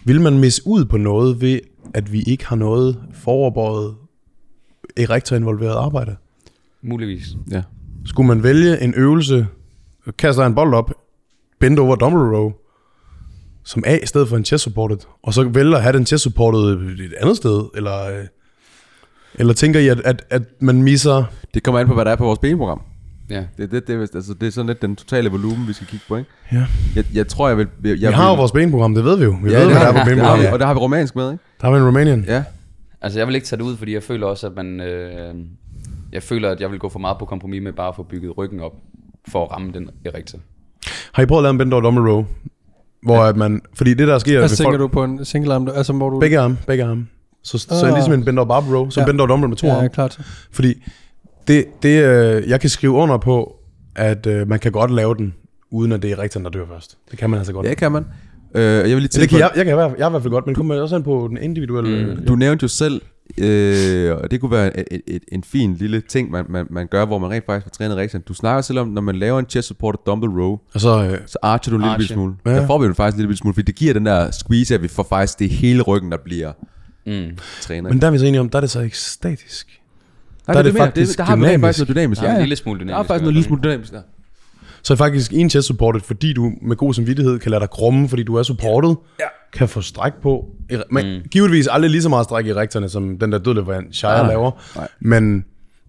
B: Vil man misse ud på noget ved, at vi ikke har noget forberedt erektor involveret arbejde?
C: Muligvis.
D: Ja.
B: Skulle man vælge en øvelse, kaster en bold op, bend over dumbbell row, som A i stedet for en chest supported, og så vælger at have den chest supported et andet sted, eller, øh, eller tænker I, at, at, at man misser...
D: Det kommer an på, hvad der er på vores benprogram.
C: Ja.
D: Det, det, det, er altså, det er sådan lidt den totale volumen, vi skal kigge på, ikke?
B: Ja.
D: Jeg, jeg tror, jeg vil... Jeg, jeg
B: Vi har jo vores benprogram, det ved vi jo. Vi
D: ja,
B: ved,
D: det
B: hvad der
D: har,
B: er på
D: vi, det har vi,
B: benprogrammet.
D: og der har vi romansk med, ikke?
B: Der har vi en Romanian.
D: Ja.
C: Altså, jeg vil ikke tage det ud, fordi jeg føler også, at man... Øh, jeg føler, at jeg vil gå for meget på kompromis med bare at få bygget ryggen op, for at ramme den erektor.
B: Har I prøvet at lave en bend over dumbbell row, hvor at man, fordi det der sker, ved
A: tænker du på en single arm, altså hvor du...
B: begge arme, begge arme. Så, så er
A: Ah.
B: det ligesom en bend over row, så
A: Ja.
B: ja. bend over dumbbell med to
A: Ja,
B: arme.
A: ja, klart.
B: Fordi det, det øh, jeg kan skrive under på, at øh, man kan godt lave den, uden at det er rigtig, der dør først. Det kan man altså godt.
D: Ja, kan man. Øh, jeg vil lige
B: Så det kan jeg, jeg, kan i hvert fald, jeg er i hvert fald godt, men det kommer også an på den individuelle... Mm.
D: Du nævnte jo selv, øh, og det kunne være et, et, et, en fin lille ting, man, man, man gør, hvor man rent faktisk får trænet rigtigt. Du snakker selv om, når man laver en chest supported dumbbell row,
B: Og så, øh,
D: så archer du en lille smule.
B: Ja.
D: Ja. Der får vi jo faktisk en lille smule, fordi det giver den der squeeze, at vi får faktisk det hele ryggen, der bliver
C: Mm.
D: trænet.
B: men der er vi så enige om, der er det så ikke statisk.
D: Nej,
B: der er det
D: mener,
B: faktisk
D: der har
B: dynamisk.
D: faktisk noget dynamisk.
C: Der er
D: Ja,
C: en
D: ja.
C: lille smule
D: Der
C: dynamisk.
D: er faktisk noget lille smule dynamisk der.
B: Så faktisk en chest supported, fordi du med god samvittighed kan lade dig krumme, fordi du er supported, ja. kan få stræk på. Men mm. givetvis aldrig lige så meget stræk i rekterne, som den der dødløb, Shire
D: Nej,
B: laver.
D: nej.
B: Men,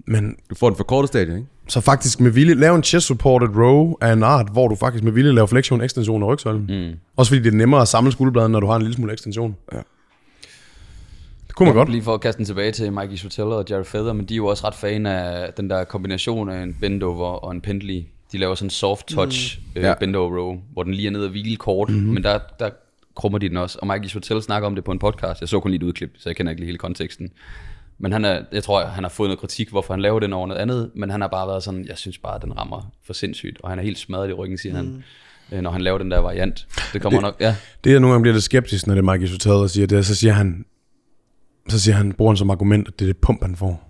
B: men
D: Du får den forkortede stadie, ikke?
B: så faktisk med vilje, lave en chest supported row af en art, hvor du faktisk med vilje laver flexion, ekstension og rygsøjlen. Mm. Også fordi det er nemmere at samle skulderbladene, når du har en lille smule ekstension.
D: Ja.
B: Det kunne man godt.
C: Lige for at kaste den tilbage til Mikey Sotelo og Jared Feather, men de er jo også ret fan af den der kombination af en bend over og en pendley. De laver sådan en soft touch mm. øh,
D: Ja.
C: bend over row, hvor den lige er nede og hvile kort, mm-hmm. men der, der krummer de den også. Og Mikey Sotelo snakker om det på en podcast. Jeg så kun lige et udklip, så jeg kender ikke lige hele konteksten. Men han er, jeg tror, han har fået noget kritik, hvorfor han laver den over noget andet, men han har bare været sådan, jeg synes bare, at den rammer for sindssygt, og han er helt smadret i ryggen, siger mm. han, øh, når han laver den der variant. Det kommer det, nok, ja.
B: Det jeg nogle gange bliver lidt skeptisk, når det er Mike Isotel, der siger det, er, så siger han, så siger han, bruger han som argument, at det er det pump, han får.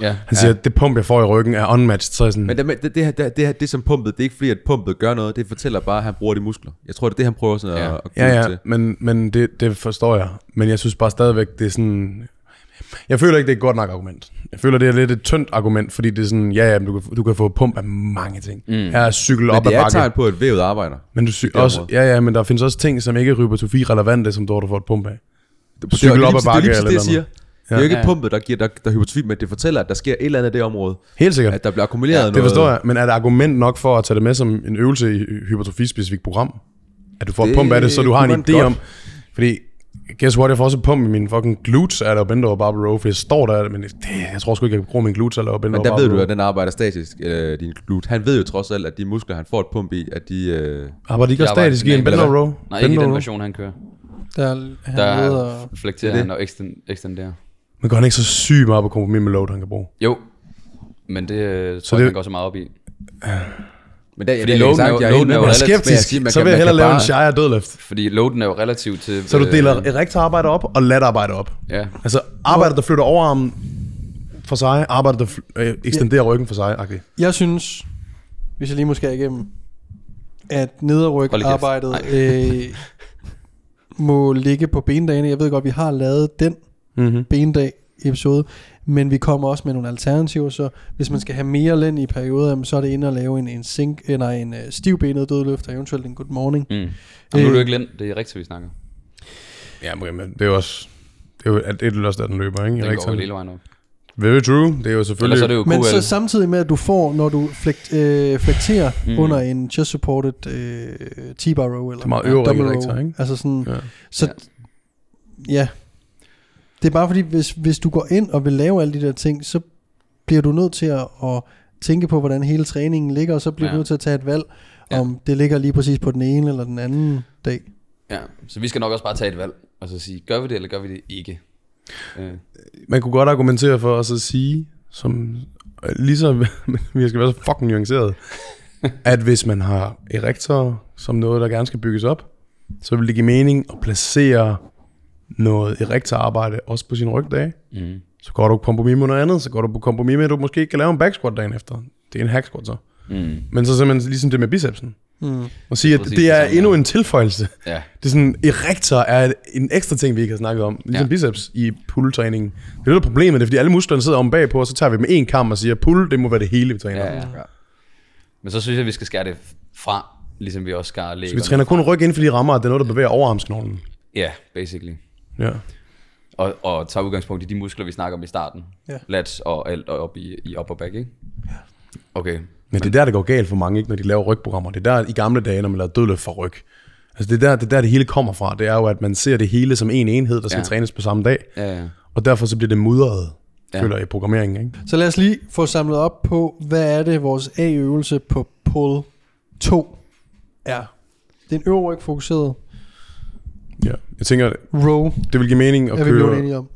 C: ja.
B: Han siger, at det pump, jeg får i ryggen, er unmatched. Så er sådan,
D: Men det, det, det, her- det, det, det som pumpet, det er ikke fordi, at pumpet gør noget. Det fortæller bare, at han bruger de muskler. Jeg tror, det er det, han prøver sådan
C: Ja.
D: at, at
B: Ja, ja,
D: til.
B: men, men det, det forstår jeg. Men jeg synes bare stadigvæk, det er sådan... Jeg føler ikke, det er et godt nok argument. Jeg føler, det er lidt et tyndt argument, fordi det er sådan, ja, ja, du kan, du kan få pump af mange ting. Mm. Her er cykel op
D: Men det
B: ad
D: er et
B: bakke.
D: tegn på, at vævet arbejder.
B: Men du sy- også, ja, ja, men der findes også ting, som ikke er hypertrofi relevante, som du får et pump af.
D: Det er
B: Cykel
D: lige
B: op ad bakke
D: Det er præcis det, jeg siger. Det er jo ikke
C: Ja, ja.
D: pumpet, der giver der, der er hypertrofi, men det fortæller, at der sker et eller andet i det område.
B: Helt sikkert.
D: At der bliver akkumuleret
B: Det
D: noget.
B: forstår jeg, men er det argument nok for at tage det med som en øvelse i hypertrofi-specifikt program? At du får det
D: Det
B: pump af det, så du har en idé
D: godt.
B: om... Fordi, guess what, jeg får også pump i min fucking glutes, er der bend over barbell row, for jeg står der, men det, jeg tror sgu ikke, jeg kan bruge min glutes eller bend
D: Men
B: over
D: der ved du, at den arbejder statisk, øh, din glut. Han ved jo trods alt, at de muskler, han får et pump i, at de... Øh,
B: Arbejder de ikke statisk i en bend over row?
C: Nej, ikke i den version, han kører.
A: Der er han
C: Der
A: er og...
C: flekterer
D: Det er
C: han og extend, extenderer.
B: Men går han ikke så sygt meget på kompromis med load, han kan bruge?
C: Jo, men det øh,
B: Så
C: tror
B: det-
C: jeg, han går så meget op i.
D: men der,
C: Fordi
D: der,
C: loaden er jo- loaden er jo
B: Jeg er
C: relativt-
B: skeptisk,
D: siger, man
B: så
D: kan-
B: vil jeg hellere lave en
D: bare-
B: shire dødløft.
C: Fordi loaden er jo relativt til...
B: Så du
C: øh,
B: deler erektor arbejde op og lat arbejde op.
C: Ja,
B: Altså arbejder, der flytter overarmen for sig, arbejder, der øh, ekstenderer ryggen for sig. Okay.
A: Jeg synes, hvis jeg lige må skære igennem, at nederryg arbejdet øh, må ligge på bendagene. Jeg ved godt, vi har lavet den
B: Mm-hmm.
A: bendag episode, men vi kommer også med nogle alternativer, så hvis man skal have mere lænd i perioder, så er det inde at lave en, en, sink, eller en uh, stivbenet dødløft, og eventuelt en good morning.
C: mm. Jamen, nu er det
A: Øh.
C: jo ikke lænd, det er rigtigt, vi snakker.
B: Ja, men det er jo også... Det er jo at det er også der, den løber, ikke?
C: Den går jo hele vejen op.
B: Very true. Det er jo
C: Ellers
B: selvfølgelig...
C: er det jo
A: Men så samtidig med, at du får, når du flekt, øh, flekterer
C: Mm.
A: under en chest supported øh, T-bar row, eller
B: Det er meget øvre
A: double row.
B: ikke?
A: Altså sådan,
B: Ja.
A: Så ja. ja. Det er bare fordi, hvis, hvis du går ind og vil lave alle de der ting, så bliver du nødt til at, at tænke på, hvordan hele træningen ligger, og så bliver. Ja. du nødt til at tage et valg,
C: Ja.
A: om det ligger lige præcis på den ene eller den anden dag.
C: Ja, så vi skal nok også bare tage et valg, og så sige, gør vi det, eller gør vi det ikke? Øh,
B: Man kunne godt argumentere for os at sige, som lige så, vi skal være så fucking nuanceret, at hvis man har erektor som noget, der gerne skal bygges op, så vil det give mening at placere noget erektorarbejde også på sin rygdag.
C: mm.
B: Så går du på kompromis med noget andet, så går du på kompromis med, at du måske ikke kan lave en back squat dagen efter. Det er en hack squat så.
C: Mm.
B: Men så simpelthen ligesom det med bicepsen.
A: Mm.
B: Og sige, at det
C: det
B: er endnu
C: ja.
B: en tilføjelse.
C: Ja,
B: Det er sådan, erektor er en ekstra ting, vi ikke har snakket om. Ligesom
C: Ja.
B: ja. biceps i pull-træningen. Det er det, der er problemet, det er, fordi alle musklerne sidder om bagpå, og så tager vi med en kam og siger, pull, det må være det hele, vi træner.
C: ja, ja. Men så synes jeg, at vi skal skære det fra, ligesom vi også skærer lægerne.
B: Så vi træner kun ryg inden for de rammer, at det er noget, der bevæger overarmsknoglen.
C: Ja, basically.
B: Ja.
C: Og, og tager udgangspunkt i de muskler, vi snakker om i starten.
A: Ja.
C: Lats og alt og op i, i upper back, ikke? Okay.
B: Men det er der, det går galt for mange, ikke, når de laver rygprogrammer. Det er der i gamle dage, når man lavede dødløft for ryg. Altså det er, der, det er der, det hele kommer fra. Det er jo, at man ser det hele som en enhed, der skal
C: Ja.
B: trænes på samme dag.
C: Ja, ja.
B: Og derfor så bliver det mudret,
C: Ja.
B: ja. føler jeg, i programmeringen. Ikke?
A: Så lad os lige få samlet op på, hvad er det, vores A-øvelse på pull 2 er. Det er en øverryg fokuseret
B: Ja. Jeg tænker,
A: row,
B: det vil give mening at
A: er vi blevet
B: køre
A: enige om.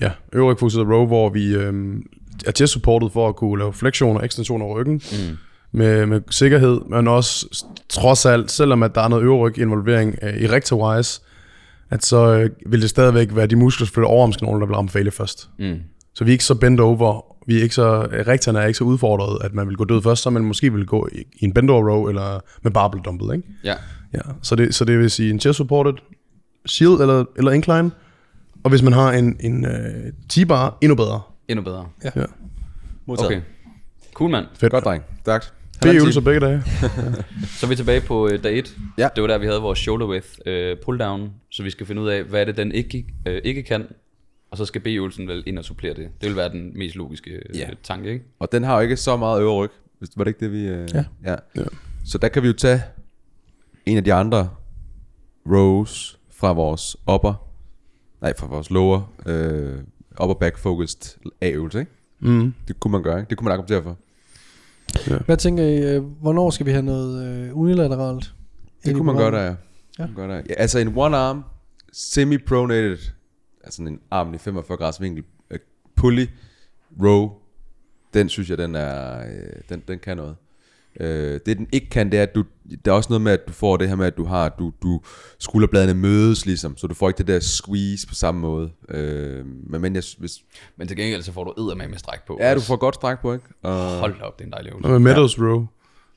B: ja, øvrig fokuseret row, hvor vi øhm, er til supportet for at kunne lave fleksioner og ekstensioner af ryggen
C: Mm.
B: med, med sikkerhed, men også trods alt, selvom at der er noget øverryg involvering øh, erector-wise, at så øh, vil det stadigvæk være de muskler, flytter overarmsknoglen, der vil ramme failure først.
C: Mm.
B: Så vi er ikke så bent over, vi er ikke så, rektorerne er ikke så udfordret, at man vil gå død først, så man måske vil gå i, i en bend over row eller med barbell dumbbell, ikke?
C: Ja.
B: Ja, så det, så det vil sige en chest supported shield eller, eller incline, og hvis man har en, en uh, T-bar, endnu bedre.
C: Endnu bedre.
B: Ja.
D: Modtaget.
C: Okay. Cool, mand.
B: Fedt.
D: Godt, dreng. Tak.
B: Fire øvelser begge dage.
C: Så er vi tilbage på øh, dag 1.
D: Ja.
C: Det var der, vi havde vores shoulder width øh, pull down. Så vi skal finde ud af, hvad er det, den ikke, øh, ikke kan. Og så skal B-øvelsen vel ind og supplere det. Det vil være den mest logiske øh,
D: Ja.
C: tanke, ikke?
D: Og den har jo ikke så meget øvre ryg. Hvis- Var det ikke det, vi... Øh...
A: Ja.
D: ja.
B: Ja.
D: Så der kan vi jo tage en af de andre rows fra vores upper, nej, fra vores lower, øh, upper back focused A-øvelse, ikke?
B: Mm.
D: Det kunne man gøre, ikke? Det kunne man argumentere for.
A: Hvad tænker I, øh, hvornår skal vi have noget øh, unilateralt?
D: Det kunne man gøre der, ja. ja. Gøre der. ja. Altså en one arm, semi-pronated, altså en arm i 45 graders vinkel, øh, pulley, row, den synes jeg, den er, den, den kan noget. Øh, det den ikke kan, det er, at du, der er også noget med, at du får det her med, at du har, du, du skulderbladene mødes ligesom, så du får ikke det der squeeze på samme måde. Øh, men, men jeg, hvis,
C: Men til gengæld så får du eddermame med stræk på.
D: ja, du får godt stræk på, ikke? Og,
C: Hold op, det er en dejlig øvelse.
B: Og med Meadows row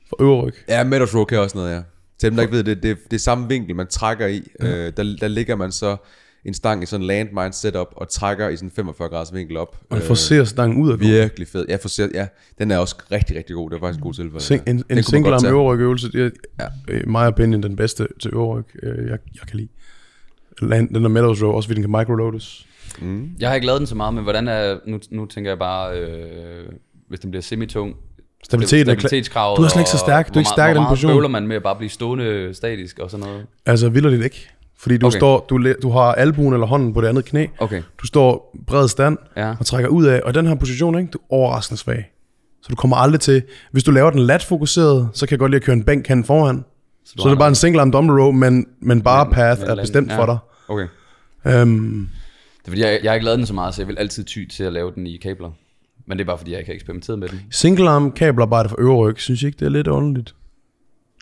B: for øvre ryg.
D: Ja, Meadows Row kan også noget, ja. Til dem, der ikke ved det, det, det er samme vinkel, man trækker i. Ja. Øh, der, der ligger man så en stang i sådan en landmine setup, og trækker i sådan en 45 graders vinkel op.
B: Og det forcerer stangen ud af
D: Øh, virkelig fed. Ja, for, ja, den er også rigtig, rigtig god. Det er faktisk en god tilfælde.
B: Sing, en, en single arm
D: tage.
B: øvre ryg øvelse, det er
D: Ja.
B: ja. i my opinion den bedste til øvre ryg, øh, jeg, jeg kan lide. Land, den der Meadows row, også fordi den kan micro-loades.
D: Mm.
C: Jeg har ikke lavet den så meget, men hvordan er... Nu, nu tænker jeg bare, øh, hvis den bliver semitung,
B: Stabiliteten er
C: stabilitetskravet,
B: Du er slet ikke så
C: og
B: stærk. Du er
C: hvor
B: ikke
C: meget-
B: stærk i den
C: Hvor
B: position.
C: meget bøvler man med at bare blive stående statisk og sådan noget?
B: Altså vildt ikke. Fordi du,
C: Okay.
B: står, du, du har albuen eller hånden på det andet knæ.
C: Okay,
B: Du står bred stand
C: ja.
B: og trækker ud af. Og i den her position, ikke, du er overraskende svag. Så du kommer aldrig til... Hvis du laver den lat fokuseret, så kan jeg godt lide at køre en bænk hen foran. Så, så det er bare en single arm dumbbell row, men, men bare
C: Men-
B: path
C: men
B: er bestemt
C: ja.
B: for dig.
C: Okay.
B: Um,
C: Det er fordi, jeg, jeg har ikke lavet den så meget, så jeg vil altid ty til at lave den i kabler. Men det er bare fordi, jeg ikke har eksperimenteret med den.
B: single arm kabelarbejde for øvre ryg, synes jeg ikke, det er lidt underligt.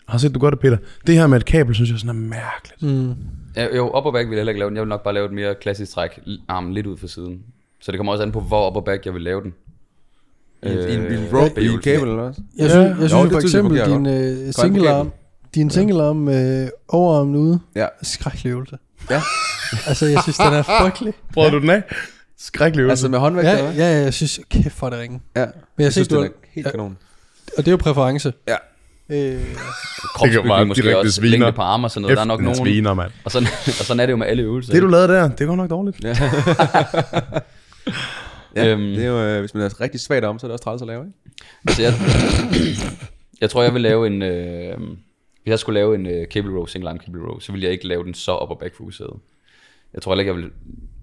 B: Har set du godt det, Peter? Det her med et kabel, synes jeg sådan er mærkeligt.
A: Mm.
C: Ja, jo, op og back vil jeg heller ikke lave den. Jeg vil nok bare lave et mere klassisk træk, armen lidt ud for siden. Så det kommer også an på, hvor op og back jeg vil lave den.
D: I, en- i, en
C: Øh,
D: row, i en kabel eller hvad?
A: Jeg
B: Ja.
A: synes, jeg synes
D: Jo,
A: for
D: synes jeg
A: eksempel
D: fungerer
A: din øh, single arm, din single arm med overarmen ude,
D: Ja.
A: skrækkelig øvelse.
D: Ja.
A: altså, jeg synes, den er frygtelig.
B: Prøvede du den af? Skrækkelig øvelse.
D: Altså med håndvægt,
A: Ja,
D: eller hvad?
A: ja, jeg synes, kæft for det ringe.
D: Ja.
A: Men jeg,
D: Jeg
A: synes,
D: synes,
A: du
D: er helt
A: Ja.
D: kanon.
A: og det er jo præference.
D: Ja.
A: Øh,
C: Kropsbygning
B: meget
C: måske
B: direkte
C: også,
B: sviner.
C: længde på arme og sådan noget. Der er nok nogen.
B: Sviner, mand.
C: Og sådan, og sådan er det jo med alle øvelser.
B: Det du lavede der, det går nok dårligt.
D: Ja. ja,
C: Øhm.
D: det er jo, øh, hvis man er rigtig svagt om, så er det også træls at lave, ikke?
C: Altså, jeg, jeg tror, jeg vil lave en... Øh, hvis jeg skulle lave en øh, cable row, single arm cable row, så ville jeg ikke lave den så op og back fokuseret. Jeg tror ikke, jeg vil...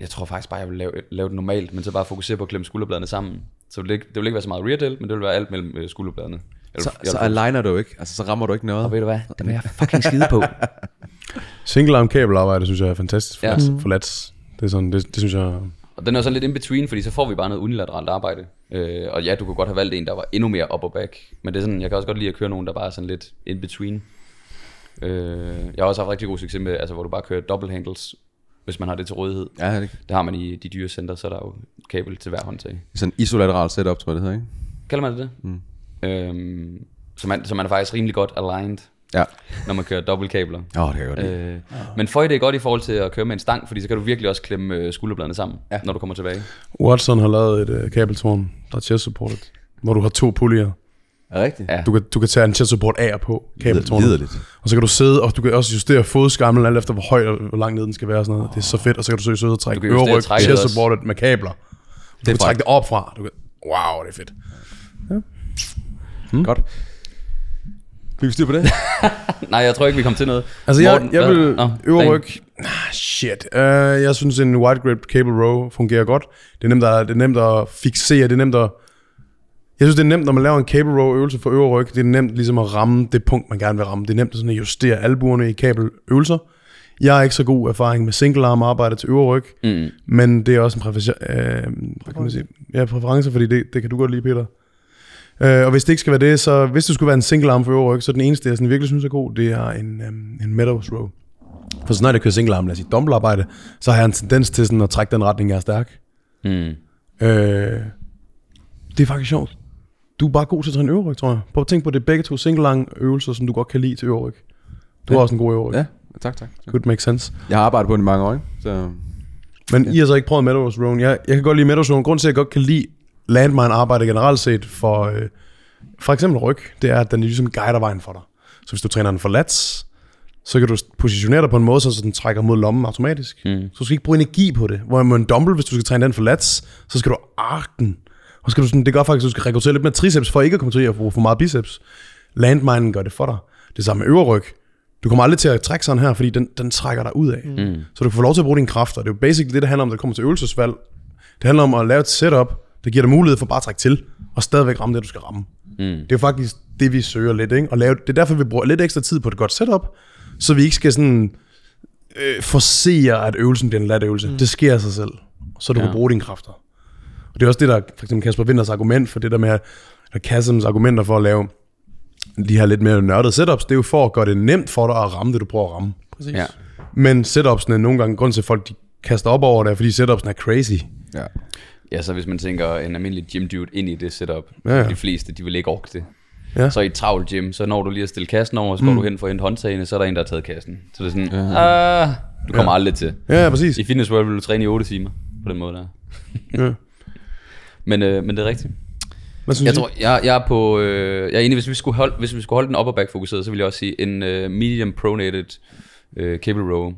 C: Jeg tror faktisk bare, jeg vil lave, lave den normalt, men så bare fokusere på at klemme skulderbladene sammen. Så vil det, ikke, det vil ikke være så meget rear delt, men det vil være alt mellem øh, skulderbladene.
D: Så, så aligner du ikke. Altså, så rammer du ikke noget.
C: og ved du hvad? Det vil jeg fucking skide på.
B: Single arm kabelarbejde, synes jeg er fantastisk for,
C: Ja.
B: ja. for lats. Det, er sådan, det, det synes jeg...
C: Og den er sådan lidt in between, fordi så får vi bare noget unilateralt arbejde. Øh, og ja, du kunne godt have valgt en, der var endnu mere up og back. Men det er sådan, jeg kan også godt lide at køre nogen, der bare er sådan lidt in between. Øh, jeg har også haft rigtig god succes med, altså hvor du bare kører double handles, hvis man har det til rådighed.
D: Ja, det
C: Det har man i de dyre center, så er der jo kabel til hver håndtag.
D: sådan en isolateral setup, tror jeg det hedder, ikke?
C: Kalder man det det?
D: Mm.
C: Øhm, så, man, så man er faktisk rimelig godt aligned,
D: Ja.
C: når man kører dobbeltkabler.
D: Åh, oh, det kan jeg godt.
C: Øh, men for det er godt i forhold til at køre med en stang, fordi så kan du virkelig også klemme øh, skulderbladene sammen,
D: Ja.
C: når du kommer tilbage.
B: Watson har lavet et uh, kabeltårn, der er chest supported, hvor du har to pullier.
D: Er det rigtigt?
C: Ja.
B: Du kan, du kan tage en chest support af og på kabeltårnet.
D: Liderligt.
B: Og så kan du sidde, og du kan også justere fodskamlen, alt efter hvor høj og hvor lang ned den skal være. og Sådan noget. Det er så fedt, og så kan du så sidde og trække
C: kan
B: øverryg, chest
C: også.
B: supported med kabler. Du kan
D: er
B: trække det op fra. Du kan, wow, det er fedt.
D: Godt. Fik vi styr på det?
C: Nej, jeg tror ikke, vi kommer til noget.
B: Altså, jeg,
C: Morten,
B: jeg vil øverryg... Ah, shit. Uh, jeg synes, en wide grip cable row fungerer godt. Det er nemt at, det er nemt at fixere, det er nemt at... Jeg synes, det er nemt, når man laver en cable row øvelse for øvre ryg. Det er nemt ligesom at ramme det punkt, man gerne vil ramme. Det er nemt sådan at justere albuerne i kabeløvelser. Jeg har ikke så god erfaring med single arm arbejde til øvre ryg,
C: Mm.
B: men det er også en præference, øh, hvad kan man sige? Ja, præference, fordi det, det kan du godt lide, Peter. Øh, og hvis det ikke skal være det, så hvis det skulle være en single arm for ryg, så den eneste, jeg sådan virkelig synes er god, det er en, øhm, en Meadows row. For så når jeg kører single arm, lad os sige dumbbellarbejde, så har jeg en tendens til sådan at trække den retning, jeg er stærk.
C: Mm.
B: Øh, det er faktisk sjovt. Du er bare god til at træne øverryg, tror jeg. Prøv at tænke på, det begge to single lang øvelser, som du godt kan lide til øverryg. Du har også en god øverryg.
D: Ja, tak, tak.
B: Could make sense.
D: Jeg har arbejdet på den i mange år, ikke? Så
B: Men ja. I har så ikke prøvet Meadows Row. Jeg, jeg kan godt lide Meadows Row. Grunden til, at jeg godt kan lide landmine arbejde generelt set for, øh, for eksempel ryg, det er, at den ligesom guider vejen for dig. Så hvis du træner den for lats, så kan du positionere dig på en måde, så den trækker mod lommen automatisk.
C: Mm.
B: Så du skal ikke bruge energi på det. Hvor med en dumbbell, hvis du skal træne den for lats, så skal du arke den. Og skal du sådan, det gør faktisk, at du skal rekruttere lidt mere triceps, for ikke at komme til at bruge for meget biceps. Landminen gør det for dig. Det samme med øverryg. Du kommer aldrig til at trække sådan her, fordi den, den trækker dig ud af. Mm. Så du kan få lov til at bruge dine kræfter. Det er jo basically det, det handler om, når det kommer til øvelsesvalg. Det handler om at lave et setup, der giver dig mulighed for bare at trække til, og stadigvæk ramme det, du skal ramme.
C: Mm.
B: Det er jo faktisk det, vi søger lidt. Ikke? Og lave, det er derfor, vi bruger lidt ekstra tid på et godt setup, så vi ikke skal sådan øh, forsere, at øvelsen bliver en lat øvelse. Mm. Det sker af sig selv, så du ja. Kan bruge dine kræfter. Og det er også det, der for eksempel Kasper Winters argument for det der med, at Kassams argumenter for at lave de her lidt mere nørdede setups, det er jo for at gøre det nemt for dig at ramme det, du prøver at ramme.
A: Præcis.
C: Ja.
B: Men setupsene er nogle gange grund til, at folk de kaster op over det, er, fordi setupsene er crazy.
D: ja.
C: Ja, så hvis man tænker en almindelig gym dude ind i det setup,
B: Ja,
C: ja, de fleste, de vil ikke orke det.
B: Ja.
C: Så i et travlt gym, så når du lige at stille kassen over, så går mm. du hen for at hente håndtagene, så er der en, der har taget kassen. Så det er sådan, ja. ah, du kommer ja. aldrig til.
B: Ja, ja præcis.
C: I Fitness World vil du træne i 8 timer, på den måde der.
B: Ja.
C: Men, øh, men det er rigtigt.
B: Hvad synes
C: Jeg
B: I?
C: tror, jeg, jeg er på, øh, jeg er enig, hvis vi skulle holde, hvis vi skulle holde den upper back fokuseret, så vil jeg også sige en øh, medium pronated øh, cable row,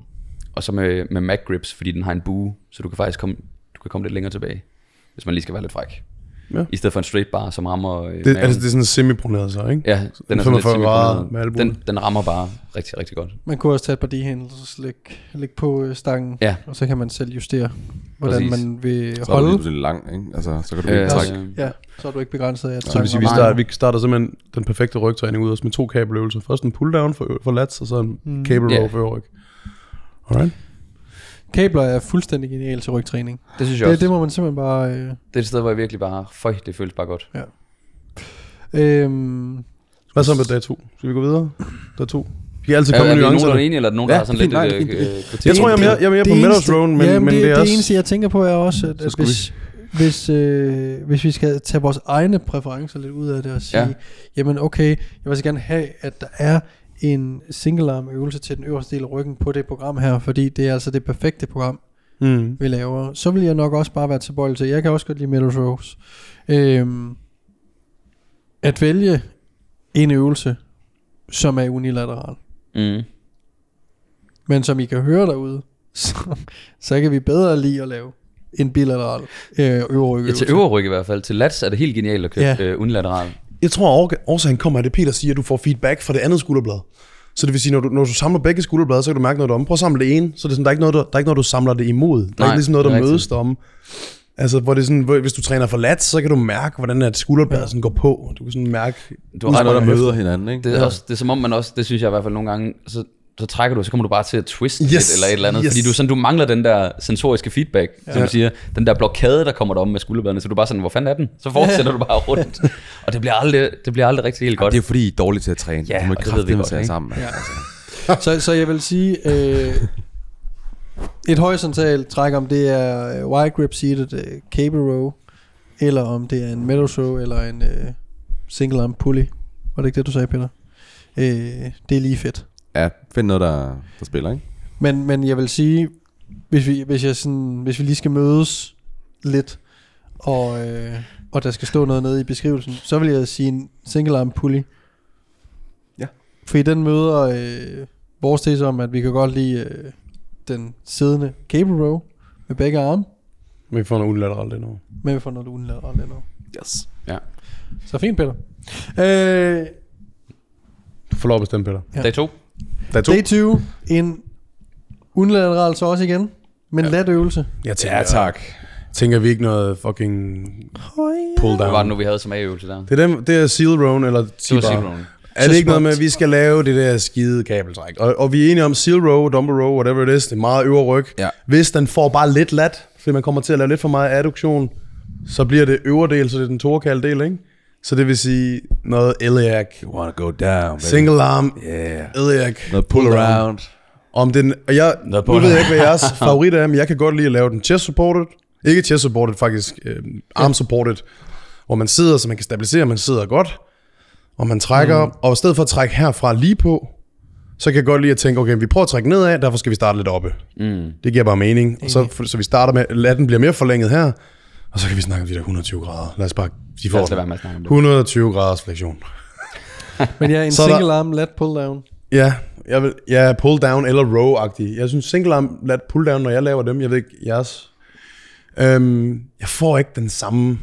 C: og så med, med mag grips, fordi den har en bue, så du kan faktisk komme, du kan komme lidt længere tilbage, hvis man lige skal være lidt fræk.
B: Ja.
C: I stedet for en straight bar, som rammer øh,
B: Det,
C: maven.
B: altså, det er sådan semi-proneret så, ikke?
C: Ja, den er sådan lidt
B: 45 grader
C: semiproneret.
B: med albuen.
C: den, den rammer bare rigtig, rigtig godt.
A: Man kunne også tage et par D-handles og lægge, lægge på øh, stangen,
C: Ja.
A: og så kan man selv justere, hvordan
C: Præcis.
A: man vil
D: Så er du
A: holde.
D: pludselig lang, ikke? Altså, så kan du
C: Øh,
D: ikke trække.
A: Ja, så er du ikke begrænset af at
B: Så det vil sige, vi starter, vi starter simpelthen den perfekte rygtræning ud også med to kabeløvelser. Først en pull-down for, for lats, og så en mm. cable row
C: Ja.
B: for øverryg. Alright.
A: Kabler er fuldstændig genialt til rygtræning.
C: Det synes jeg
A: Det,
C: også.
A: det må man simpelthen bare... Øh,
C: Det er et sted, hvor jeg virkelig bare, føj, det føles bare godt.
A: øhm,
B: Hvad så med dag to? Skal vi gå videre? Dag to. Vi kan altid
C: Er,
B: komme
C: er
B: med
C: vi nogen, der
B: nuancer.
C: er enige, eller er der nogen, der
D: Ja,
C: har sådan lidt...
D: nej,
C: øh,
D: det er
C: øh?
B: Jeg tror, jeg er mere, jeg er mere på Meadows Road, men,
A: ja,
B: men
A: det,
B: det er
A: det
B: også...
A: eneste, jeg tænker på, er også, at, at hvis, hvis, øh, hvis vi skal tage vores egne præferencer lidt ud af det og sige,
C: Ja.
A: ja. jamen okay, jeg vil så gerne have, at der er en single arm øvelse til den øverste del af ryggen på det program her, fordi det er altså det perfekte program,
B: Mm.
A: vi laver. Så vil jeg nok også bare være tilbøjelig til, jeg kan også godt lide Meadows Rose, øhm, at vælge en øvelse, som er unilateral.
C: Mm.
A: Men som I kan høre derude, så, så kan vi bedre lide at lave en bilateral øh, øvre
C: Ja, til øvre ryg i hvert fald. Til lats er det helt genialt at køre
A: ja.
C: øh, unilateral.
B: Jeg tror, at årsagen kommer af det, Peter siger, at du får feedback fra det andet skulderblad. Så det vil sige, når du, når du samler begge skulderblade, så kan du mærke noget om. Prøv at samle det ene, så det er sådan, der er ikke noget, der, der, er ikke noget, du samler det imod. Der er
C: Nej,
B: ikke ligesom noget, der
C: er
B: mødes om. Altså, hvor det er sådan, hvor, hvis du træner for lat, så kan du mærke, hvordan et skulderblad
A: Ja.
B: sådan går på. Du kan sådan mærke...
C: Du har
D: Der noget, der møder hinanden, ikke?
C: Det er, også, det er som om man også, det synes jeg i hvert fald nogle gange, så, så trækker du, så kommer du bare til at twiste
B: Yes,
C: lidt, eller et eller andet,
B: yes.
C: fordi du, sådan, du mangler den der sensoriske feedback, ja. som du siger, den der blokade, der kommer der om med skulderbladene, så du er bare sådan, hvor fanden er den? Så fortsætter du bare rundt, og det bliver aldrig, det bliver aldrig rigtig helt godt.
D: Det er fordi, I er dårlige til at træne.
C: Ja,
D: du må
C: det ved vi godt, ikke?
D: sammen.
A: Ja. så, så jeg vil sige, øh, et horisontalt træk, om det er øh, wide grip seated øh, cable row, eller om det er en meadows row, eller en øh, single arm pulley. Var det ikke det, du sagde, Peter? Øh, det er lige fedt.
D: Ja, find noget, der, der spiller, ikke?
A: Men, men jeg vil sige, hvis vi, hvis, jeg sådan, hvis vi lige skal mødes lidt, og, øh, og der skal stå noget nede i beskrivelsen, så vil jeg sige en single arm pulley.
D: Ja.
A: Fordi den møder øh, vores tese om, at vi kan godt lide øh, den siddende cable row med begge arme,
B: Men vi får noget unilateralt endnu.
A: men vi får noget unilateralt endnu.
D: Yes.
C: Ja.
A: Så fint, Peter. Øh,
B: Du får lov at bestemme, Peter.
A: Ja.
C: Dag to.
B: Dag to.
A: day 20, en unilateral så også igen, men ja. let øvelse.
B: Jeg tænker,
D: Ja, tak.
B: Tænker vi ikke noget fucking pull
C: Hvad var det
B: down?
C: nu, vi havde som A-øvelse der?
B: Det er, dem, det er seal rown eller
C: Det var
B: T-bar. Er det ikke noget med, at vi skal lave det der skide kabeltræk? Og, og vi er enige om seal row, dumbbell row, whatever it is. Det er meget øvre ryg.
D: Ja.
B: Hvis den får bare lidt lat, fordi man kommer til at lave lidt for meget adduktion, så bliver det øvre del, så det er den torekale del, ikke? Så det vil sige noget iliac,
D: You wanna go down, baby.
B: single arm,
D: Yeah.
B: iliac,
D: Noget pull around.
B: Om den, og jeg, nu
C: pull
B: ved jeg ikke, hvad jeres favorit er, men jeg kan godt lide at lave den chest supported. Ikke chest supported, faktisk øh, arm supported. Hvor man sidder, så man kan stabilisere, man sidder godt. Og man trækker, mm. og i stedet for at trække herfra lige på, så kan jeg godt lide at tænke, okay, vi prøver at trække nedad, derfor skal vi starte lidt oppe.
C: Mm.
B: Det giver bare mening. Og så, så vi starter med, latten bliver mere forlænget her, og så kan vi snakke om de der 120 grader. Lad os bare, de får
C: Lad os lade
B: den.
C: være med at snakke om det.
B: 120 graders fleksion.
A: Men ja, en
B: Så er der-
A: single arm lat pull down.
B: Ja, jeg vil, ja, pull down eller row-agtig. Jeg synes single arm lat pull down, når jeg laver dem. Jeg ved ikke, jeres. Øhm, jeg får ikke den samme,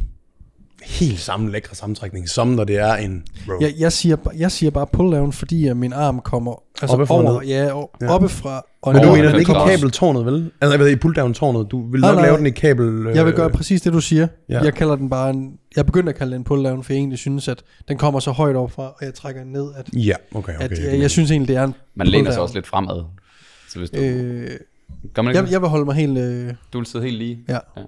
B: helt samme lækre sammentrækning, som når det er en row.
A: Jeg, jeg, siger, jeg siger bare pull down, fordi at min arm kommer altså
B: og
A: over,
B: ned.
A: ja, og,
B: Ja.
A: oppefra og
B: Men du mener
C: den
B: ikke i kabeltårnet, vel? Altså, jeg ved, i pull down tårnet. Du vil
A: Nej,
B: nok
A: nej.
B: lave den i kabel... Øh,
A: Jeg vil gøre præcis det, du siger.
B: Ja.
A: Jeg kalder den bare en, jeg begyndte at kalde den en pull down, for jeg egentlig synes, at den kommer så højt op fra, og jeg trækker den ned, at,
B: Ja, okay, okay.
A: at jeg, jeg synes egentlig, det er en
C: Man læner sig
A: pull-down.
C: også lidt fremad. Så hvis du...
A: Øh,
C: Gør man ikke
A: jeg, jeg vil holde mig helt... Øh,
C: Du vil sidde helt lige.
A: ja.
C: Ja.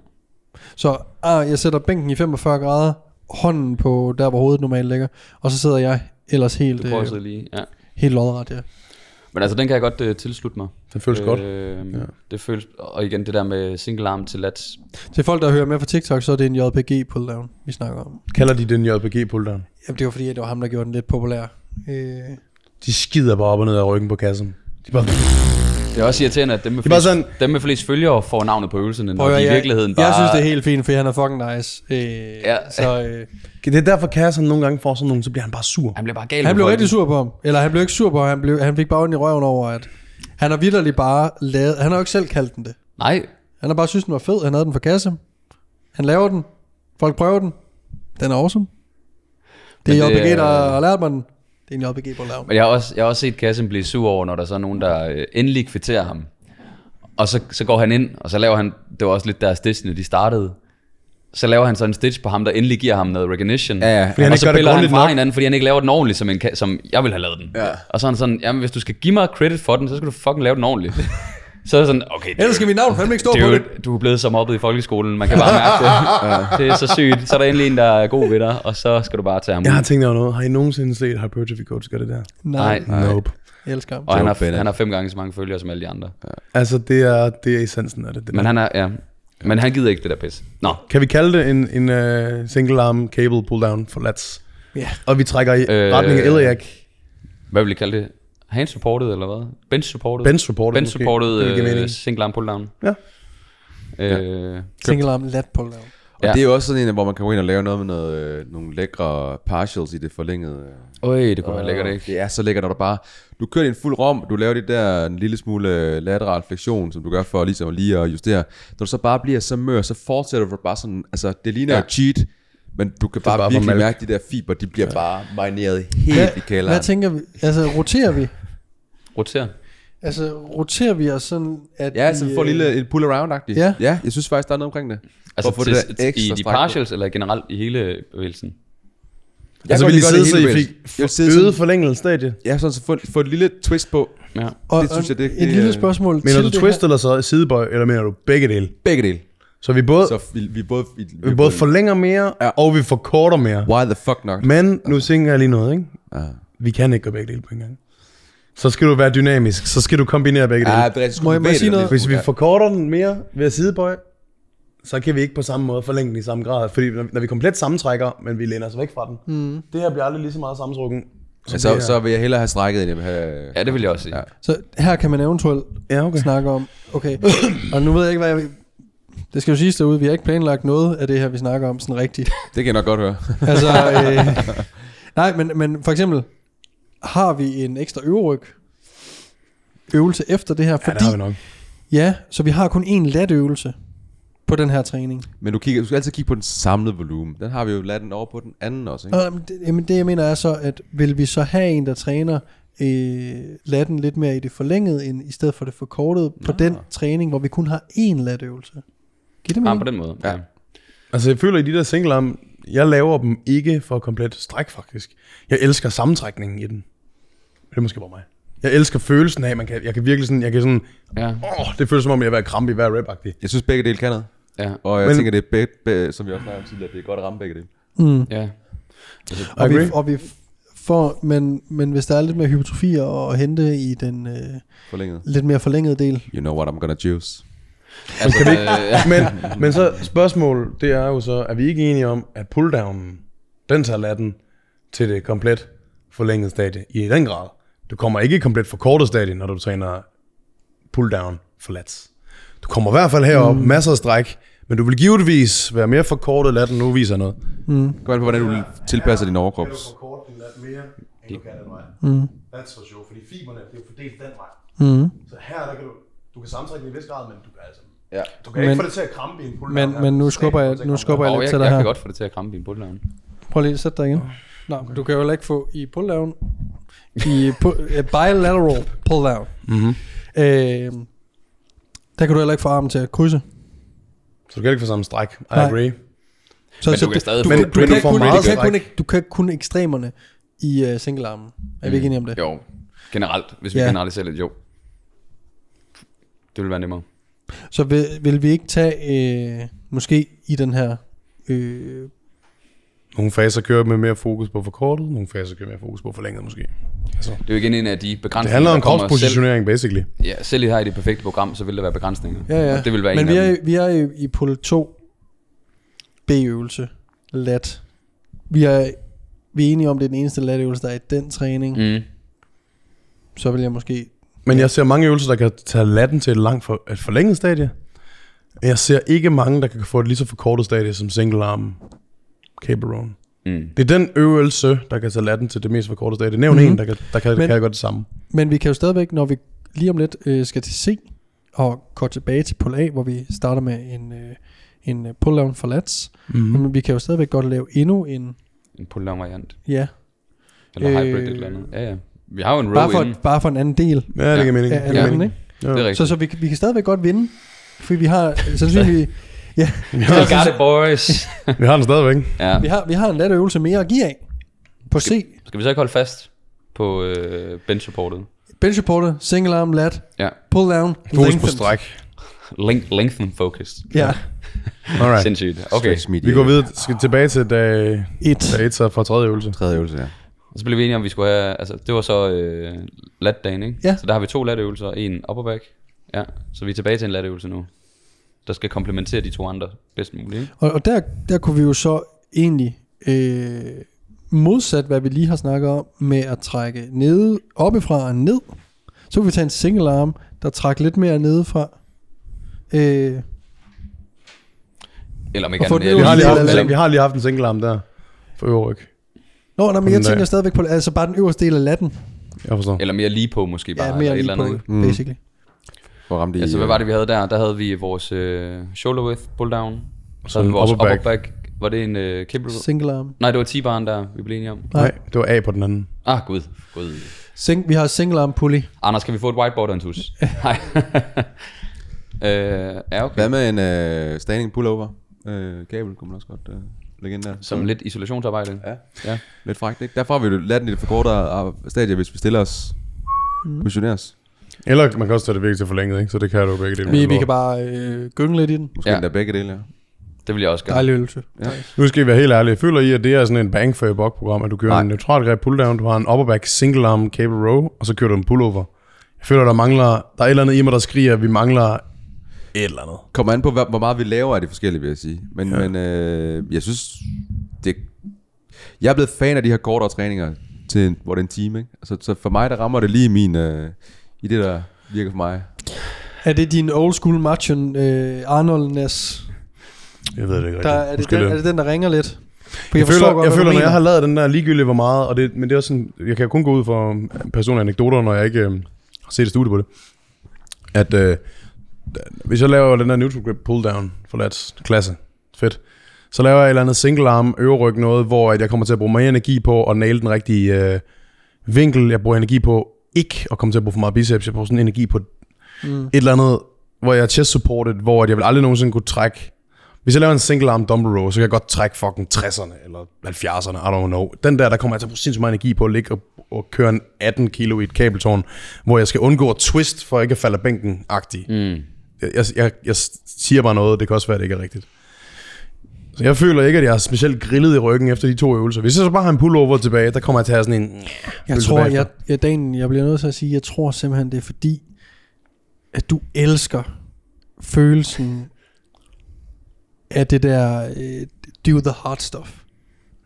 A: Så ah, jeg sætter bænken i 45 grader, hånden på der, hvor hovedet normalt ligger, og så sidder jeg ellers helt,
C: Du
A: øh,
C: lige. Ja.
A: helt lodret, ja.
C: Men altså, den kan jeg godt uh, tilslutte mig.
B: Det føles godt.
C: Øh, ja. Det føles... Og igen, det der med single arm til lats.
A: Til folk, der hører med fra TikTok, så er det en JPG pull down, vi snakker om.
B: Kalder de den JPG pull down?
A: Jamen, det var fordi, at det var ham, der gjorde den lidt populær. Øh,
B: De skider bare op og ned af ryggen på kassen. De bare...
C: Det er også irriterende, at dem med, flest,
B: sådan-
C: dem med flest følgere får navnet på øvelsen, når de i virkeligheden bare...
A: Jeg synes, det er helt fint, for han er fucking nice. Øh,
C: Ja.
A: Så øh,
B: Det er derfor, Kassan nogle gange får sådan nogen, så bliver han bare sur.
C: Han bliver bare gal
A: han blev rigtig sur på ham. Eller han blev ikke sur på ham, han, blev, han fik bare ondt i røven over, at han har vidderligt bare lavet... Han har jo ikke selv kaldt den det.
C: Nej,
A: Han har bare synes den var fed. Han havde den for kasse. Han laver den. Folk prøver den. Den er awesome. Det er JPG, der
C: er-
A: har lært mig den. Det er en JPG på laven.
C: men jeg har også, jeg har også set Kassen blive sur over, når der så er nogen, der øh, endelig kvitterer ham. Og så, så går han ind, og så laver han... Det var også lidt der stitchene, de startede. Så laver han så en stitch på ham, der endelig giver ham noget recognition.
D: Ja, ja.
B: Fordi han
C: og så
B: gør det
C: piller han fra
B: nok.
C: hinanden, fordi han ikke laver den ordentligt, som, en, som jeg ville have lavet den.
D: Ja.
C: Og så er han sådan, jamen hvis du skal give mig credit for den, så skal du fucking lave den ordentligt. så er det sådan, okay,
A: Ellers skal vi navn fandme ikke stå på det.
C: Du er blevet så mobbet i folkeskolen, man kan bare mærke det. det er så sygt. Så er der endelig en, der er god ved dig, og så skal du bare tage ham
B: Jeg har tænkt over noget. Har I nogensinde set Hypertrophy Coach gøre det der?
A: Nej,
C: Nej.
B: Nope.
A: jeg elsker ham.
C: Og han har, han har fem gange så mange følgere som alle de andre.
B: Altså, det er, det er essensen af det. det
C: Men
B: der.
C: han er, ja. Men han gider ikke det der pis. Nå,
B: Kan vi kalde det en, en uh, single arm cable pull down for lats?
A: Ja.
B: Og vi trækker i
C: øh,
B: retning af iliac.
C: hvad vil I kalde det? Hand supported, eller hvad? Bench supported?
B: Bench supported.
C: Bench supported
B: Det vil give
C: øh, single arm pull down.
B: Ja.
C: Øh,
A: Single arm lat pull down.
D: Og
C: Ja.
D: det er jo også sådan en, hvor man kan gå ind og lave noget med noget, øh, nogle lækre partials i det forlængede. øh.
C: Øj, det kunne være lækkert, ikke?
D: Det er så lækkert, når du bare... Du kører din fuld rom, du laver det der en lille smule øh, lateral fleksion, som du gør for ligesom lige at justere. Når du så bare bliver så mør, så fortsætter du bare sådan... Altså, det ligner
C: Ja.
D: ja. cheat, men du kan bare,
B: bare
D: virkelig mærke, de der fiber, de bliver ja. bare marineret helt
A: Hvad,
D: i kælderen.
A: hvad tænker vi? Altså, roterer vi?
C: Roter.
A: Altså, roterer vi os sådan, at
D: Ja, så vi får en
A: øh,
D: lille en pull around-agtigt.
A: Ja.
D: ja, jeg synes faktisk, der er noget omkring det.
C: Altså
D: For at få
C: til,
D: det der
C: i de
D: stræk på.
C: partials, eller generelt i hele bevægelsen?
D: Jeg
B: Altså,
D: kan
B: vil I sidde, så
D: det
B: I fik
D: sidde
B: øget forlænget stadie?
D: ja, sådan så få, få et lille twist på.
C: Ja.
A: Og,
D: det synes jeg, det-
A: et
D: det,
A: lille
D: øh,
A: spørgsmål
B: Mener
A: til
B: du
A: det
B: twist
A: her.
B: eller så sidebøj, eller mener du begge dele?
D: Begge dele.
B: Så vi både,
D: Så vi, vi både... Vi,
B: vi både forlænger mere,
D: Ja.
B: og vi forkorter mere.
D: Why the fuck not?
B: Men nu tænker jeg lige noget, ikke?
D: Ja.
B: Vi kan ikke gøre begge dele på en gang. Så skal du være dynamisk, så skal du kombinere begge dele.
D: Ja, det er rigtig
A: Må jeg- må jeg sige noget?
B: Hvis vi forkorter den mere ved at sidebøje, så kan vi ikke på samme måde forlænge den i samme grad. Fordi når, når vi komplet sammentrækker, men vi læner os væk fra den, mm. det her bliver aldrig lige så meget sammentrukken.
D: Ja, så, så vil jeg hellere have strækket, end jeg vil have...
C: ja, det vil jeg også sige.
D: Ja.
A: Så her kan man eventuelt
B: Ja, okay.
A: snakke om, okay, og nu ved jeg ikke, hvad jeg. Det skal jo siges derude, vi har ikke planlagt noget af det her, vi snakker om sådan rigtigt.
D: Det kan jeg nok godt høre.
A: altså, øh, nej, men, men for eksempel, har vi en ekstra øveryg øvelse efter det her?
B: Ja,
A: Fordi,
B: det har vi nok.
A: ja, så vi har kun én let øvelse på den her træning.
D: Men du, kigger, du skal altid kigge på den samlede volumen. Den har vi jo ladet den over på den anden også, ikke?
A: Jamen, det, jamen, det jeg mener er så, at vil vi så have en, der træner øh, latten lidt mere i det forlængede, end i stedet for det forkortede, på den træning, hvor vi kun har én latøvelse? Giv det mening.
C: på den måde.
D: Ja.
C: Ja.
B: Altså, jeg føler i de der single arm, jeg laver dem ikke for komplet stræk, faktisk. Jeg elsker sammentrækningen i den. Det er måske bare mig. Jeg elsker følelsen af, man kan, jeg kan virkelig sådan, jeg kan sådan,
C: Ja.
B: åh, det føles som om, jeg er ved at krampe i hver rap -agtig.
D: Jeg synes begge dele kan noget.
C: Ja.
D: Og jeg
B: Men-
D: tænker, det er begge, begge, som vi også snakkede om tidligere, det er godt at ramme begge dele.
A: Mm.
C: ja.
A: Og, vi,
B: agree.
A: og vi får, men, men hvis der er lidt mere hypotrofi at hente i den øh,
D: Forlænget.
A: lidt mere forlængede del,
D: You know what I'm gonna juice.
C: Altså,
B: Kan vi ikke-. Men, men så spørgsmål, det er jo så, er vi ikke enige om, at pulldownen, den tager latten til det komplet forlængede stadie i den grad. Du kommer ikke i komplet forkortet stadie, når du træner pulldown for lats. Du kommer i hvert fald herop, mm. masser af stræk, men du vil givetvis være mere forkortet lat, end nu viser noget.
A: mm.
D: Kom an på, hvordan du tilpasser din overkrops.
B: forkorte din lat mere, end du kan den vej.
A: Mm.
B: That's for sure, fordi fiberne det er fordelt den vej.
A: Mm.
B: Så her der kan du, du kan samtrække i en vis grad, men du kan altså
D: Ja.
B: du kan
A: Men-
B: ikke få det til at krampe i en pulldown.
A: Men, men nu
B: Du
A: skubber jeg,
B: det
A: nu skubber jeg lidt
C: jeg,
A: til dig
C: jeg
A: her.
C: kan godt få det til at krampe i en pulldown.
A: Prøv lige at sætte dig igen. Nå, du kan jo heller ikke få i pulldown, i eh, bilateral pulldown.
B: Mhm.
A: Øh, der kan du heller ikke få armen til at krydse.
B: Så du kan ikke få samme stræk. I
A: Nej.
B: agree.
A: Så,
C: Men
A: så
C: du kan stadig
A: du,
C: få-
A: du, du, kan kun,
B: meget
A: du, kan kun, du kan kun ekstremerne i uh, single-armen. Er vi ikke enige om det?
C: Jo, generelt. Hvis vi
A: Ja.
C: generaliserer lidt, jo. Det vil være nemmere.
A: Så vil, vil vi ikke tage, øh, måske i den her, øh,
B: Nogle faser kører med mere fokus på forkortet, nogle faser kører mere fokus på forlænget måske. Altså,
C: Det er jo igen en af de begrænsninger,
B: det handler om kropspositionering, basically.
C: ja, selv her i det perfekte program, så vil der være begrænsninger.
A: ja, ja.
C: Og det vil være
A: Men
C: en
A: vi er, vi er i, i pull 2 B-øvelse, lat. Vi er, vi er enige om, det er den eneste latøvelse, der er i den træning. Mm.
C: Mm.
A: Så vil jeg måske...
B: Men jeg ser mange øvelser, der kan tage latten til et langt for, et forlænget stadie. Jeg ser ikke mange, der kan få et lige så forkortet stadie som single arm cable row.
C: Mm.
B: Det er den øvelse, der kan tage latten til det mest forkortede stadie. Nævn
A: Mhm.
B: mm-hmm. en, der kan, der kan,
A: Men-
B: kan gøre det samme.
A: Men vi kan jo stadigvæk, når vi lige om lidt øh, skal til C, og går tilbage til pull A, hvor vi starter med en, øh, en øh, pull-down for lats, mm.
B: Mm.
A: men vi kan jo stadigvæk godt lave endnu en...
C: En pull-down variant.
A: Ja,
C: Eller
A: Øh,
C: hybrid eller andet. Ja, ja. Vi har jo en
A: bare
C: row
A: for,
C: inden.
A: bare for en anden del
B: Ja, det giver mening.
A: af ja,
B: mening.
A: ikke?
B: Ja.
C: Det er rigtigt.
A: Så, så vi, kan- vi kan stadigvæk godt vinde, for vi har sandsynligvis... Ja,
C: We got it, boys.
B: Vi har den stadigvæk.
C: ja.
A: vi har, vi har en let øvelse mere at give af. På C,
C: Skal vi så ikke holde fast på øh, bench supportet?
A: bench supporter, single arm lat,
C: Ja.
A: pull down,
B: Fokus på stræk.
C: Length, lengthen focused.
A: Ja,
B: Alright.
C: Sindssygt. Okay.
B: Vi går videre skal tilbage til dag,
A: et.
B: dag 1 så fra tredje øvelse.
D: Tredje øvelse, ja.
C: Og så blev vi enige om, at vi skulle have, altså det var så øh, lat-dagen, ikke?
A: Ja.
C: Så der har vi to latøvelser, og en upper back. Ja, så vi er tilbage til en latøvelse nu, der skal komplementere de to andre bedst muligt, ikke?
A: Og, og der, der kunne vi jo så egentlig, øh, modsat hvad vi lige har snakket om, med at trække ned, oppefra og ned, så kunne vi tage en single arm, der trækker lidt mere nedefra. Øh,
C: Eller om ikke andet,
B: Vi har, lige haft,
A: eller-
B: vi har lige haft en single arm der for øverryg.
A: nå, nej, men jeg tænker stadigvæk på, altså bare den øverste del af latten.
B: Jeg forstår.
C: eller mere lige på måske bare,
A: Ja,
C: eller
A: mere
C: et
A: lige
C: eller
A: på,
C: andet, ikke?
A: mm. Basically.
D: For at ramme de,
C: Ja, så hvad var det, vi havde der? Der havde vi vores øh, shoulder width pull down, så havde vi
B: en
C: vores
B: upper
C: upper back. Var det en øh, cable?
A: Single arm.
C: Nej, det var T-baren der, vi blev enige om.
B: Nej, det var A på den anden.
C: Ah, gud, gud.
A: Sing, vi har single arm pulley.
C: Anders, kan vi få et whiteboard og en tus? Nej. øh, ja, okay.
D: Hvad med en uh, standing pullover? Uh, kabel kunne man også godt uh, lægge ind der.
C: Som lidt isolationsarbejde.
D: Ja.
C: Ja.
D: Lidt frækt, ikke? Derfor har vi jo ladt den i det forkortere stadie, hvis vi stiller os, mm. positionerer os.
B: Eller man kan også tage det virkelig til forlænget, ikke? Så det kan du begge dele.
A: Vi, vi kan bare øh, gynge lidt i den.
D: Måske
C: Ja.
D: endda begge dele, ja.
C: Det vil jeg også gøre.
A: Dejlig øvelse.
D: Ja.
B: Nu skal I være helt ærlige. Føler I, at det er sådan en bang for your buck program, at du kører
D: Nej.
B: en neutral greb pull down, du har en upper back single arm cable row, og så kører du en pullover. Jeg føler, der mangler, der er et eller andet i mig, der skriger, at vi mangler et eller andet.
D: Kommer an på, hvor meget vi laver af det forskellige, vil jeg sige. Men, ja. men øh, jeg synes, det, jeg er blevet fan af de her kortere træninger, til, en- hvor det er en time. Ikke? Altså, så for mig, der rammer det lige min, øh, i det, der virker for mig.
A: Er det din old school macho øh, Arnoldness?
B: Jeg ved det ikke
A: Der,
B: rigtigt.
A: er, det den, er det den, der ringer lidt? For
B: Jeg,
A: forstår
B: føler,
A: godt,
B: jeg føler når jeg har lavet den der ligegyldigt hvor meget, og det, men det er også sådan, jeg kan kun gå ud for personlige anekdoter, når jeg ikke øh, har set et studie på det. At øh, hvis jeg laver den der neutral grip pull down for lats klasse, fedt. Så laver jeg et eller andet single arm øverryg noget, hvor at jeg kommer til at bruge mere energi på at naile den rigtige øh, vinkel. Jeg bruger energi på ikke at komme til at bruge for meget biceps. Jeg bruger sådan energi på
A: Mm.
B: et eller andet, hvor jeg er chest supported, hvor at jeg vil aldrig nogensinde kunne trække Hvis jeg laver en single arm dumbbell row, så kan jeg godt trække fucking 60'erne eller 70'erne, I don't know. Den der, der kommer jeg til at bruge sindssygt meget energi på at ligge og, og køre en 18 kilo i et kabeltårn, hvor jeg skal undgå at twist, for ikke at falde af bænken-agtig. Mm. Jeg, jeg, jeg, jeg siger bare noget, det kan også være, at det ikke er rigtigt. Så jeg føler ikke, at jeg er specielt grillet i ryggen efter de to øvelser. Hvis jeg så bare har en pullover tilbage, der kommer jeg til at have sådan en...
A: Jeg tror, jeg, jeg, Dan, jeg bliver nødt til at sige, jeg tror simpelthen, det er fordi, at du elsker følelsen af det der øh, do the hard stuff.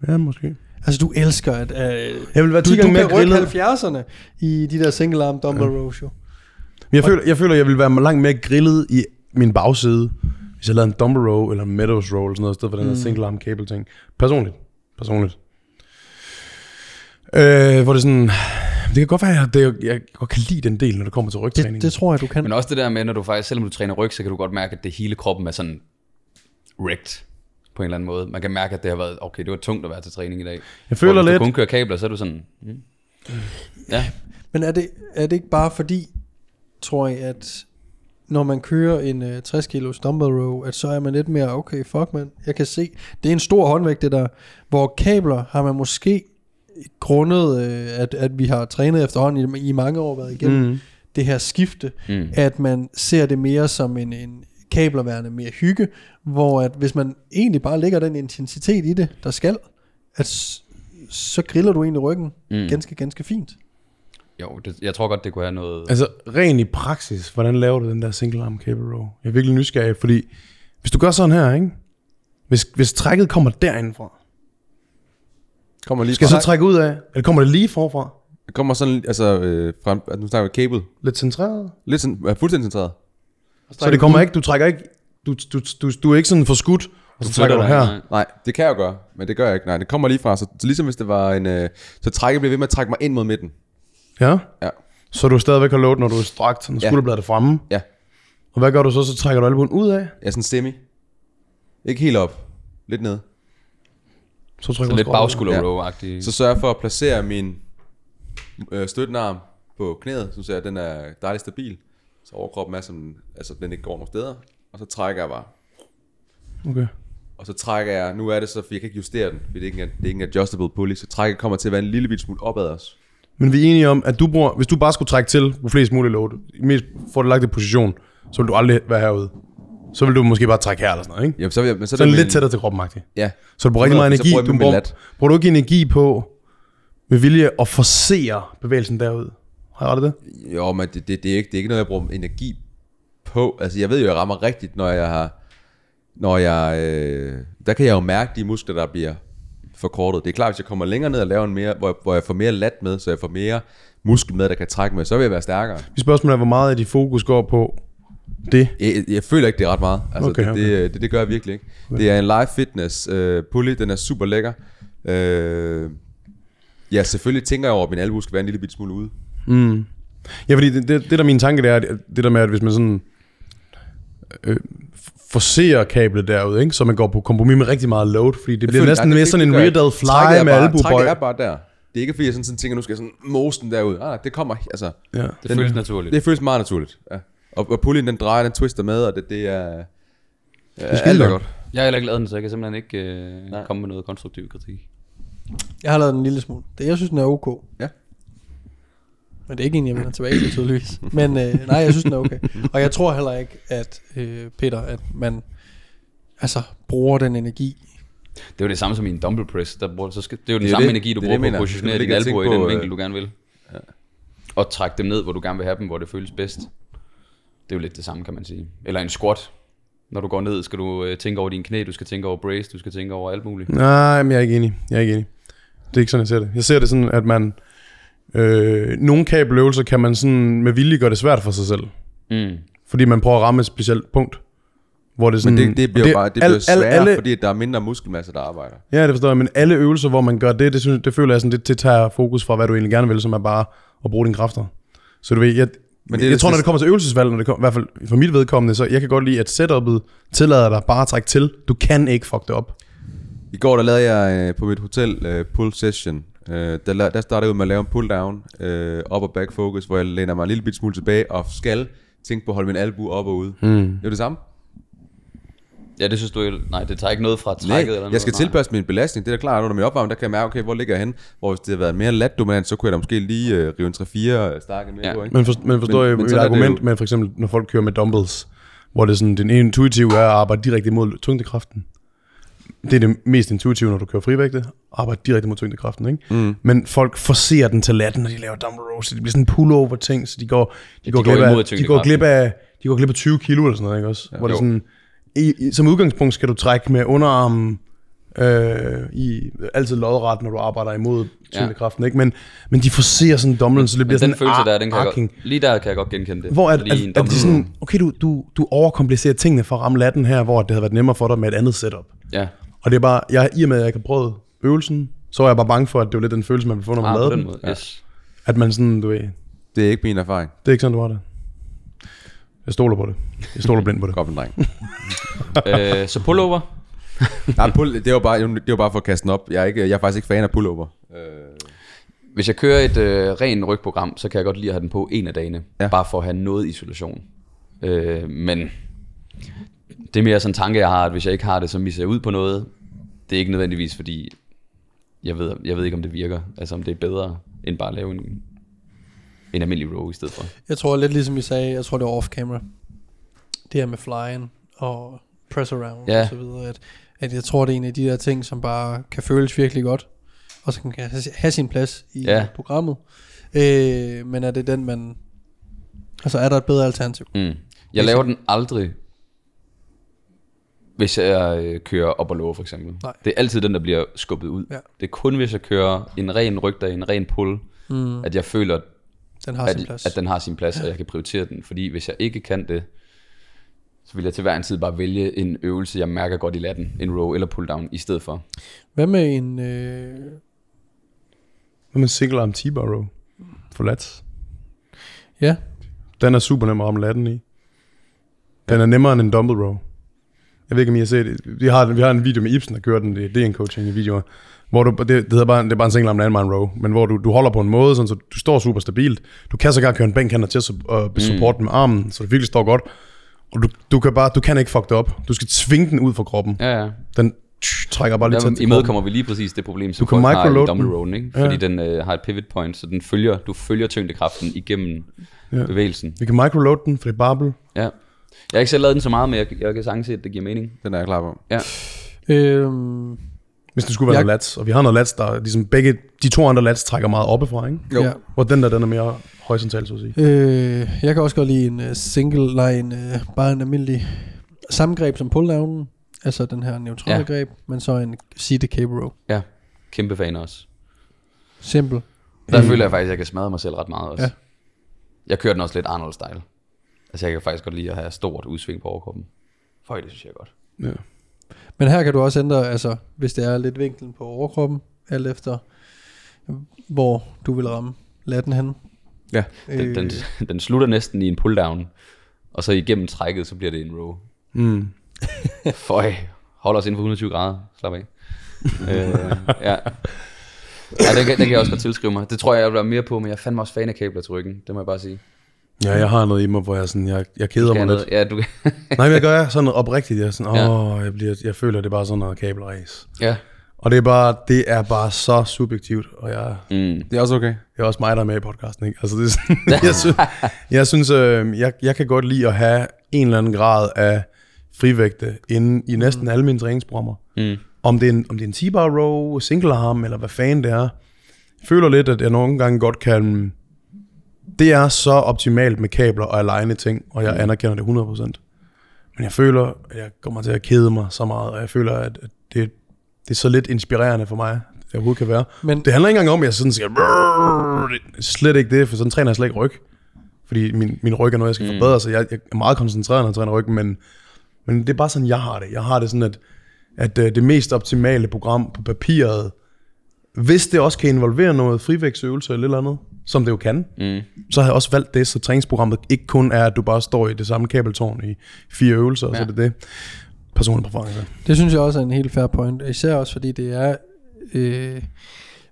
B: Ja, måske.
A: Altså, du elsker at... Øh,
B: Jeg vil være
A: du,
B: 10
A: du kan rykke
B: grillet.
A: 70'erne i de der single arm dumbbell ja. rows, jo.
B: Men jeg føler, jeg føler, jeg vil være langt mere grillet i min bagside, hvis jeg lavede en dumbbell row eller en meadows row eller sådan noget, i stedet for den her single arm cable ting. Personligt. Personligt. Øh, hvor det sådan... Det kan godt være, at det, jeg godt kan lide den del, når det kommer til rygtræning.
A: Det, det tror jeg, du kan.
C: Men også det der med, når du faktisk, selvom du træner ryg, så kan du godt mærke, at det hele kroppen er sådan wrecked på en eller anden måde. Man kan mærke, at det har været, okay, det var tungt at være til træning i dag.
B: jeg føler
C: Hvor hvis
B: lidt...
C: du kun kører kabler, så er du sådan, mm. ja,
A: Men er det, er det ikke bare fordi, tror jeg, at når man kører en uh, 60 kilo dumbbell row, at så er man lidt mere, okay, fuck man, jeg kan se, det er en stor håndvægt det der, hvor kabler har man måske grundet, uh, at, at vi har trænet efterhånden i, i mange år været igennem mm. Det her skifte,
C: Mm.
A: at man ser det mere som en, en kablerværende mere hygge, hvor at hvis man egentlig bare lægger den intensitet i det, der skal, at så griller du egentlig ryggen
C: mm.
A: ganske, ganske fint.
C: Jo, det, jeg tror godt, det kunne have noget...
B: Altså, rent i praksis, hvordan laver du den der single arm cable row? Jeg er virkelig nysgerrig, fordi hvis du gør sådan her, ikke? Hvis, hvis trækket kommer derindefra,
D: Kommer lige
B: skal jeg så trække ud af? Eller kommer det lige forfra?
D: Det kommer sådan, altså, øh, frem, at nu snakker vi cable.
B: Lidt centreret?
D: Lidt er fuldstændig centreret.
B: Så det kommer ikke, du trækker ikke, du, du, du, du er ikke sådan for skudt, og så trækker du her.
C: Nej,
D: det kan jeg jo gøre, men det gør jeg ikke. Nej, det kommer lige fra. Så, så ligesom hvis det var en... Øh, så trækket bliver ved med at trække mig ind mod midten.
B: Ja?
D: Ja.
B: Så du stadigvæk har load, når du er strakt, når
D: Ja.
B: skulderbladet er fremme.
D: Ja.
B: Og hvad gør du så? Så trækker du albuen ud af,
D: Jeg er sådan semi. Ikke helt op. Lidt ned.
B: så trykker
C: Så
B: du
C: lidt bagskulder
D: Ja. Så sørger jeg for at placere min øh, støttende arm på knæet, så jeg, at den er dejligt stabil. Så overkroppen er sådan, altså den ikke går nogen steder. Og så trækker jeg bare.
B: Okay.
D: Og så trækker jeg, nu er det så, for jeg kan ikke justere den, fordi det er ikke en, det er ikke en adjustable pulley, så trækket kommer til at være en lille bit smule opad os.
B: Men vi er enige om, at du bruger, hvis du bare skulle trække til på flest mulige load, i mest fordelagtig position, så vil du aldrig være herude. Så vil du måske bare trække her eller sådan noget, ikke?
D: Jamen, så, vil jeg, men så, er
B: Så
D: det
B: lidt
D: min-
B: tættere til kroppen, -agtigt.
D: Ja.
B: Så du bruger rigtig meget energi.
D: bruger
B: Du bruger, bruger du ikke energi på med vilje at forsere bevægelsen derud? Har jeg ret i det?
D: Jo, men det, det, det, er ikke, det er ikke noget, jeg bruger energi på. Altså, jeg ved jo, jeg rammer rigtigt, når jeg har... Når jeg... Øh, der kan jeg jo mærke de muskler, der bliver forkortet. Det er klart, hvis jeg kommer længere ned og laver en mere, hvor, jeg, hvor jeg får mere lat med, så jeg får mere muskel med, der kan trække med, så vil jeg være stærkere.
B: Mit spørgsmål er, hvor meget af dit fokus går på det.
D: Jeg, jeg føler ikke, det er ret meget. Altså,
B: Okay,
D: okay. Det, det, det gør jeg virkelig ikke. Okay. Det er en live fitness øh, pulley, den er super lækker. Øh, ja, selvfølgelig tænker jeg over, at min albu skal være en lille smule ude.
B: Mm. Ja, fordi det, det, det der er min tanke, det er, det der med, at hvis man sådan øh, forserer kablet derude, ikke? så man går på kompromis med rigtig meget load, fordi det bliver
D: føler-
B: næsten
D: nej,
B: mere
D: det-
B: sådan
D: det
B: en
D: jeg
B: rear
D: Trækket
B: fly
D: er
B: med
D: bare-
B: albubøj.
D: Trækket er bare der. Det er ikke fordi, jeg sådan, sådan tænker, nu skal jeg sådan mose den derud. Ah, det kommer, altså,
B: Ja.
C: Det
D: Den-
C: føles naturligt.
D: det føles meget naturligt. Ja. Og, og puljen, den drejer, den twister med, og det, det er... Ja, det er
B: godt.
D: godt.
C: Jeg har heller ikke lavet den, så jeg kan simpelthen ikke øh, komme med noget konstruktiv kritik.
A: Jeg har lavet den en lille smule. Det, jeg synes, den er ok.
D: Ja.
A: Men det er ikke en, jeg vender tilbage til, tydeligvis. Men øh, nej, jeg synes, den er okay. Og jeg tror heller ikke, at øh, Peter, at man altså bruger den energi.
C: Det er jo det samme som i en dumbbell press. Der bruger, så skal, det er jo den
D: Det er
C: samme
D: det.
C: energi, du
D: Det er
C: bruger
D: det,
C: på at positionere
D: er jeg
C: albuer i den vinkel,
D: øh,
C: du gerne vil. Ja. Og trække dem ned, hvor du gerne vil have dem, hvor det føles bedst. Det er jo lidt det samme, kan man sige. Eller en squat. Når du går ned, skal du øh, tænke over dine knæ, du skal tænke over brace, du skal tænke over alt muligt.
B: Nej, men jeg er ikke enig. Jeg er ikke enig. Det er ikke sådan, jeg ser det. Jeg ser det sådan, at man... Øh, nogle kabeløvelser kan man sådan med vilje gøre det svært for sig selv.
C: Mm.
B: Fordi man prøver at ramme et specielt punkt. Hvor det sådan,
D: Men det, det bliver jo bare det
B: al-
D: bliver
B: al-
D: sværere,
B: alle,
D: fordi der er mindre muskelmasse, der arbejder.
B: Ja, det forstår jeg, men alle øvelser, hvor man gør det, det, synes, det føler jeg sådan, det, det tager fokus fra, hvad du egentlig gerne vil, som er bare at bruge dine kræfter. Så du ved, jeg, men
D: det
B: jeg
D: det
B: tror, når det kommer til øvelsesvalg, når det kom, i hvert fald for mit vedkommende, så jeg kan godt lide, at setupet tillader dig bare at trække til. Du kan ikke fuck det op.
D: I går der lavede jeg øh, på mit hotel øh, pull session. Øh, der, der startede jeg ud med at lave en pull down, øh, op og back focus, hvor jeg læner mig en lille bit smule tilbage og skal tænke på at holde min albu op og ude.
B: Mm.
D: Det er det samme.
C: Ja, det synes du ikke. Nej, det tager ikke noget fra
D: Nej,
C: trækket eller noget.
D: jeg skal
C: nej.
D: tilpasse min belastning. Det er da klart, under min opvarmning, der kan jeg mærke, okay, hvor ligger jeg hen? Hvor hvis det havde været mere lat dominant, så kunne jeg da måske lige øh, rive en 3-4 stakke med
C: Ja.
D: på, ikke?
B: Men, for, men forstår
D: Men-
B: jeg
D: men
B: et argument
D: jo.
B: med for eksempel, når folk kører med dumbbells, hvor det er sådan, den intuitive er at arbejde direkte imod tyngdekraften. Det er det mest intuitive, når du kører frivægte. Arbejde direkte mod tyngdekraften, ikke? Mm. Men folk forser den til latten, når de laver dumbbell rows. Så det bliver sådan en pullover ting, så de går, de går,
C: går
B: glip, af, de går glip af, de går glip af 20 kilo eller sådan noget, ikke også? Ja, hvor det er sådan, i, i, som udgangspunkt skal du trække med underarmen øh, i altid lodret, når du arbejder imod tyngdekraften, ikke? Men, men de forser sådan dumbbellen, så det
C: Men
B: bliver
C: den
B: sådan
C: følelse der, den kan jeg
B: arcing.
C: godt, lige der kan jeg godt genkende det.
B: Hvor
C: lige en
B: er, er
C: dumbbell
B: de sådan, okay, du, du, du overkomplicerer tingene for at ramme latten her, hvor det havde været nemmere for dig med et andet setup.
C: Ja,
B: Og det er bare, jeg, i og med, at jeg ikke har prøvet øvelsen, så var jeg bare bange for, at det var lidt den følelse, man ville få, når man
C: ah,
B: lavede
C: den måde, yes.
B: At man sådan, du ved,
D: Det er ikke min erfaring.
B: det er ikke sådan, du har det. Jeg stoler på det. Jeg stoler blind på det.
D: Godt, dreng.
C: øh, så pullover,
D: Nej, pull, det var bare, det var bare for at kaste den op. Jeg er, ikke, jeg er faktisk ikke fan af pullover. Øh,
C: Hvis jeg kører et øh, rent rygprogram, så kan jeg godt lide at have den på en af dagene.
D: Ja.
C: Bare for at have noget isolation. Øh, men det er mere sådan en tanke, jeg har, at hvis jeg ikke har det, så misser jeg ud på noget. Det er ikke nødvendigvis, fordi jeg ved, jeg ved ikke, om det virker. Altså om det er bedre, end bare at lave en, en almindelig row i stedet for.
A: Jeg tror lidt ligesom I sagde, jeg tror det var off-camera. Det her med flying og press around
C: Ja.
A: og så videre. At, at jeg tror, det er en af de der ting, som bare kan føles virkelig godt. Og så kan have, have sin plads i
C: Ja.
A: programmet. Øh, men er det den, man... Altså er der et bedre alternativ?
C: Mm. Jeg laver den aldrig, hvis jeg øh, kører op og lower for eksempel.
A: Nej.
C: Det er altid den, der bliver skubbet ud.
A: Ja.
C: Det er kun, hvis jeg kører en ren rygdag, en ren pull, mm. at jeg føler,
A: Den har sin
C: at,
A: plads.
C: at den har sin plads, og jeg kan prioritere den. Fordi hvis jeg ikke kan det, så vil jeg til hver en tid bare vælge en øvelse, jeg mærker godt i latten, en row eller pull down, i stedet for.
A: Hvad med en... Øh,
B: Hvad med en single arm T-bar row? For lats.
A: ja,
B: Den er super nem at ramme latten i. Den er nemmere end en dumbbell row. Jeg ved ikke, om I har set det. Vi har, vi har en video med Ibsen, der kører den. Det er en coaching i videoer. Hvor du, det, det, hedder bare, det er bare en single arm landmine row. Men hvor du, du holder på en måde, sådan, så du står super stabilt. Du kan sågar køre en bænk hen til at su- og support mm. med armen, så det virkelig står godt. Og du, du, kan bare, du kan ikke fuck det op. Du skal tvinge den ud fra kroppen.
C: Ja, ja.
B: Den tsh, trækker bare lige tæt til
C: imødekommer vi lige præcis det problem, som
B: Du kan
C: folk har i dumbbell rowen, ikke?
B: Ja.
C: Fordi den øh, har et pivot point, så den følger, du følger tyngdekraften igennem ja. bevægelsen.
B: Vi kan microload den, for det er barbell.
C: Ja. Jeg har ikke selv lavet den så meget, men jeg, jeg kan sagtens se, at det giver mening.
D: den er jeg klar på.
C: Ja.
A: øhm,
B: Hvis det skulle være
A: Jeg-
B: noget lats. Og vi har noget lats, der ligesom begge, de to andre lats trækker meget oppefra, ikke?
A: Jo. Ja.
B: Hvor den der, den er mere horisontal, så at sige.
A: Øh, jeg kan også godt lide en uh, single, en, uh, bare en almindelig samme greb som pull-downen, altså den her neutrale
C: Ja.
A: greb, men så en seated cable row.
C: Ja. Kæmpe fan også.
A: Simpel.
C: Der føler jeg faktisk, at jeg kan smadre mig selv ret meget også.
A: Ja.
C: Jeg kører den også lidt Arnold-style. Altså jeg kan faktisk godt lide at have stort udsving på overkroppen. Føj, det synes jeg er godt.
B: Ja.
A: Men her kan du også ændre, altså hvis det er lidt vinklen på overkroppen, alt efter hvor du vil ramme latten hen.
D: Ja.
C: Den, den, den slutter næsten i en pull-down, og så igennem trækket, så bliver det en row.
B: Mm.
C: Føj, hold os inden for 120 grader. Slap af. øh, ja. Ja, den, kan- den kan jeg også godt tilskrive mig. Det tror jeg, jeg vil være mere på, men jeg er fandme også fan af kabler til ryggen. Det må jeg bare sige.
B: Ja, jeg har noget i mig, hvor jeg, sådan, jeg, jeg keder mig
C: jeg
B: lidt.
C: noget? Ja, du
B: Nej, men jeg gør sådan noget oprigtigt. Jeg, sådan,
C: Ja.
B: åh, jeg, bliver, jeg føler, det er bare sådan noget kabelræs.
C: Ja.
B: Og det er bare, det er bare så subjektivt, og jeg,
C: Mm.
D: Det er også okay.
B: det er også mig, der er med i podcasten, ikke? Altså, det er sådan, jeg, synes, jeg synes, øh, jeg, jeg kan godt lide at have en eller anden grad af frivægte inde i næsten alle mine træningsprogrammer.
C: Mm.
B: Om det er en, om det er en T-bar row, single arm, eller hvad fanden det er. Jeg føler lidt, at jeg nogle gange godt kan... Det er så optimalt med kabler og align ting, og jeg anerkender det 100%. Men jeg føler, at jeg kommer til at kede mig så meget, og jeg føler, at det, det er så lidt inspirerende for mig, det overhovedet kan være.
A: Men-
B: det handler ikke engang om, at jeg sådan skal... Slet ikke det, for sådan træner jeg slet ikke ryg. Fordi min, min ryg er noget, jeg skal forbedre, så jeg, jeg er meget koncentreret, når jeg træner ryg, men, men det er bare sådan, jeg har det. Jeg har det sådan, at, at øh, det mest optimale program på papiret, hvis det også kan involvere noget frivægtsøvelse eller et eller andet, som det jo kan,
C: Mm.
B: så har jeg også valgt det, så træningsprogrammet ikke kun er, at du bare står i det samme kabeltårn i fire øvelser, ja. så
C: Ja.
B: er det det. Personlig præference.
A: Det synes jeg også er en helt fair point. Især også fordi det er, øh,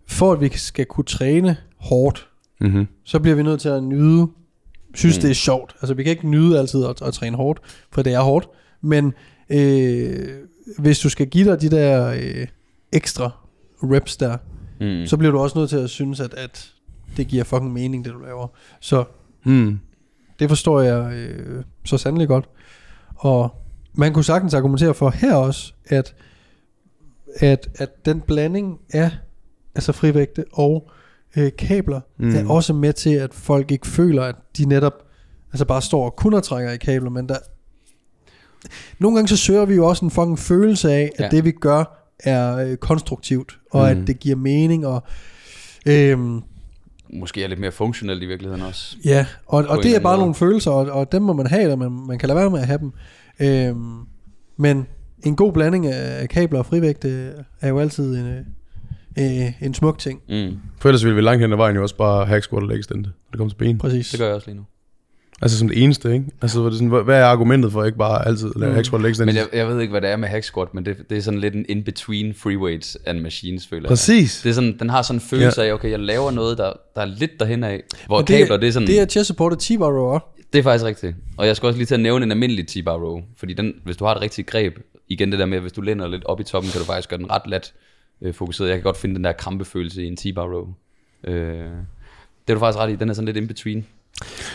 A: for at vi skal kunne træne hårdt,
B: Mm-hmm.
A: så bliver vi nødt til at nyde, synes mm. det er sjovt. Altså vi kan ikke nyde altid at, at træne hårdt, for det er hårdt, men øh, hvis du skal give dig de der øh, ekstra reps der,
C: Mm.
A: så bliver du også nødt til at synes, at, at det giver fucking mening, det du laver. Så
B: Hmm.
A: det forstår jeg øh, så sandelig godt. Og man kunne sagtens argumentere for her også, at, at, at den blanding af altså frivægte og øh, kabler
B: Mm.
A: mm. er også med til, at folk ikke føler, at de netop altså bare står og kun og trækker i kabler, men der nogle gange så søger vi jo også en fucking følelse af, at
C: ja.
A: det vi gør er øh, konstruktivt, og
B: Mm.
A: at det giver mening, og øhm,
C: Måske er lidt mere funktionelt i virkeligheden også.
A: Ja, og, og det er bare
C: måde.
A: nogle følelser, og, og dem må man have, eller man, man kan lade være med at have dem. Øhm, men en god blanding af, kabler og frivægte er jo altid en, øh, en smuk ting.
C: Mm.
B: For ellers ville vi langt hen ad vejen jo også bare hack squat og leg extend, når det kommer til ben.
A: Præcis.
C: Det gør jeg også lige nu.
B: Altså som det eneste, ikke? Altså hvor det sådan, hvad- er argumentet for ikke bare altid at lave
A: Mm.
B: hack squat?
C: Men jeg, jeg ved ikke, hvad det er med hack squat, men det, det er sådan lidt en in-between free weights and machines, føler jeg.
B: Præcis.
C: Det er sådan, den har sådan en følelse af, okay, jeg laver noget, der, der er lidt derhen af. Hvor
A: Og
C: kabler, det er sådan...
A: Det er chest supported T-bar row.
C: Det er faktisk rigtigt. Og jeg skal også lige til at nævne en almindelig T-bar row. Fordi den, hvis du har et rigtigt greb, igen det der med, at hvis du lænder lidt op i toppen, kan du faktisk gøre den ret let øh, fokuseret. Jeg kan godt finde den der krampefølelse i en T-bar row. Øh, det er du faktisk ret i. Den er sådan lidt in between.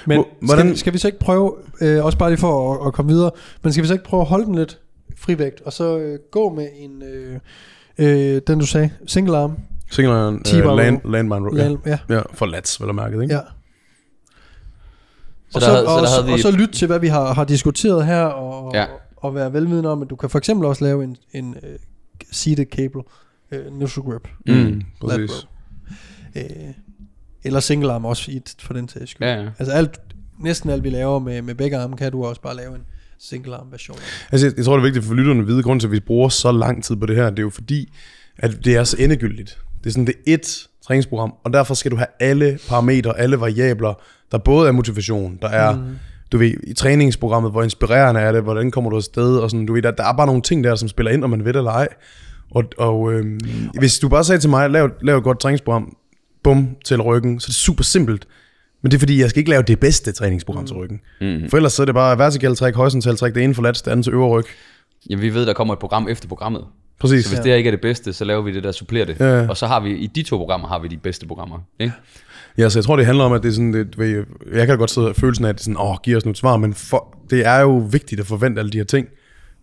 A: Men
B: Hvor-
A: skal,
B: hvordan-
A: vi, skal vi så ikke prøve, øh, også bare lige for at, at komme videre, men skal vi så ikke prøve at holde den lidt frivægt, og så øh, gå med en, øh, øh, den du sagde, single arm,
B: Single
A: T-bar
B: uh, land, landmine row.
A: ja.
B: Ja.
A: ja,
B: ja, for lats, vel at mærke, ikke?
A: ja.
C: Så
A: og,
C: der
A: så,
C: så
A: og,
C: der
A: så,
C: havde vi-
A: og så lyt til, hvad vi har, har diskuteret her, og,
C: Ja.
A: ja. og være velvidende om, at du kan for eksempel også lave en, en uh, seated cable, uh, neutral grip,
B: Mm, præcis.
A: uh, eller single arm også i, for den sags skyld.
C: Ja, ja.
A: Altså alt, næsten alt vi laver med, med begge arme, kan du også bare lave en single arm version.
B: Altså, jeg, jeg tror, det er vigtigt for lytterne at vide, grund til, at vi bruger så lang tid på det her, det er jo fordi, at det er så endegyldigt. Det er sådan, det er et træningsprogram, og derfor skal du have alle parametre, alle variabler, der både er motivation, der er, mm. du ved, i træningsprogrammet, hvor inspirerende er det, hvordan kommer du afsted, og sådan, du ved, der, der er bare nogle ting der, som spiller ind, om man ved det eller ej. Og, og øhm, hvis du bare sagde til mig, lav, lav et godt træningsprogram, bum, til ryggen, så er det super simpelt. Men det er fordi, jeg skal ikke lave det bedste træningsprogram mm. til ryggen.
C: Mm.
B: For ellers så er det bare vertikal træk, horisontal træk, det ene for lats, det andet til øvre ryg.
C: Jamen, vi ved, der kommer et program efter programmet.
B: Præcis.
C: Så hvis det her ikke er det bedste, så laver vi det, der supplerer det.
B: Ja, ja.
C: Og så har vi, i de to programmer, har vi de bedste programmer. Ikke?
B: Ja, så jeg tror, det handler om, at det er sådan, det, ved- jeg kan da godt sidde og følelsen af, at det er sådan, åh, giv os nu et svar, men for, det er jo vigtigt at forvente alle de her ting.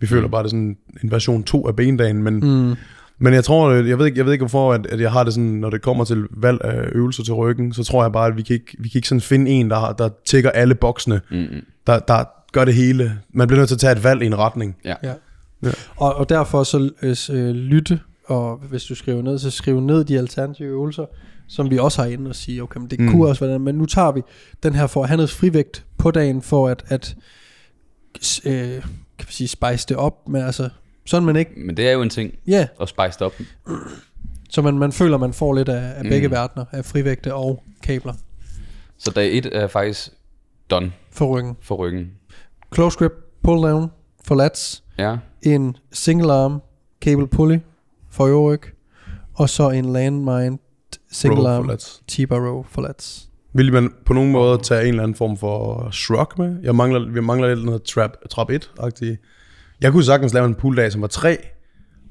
B: Vi føler bare, det er sådan en version 2 af bendagen, men, mm. Men jeg tror, jeg ved ikke, jeg ved ikke hvorfor, at, at jeg har det sådan, når det kommer til valg af øvelser til ryggen, så tror jeg bare, at vi kan ikke, vi kan ikke sådan finde en, der, der tækker alle boksene,
C: Mm-hmm.
B: der, der gør det hele. Man bliver nødt til at tage et valg i en retning.
C: Ja.
A: Ja.
B: Ja.
A: Og, og derfor så øh, lytte, og hvis du skriver ned, så skriv ned de alternative øvelser, som vi også har inde og sige, okay, men det
B: Mm.
A: kunne også være men nu tager vi den her for at have noget frivægt på dagen, for at, at øh, kan man sige, spice det op, men altså, sådan man ikke,
C: Men det er jo en ting
A: ja,
C: at spice det op.
A: så man, man føler, man får lidt af, af
C: Mm.
A: begge verdener, af frivægte og kabler
C: Så dag 1 er faktisk done
A: for ryggen.
C: for ryggen.
A: Close grip, pull down for lats,
C: Ja.
A: en single arm cable pulley for øvre ryg, og så en landmine single
B: Row
A: arm. T-bar row for lats.
B: Vil man på nogen måde tage en eller anden form for shrug med? Jeg mangler, vi mangler lidt noget trap, trap 1-agtigt. Jeg kunne sagtens lave en pull-dag, som var tre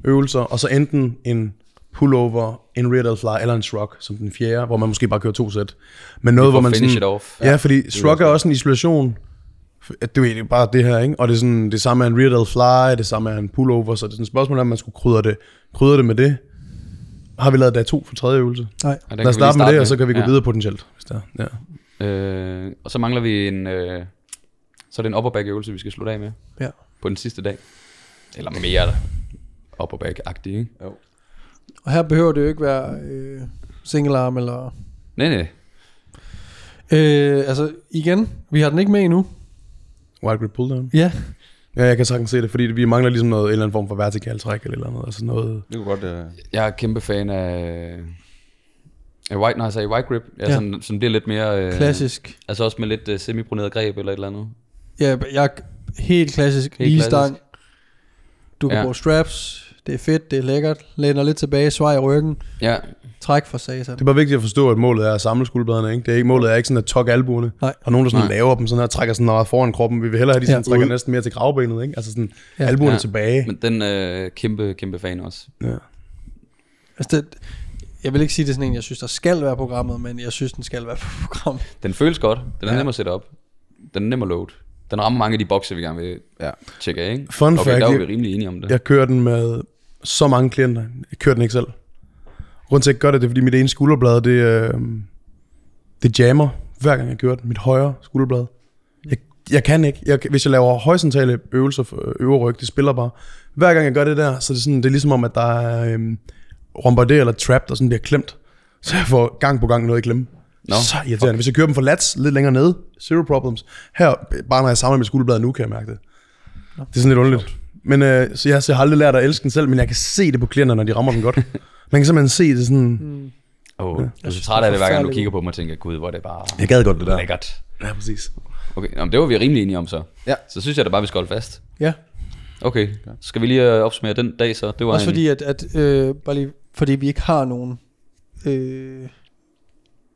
B: øvelser, og så enten en pullover, en rear delt fly eller en shrug som den fjerde, hvor man måske bare kører to sæt. Men noget, hvor man
C: finish
B: sådan,
C: it off.
B: Ja, fordi
C: er
B: shrug
C: også
B: er også en isolation. At Du ved, det er bare det her, ikke? Og det er sådan, det samme er en rear delt fly, det samme er en pullover, så det er sådan et spørgsmål, om man skulle krydre det, krydre det med det. Har vi lavet dag to for tredje øvelse?
A: Nej.
C: Ja,
B: Lad os starte med det, og så kan vi gå
C: ja.
B: videre potentielt. Hvis der. er. Ja.
C: Øh, og så mangler vi en... Øh, så er det en upper back øvelse, vi skal slutte af med
A: Ja.
C: På den sidste dag. Eller mere upper back-agtig, ikke?
D: Jo.
A: Og her behøver det jo ikke være øh, single arm eller...
C: Nej, nej.
A: Øh, altså igen, vi har den ikke med endnu.
B: Wide grip pull down.
A: Ja.
B: Ja, jeg kan sagtens se det, fordi vi mangler ligesom noget, en eller anden form for vertikal træk eller et eller andet. Altså noget...
D: Det kunne godt... Uh...
C: Jeg er kæmpe fan af... Af white, når jeg sagde white grip. Jeg
A: Ja.
C: ja. sådan, sådan bliver lidt mere... Øh,
A: Klassisk.
C: Altså også med lidt øh, semi-broneret greb eller et eller andet.
A: Ja, jeg helt klassisk.
C: Helt
A: Lige
C: klassisk.
A: stang. Du kan
C: Ja.
A: bruge straps. Det er fedt, det er lækkert. Læner lidt tilbage, svej i ryggen.
C: Ja,
A: Træk for satan.
B: Det er bare vigtigt at forstå, at målet er at samle skulderbladene. Ikke? Det er ikke, målet er ikke sådan at tokke albuerne.
A: Nej.
B: Og nogen, der sådan
C: Nej.
B: laver dem sådan her, trækker sådan meget foran kroppen. Vi vil hellere have, de sådan
A: Ja.
B: trækker næsten mere til kravbenet. Ikke? Altså sådan
A: Ja.
B: albuerne
C: Ja.
B: tilbage.
C: Men den øh, kæmpe, kæmpe fan også.
B: Ja.
A: Altså, det, jeg vil ikke sige, det er sådan en, jeg synes, der skal være programmet, men jeg synes, den skal være på programmet.
C: Den føles godt. Den er
A: Ja.
C: nem at sætte op. Den er nem at load. Den rammer mange af de bokse, vi gerne vil
D: Ja.
C: tjekke af, ikke?
B: Fun
C: okay,
B: fact,
C: der er vi rimelig enige om det.
B: Jeg kører den med så mange klienter. Jeg kører den ikke selv. Grunden til, at jeg gør det, det er, fordi mit ene skulderblad, det, øh, det jammer, hver gang jeg kører den. Mit højre skulderblad. Jeg, jeg kan ikke. Jeg, hvis jeg laver horisontale øvelser for øh, øvre ryg, det spiller bare. Hver gang jeg gør det der, så er det, sådan, det er ligesom om, at der er øh, rombardé eller trap, der sådan bliver klemt. Så jeg får gang på gang noget i klemme.
C: Nå,
B: så irriterende. Hvis jeg kører dem for lats lidt længere ned, zero problems. Her, bare når jeg samler mit skulderblad nu, kan jeg mærke det. Det er sådan lidt underligt. Men øh, så jeg, så jeg har aldrig lært at elske den selv, men jeg kan se det på klienterne, når de rammer den godt. Man kan simpelthen se det sådan,
C: Oh,
A: Ja.
C: du er
A: Jeg
C: så træt
A: det
C: af det, hver gang du kigger på mig og tænker, gud, hvor er det bare
B: jeg gad godt det der.
C: lækkert.
B: Ja, præcis.
C: Okay, nå, men det var vi rimelig enige om så.
D: Ja.
C: Så synes jeg da bare, vi skal holde fast.
A: Ja,
C: Okay, skal vi lige øh, opsummere den dag så? Det var
A: også
C: en,
A: fordi, at, at øh, bare lige, fordi vi ikke har nogen øh,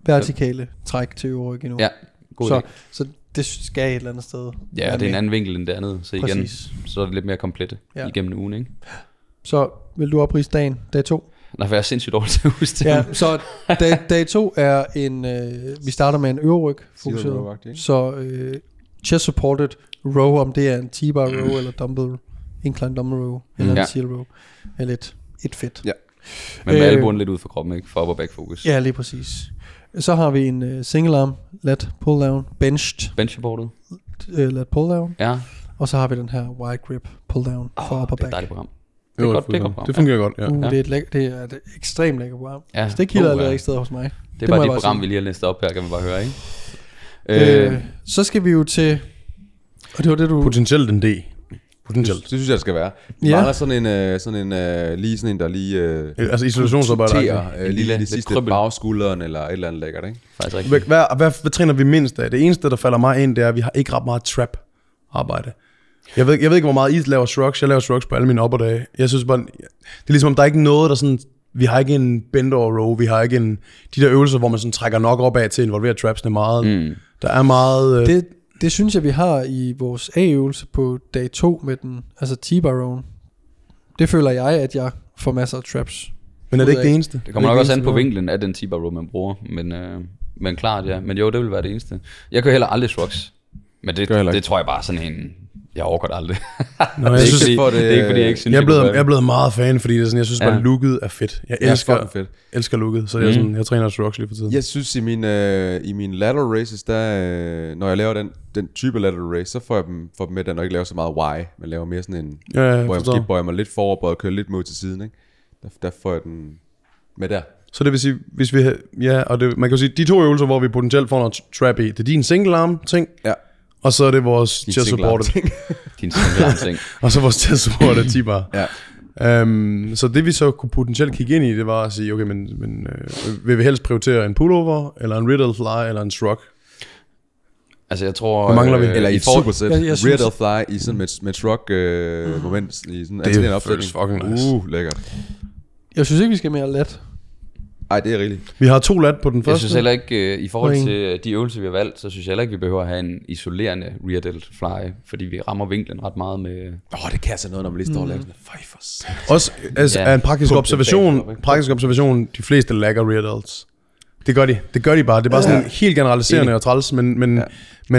A: vertikale træk til øvre ryg endnu.
C: Ja, god
A: så,
C: idé.
A: så det skal et eller andet sted.
C: Ja, det er en anden vinkel end det andet. Så igen,
A: Præcis.
C: så er det lidt mere komplet
A: Ja.
C: igennem ugen, ikke?
A: Så vil du oprise dagen, dag to?
C: Nej, for jeg er sindssygt dårlig til at huske det.
A: Ja, så dag, dag to er en, øh, vi starter med en øverryg
D: row
A: fokuseret. Så øh, chest supported row, om det er en T-bar row eller dumbbell, incline dumbbell row, eller en
C: Ja.
A: seal row, eller et, et fedt.
D: Ja.
C: Men med
A: Øh,
C: albuen lidt ud for kroppen, ikke? For op og back fokus.
A: Ja, lige præcis. Så har vi en uh, single arm, lat pull down, benched,
C: Bench supportet.
A: uh, lat pull down,
C: Ja,
A: og så har vi den her wide grip pull down for
C: oh,
A: upper
C: det er et
A: back.
C: dejligt program. Det er godt, det er godt program.
B: Det fungerer godt, ja.
A: Uh,
C: Ja.
A: det, er et læk- det er et ekstremt lækkert program.
C: Ja.
A: Så det kilder
C: Uh, ja.
A: ikke steder hos mig.
C: Det er
A: må
C: bare
A: bare
C: program,
A: sige.
C: vi lige har læst op her, kan man bare høre, ikke?
A: Øh,
C: Øh,
A: så skal vi jo til, og det var det du...
B: Potentielt en D.
D: Det,
B: Potentielt.
D: det synes jeg, det skal være. Vi
A: Ja.
D: mangler sådan en, øh, sådan en øh, lige sådan en, der lige øh,
B: Altså isolationsarbejde. agtigt.
D: øh, lige
C: lille-
D: det
C: lidt
D: sidste bagskulderen eller et eller andet lækkert, ikke?
C: faktisk rigtigt.
B: Hvad, hvad, hvad, hvad træner vi mindst af? Det eneste, der falder mig ind, det er, at vi har ikke ret meget trap arbejde. Jeg ved, jeg ved ikke, hvor meget I laver shrugs. Jeg laver shrugs på alle mine opperdage. Jeg synes bare, det er ligesom, om der er ikke noget, der sådan... Vi har ikke en bend over row. Vi har ikke en... De der øvelser, hvor man sådan trækker nok op af til at involvere trapsene meget.
C: Mm.
B: Der er meget... Øh,
A: Det, det synes jeg, vi har i vores A-øvelse på dag 2 med den, altså T-bar rowen. Det føler jeg, at jeg får masser af traps.
B: men er det ikke
A: af-
B: det eneste?
C: Det kommer
A: Det
C: nok også an på vinklen af den T-bar row, man bruger. Men, øh, men klart, ja. Men jo, det vil være det eneste. Jeg kører heller aldrig shrugs. Men det, det tror jeg bare sådan en... Jeg overgår det aldrig.
B: Nå,
C: det, er
B: jeg
C: ikke,
B: synes,
C: fordi,
D: for
C: det,
D: det-
C: er ikke fordi, jeg ikke synes,
B: jeg er, blevet, jeg er blevet meget fan, fordi det er sådan, jeg synes bare,
C: Ja.
B: ja. looket er fedt. Jeg
D: Ja,
B: elsker,
D: fucking fedt.
B: elsker looket, så jeg, er
C: Mm.
B: sådan, jeg træner shrugs lige for tiden.
D: Jeg synes i min, øh, i mine lateral races, der, øh, når jeg laver den, den type lateral race, så får jeg dem, får dem med, at jeg ikke laver så meget Y, men laver mere sådan en,
B: Ja, jeg
D: hvor jeg
B: forstår.
D: måske bøjer mig lidt forover og kører lidt mod til siden, ikke? Der, der får jeg den med der.
B: Så det vil sige, hvis vi... Ja, og det, man kan jo sige, de to øvelser, hvor vi potentielt får noget trap i, det er din single arm ting,
D: Ja.
B: Og så er det vores
D: Din
B: chest
D: ting.
C: Din ting.
B: og så vores chest supported T-bar.
D: Ja.
B: Um, så det vi så kunne potentielt kigge ind i, det var at sige, okay, men, men øh, vil vi helst prioritere en pullover, eller en riddle fly, eller en shrug?
C: Altså, jeg tror...
B: Hvad mangler vi?
D: Eller i et superset.
A: Jeg-
D: fly i sådan med, med shrug øh, moment. I sådan
B: Det
D: alternerende
B: føles
D: opstilling.
B: fucking nice.
D: Uh, lækkert.
A: Jeg synes ikke, vi skal mere let.
D: Ej, det er rigeligt.
B: Vi har to lat på den
C: Jeg
B: første.
C: synes heller ikke, øh, i forhold til øh, de øvelser, vi har valgt, så synes jeg heller ikke, vi behøver at have en isolerende rear delt fly, fordi vi rammer vinklen ret meget med...
D: Åh, oh, det kan altså noget, når man lige står og laver for satan.
B: Også altså,
C: Ja.
B: ja. en praktisk
D: Pump
B: observation,
D: ikke?
B: praktisk observation, de fleste lagger rear delts. Det gør de. Det gør de bare. Det er bare sådan helt generaliserende og træls, men, men,
D: Ja.
B: ja.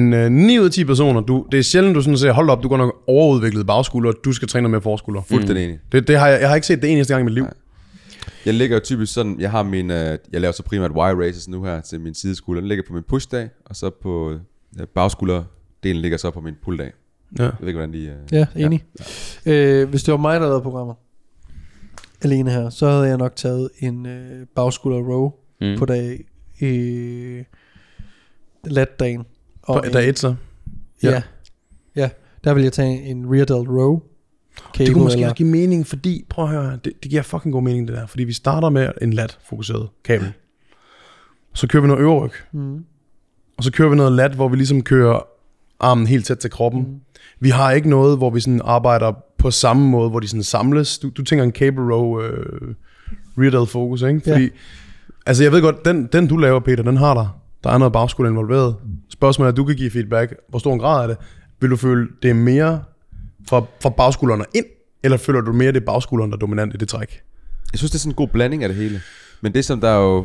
B: men øh, 9 ud af 10 personer, du, det er sjældent, du sådan ser, hold op, du går nok overudviklet bagskulder, du skal træne med forskulder.
D: Fuldstændig enig.
B: Det, det har jeg, jeg har ikke set det eneste gang i mit liv.
D: Jeg ligger jo typisk sådan, jeg har min, øh, jeg laver så primært Y-races nu her til min sideskulder. Den ligger på min pushdag, og så på øh, bagskulderdelen ligger så på min pulldag.
B: Ja.
D: Jeg ved ikke, hvordan de... Øh,
A: Ja, enig. Ja. Øh, hvis det var mig, der lavede programmer alene her, så havde jeg nok taget en øh, bagskulder row
C: Mm.
A: på dag øh, latdagen.
B: På,
A: Og en-
B: der er et så.
A: Ja.
B: Ja.
A: ja. Ja, der vil jeg tage en rear delt row. Cable,
B: Det kunne måske
A: eller,
B: også give mening, fordi, prøv at høre, det, det giver fucking god mening det der, fordi vi starter med en lat fokuseret kabel. Så kører vi noget øverryg,
A: mm,
B: og så kører vi noget lat, hvor vi ligesom kører armen helt tæt til kroppen. Mm. Vi har ikke noget, hvor vi sådan arbejder på samme måde, hvor de sådan samles. Du, du tænker en cable row uh, rear delt focus, ikke?
A: Ja.
B: Fordi Altså, jeg ved godt, den, den du laver, Peter, den har der. Der er noget bagskulder involveret. Spørgsmålet er, du kan give feedback. Hvor stor en grad er det? Vil du føle, det er mere fra, fra bagskuldrene ind, eller føler du mere, det er bagskulderen, der er dominant i det træk?
D: Jeg synes, det er sådan en god blanding af det hele. Men det som der er jo...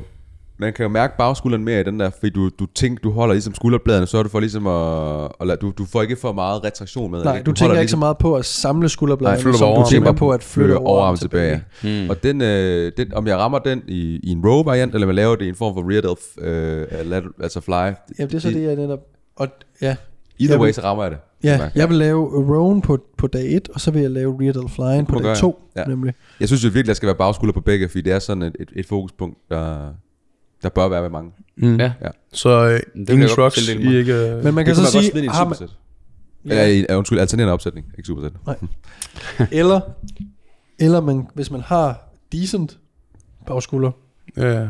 D: Man kan jo mærke bagskulderen mere i den der, fordi du, du tænker, du holder ligesom skulderbladene, så er du for ligesom at, at lade, du, du får ikke for meget retraktion med.
A: Nej,
D: ikke?
A: du, tænker ikke så meget på at samle skulderbladene,
B: Nej,
A: som
B: bare
A: du tænker
B: tilbage.
A: på at flytte overarmen tilbage.
C: Hmm.
D: Og den, øh, den, om jeg rammer den i, i en row variant, eller man laver det i en form for rear delf, øh, altså fly.
A: Ja, det er så det, jeg netop... Og, ja,
D: Either
A: Jeg
D: way, så rammer jeg det.
A: ja, jeg vil lave rowen på, på dag 1, og så vil jeg lave rear delta flying på dag
D: gøre,
A: 2,
D: ja.
A: nemlig.
D: Jeg synes jo virkelig, der skal være bagskulder på begge, fordi det er sådan et, et, et fokuspunkt, der, der bør være ved mange.
B: Mm.
C: Ja.
B: Så øh,
C: vil
B: ingen
C: jeg
B: shrugs. I ikke... Øh,
A: Men man kan
D: det kunne
A: så
D: godt
A: sige,
D: smide i en
A: har man,
D: supersæt. Ja, i, uh, undskyld, alternerende opsætning, ikke supersæt.
A: eller, eller man, hvis man har decent bagskulder,
B: ja.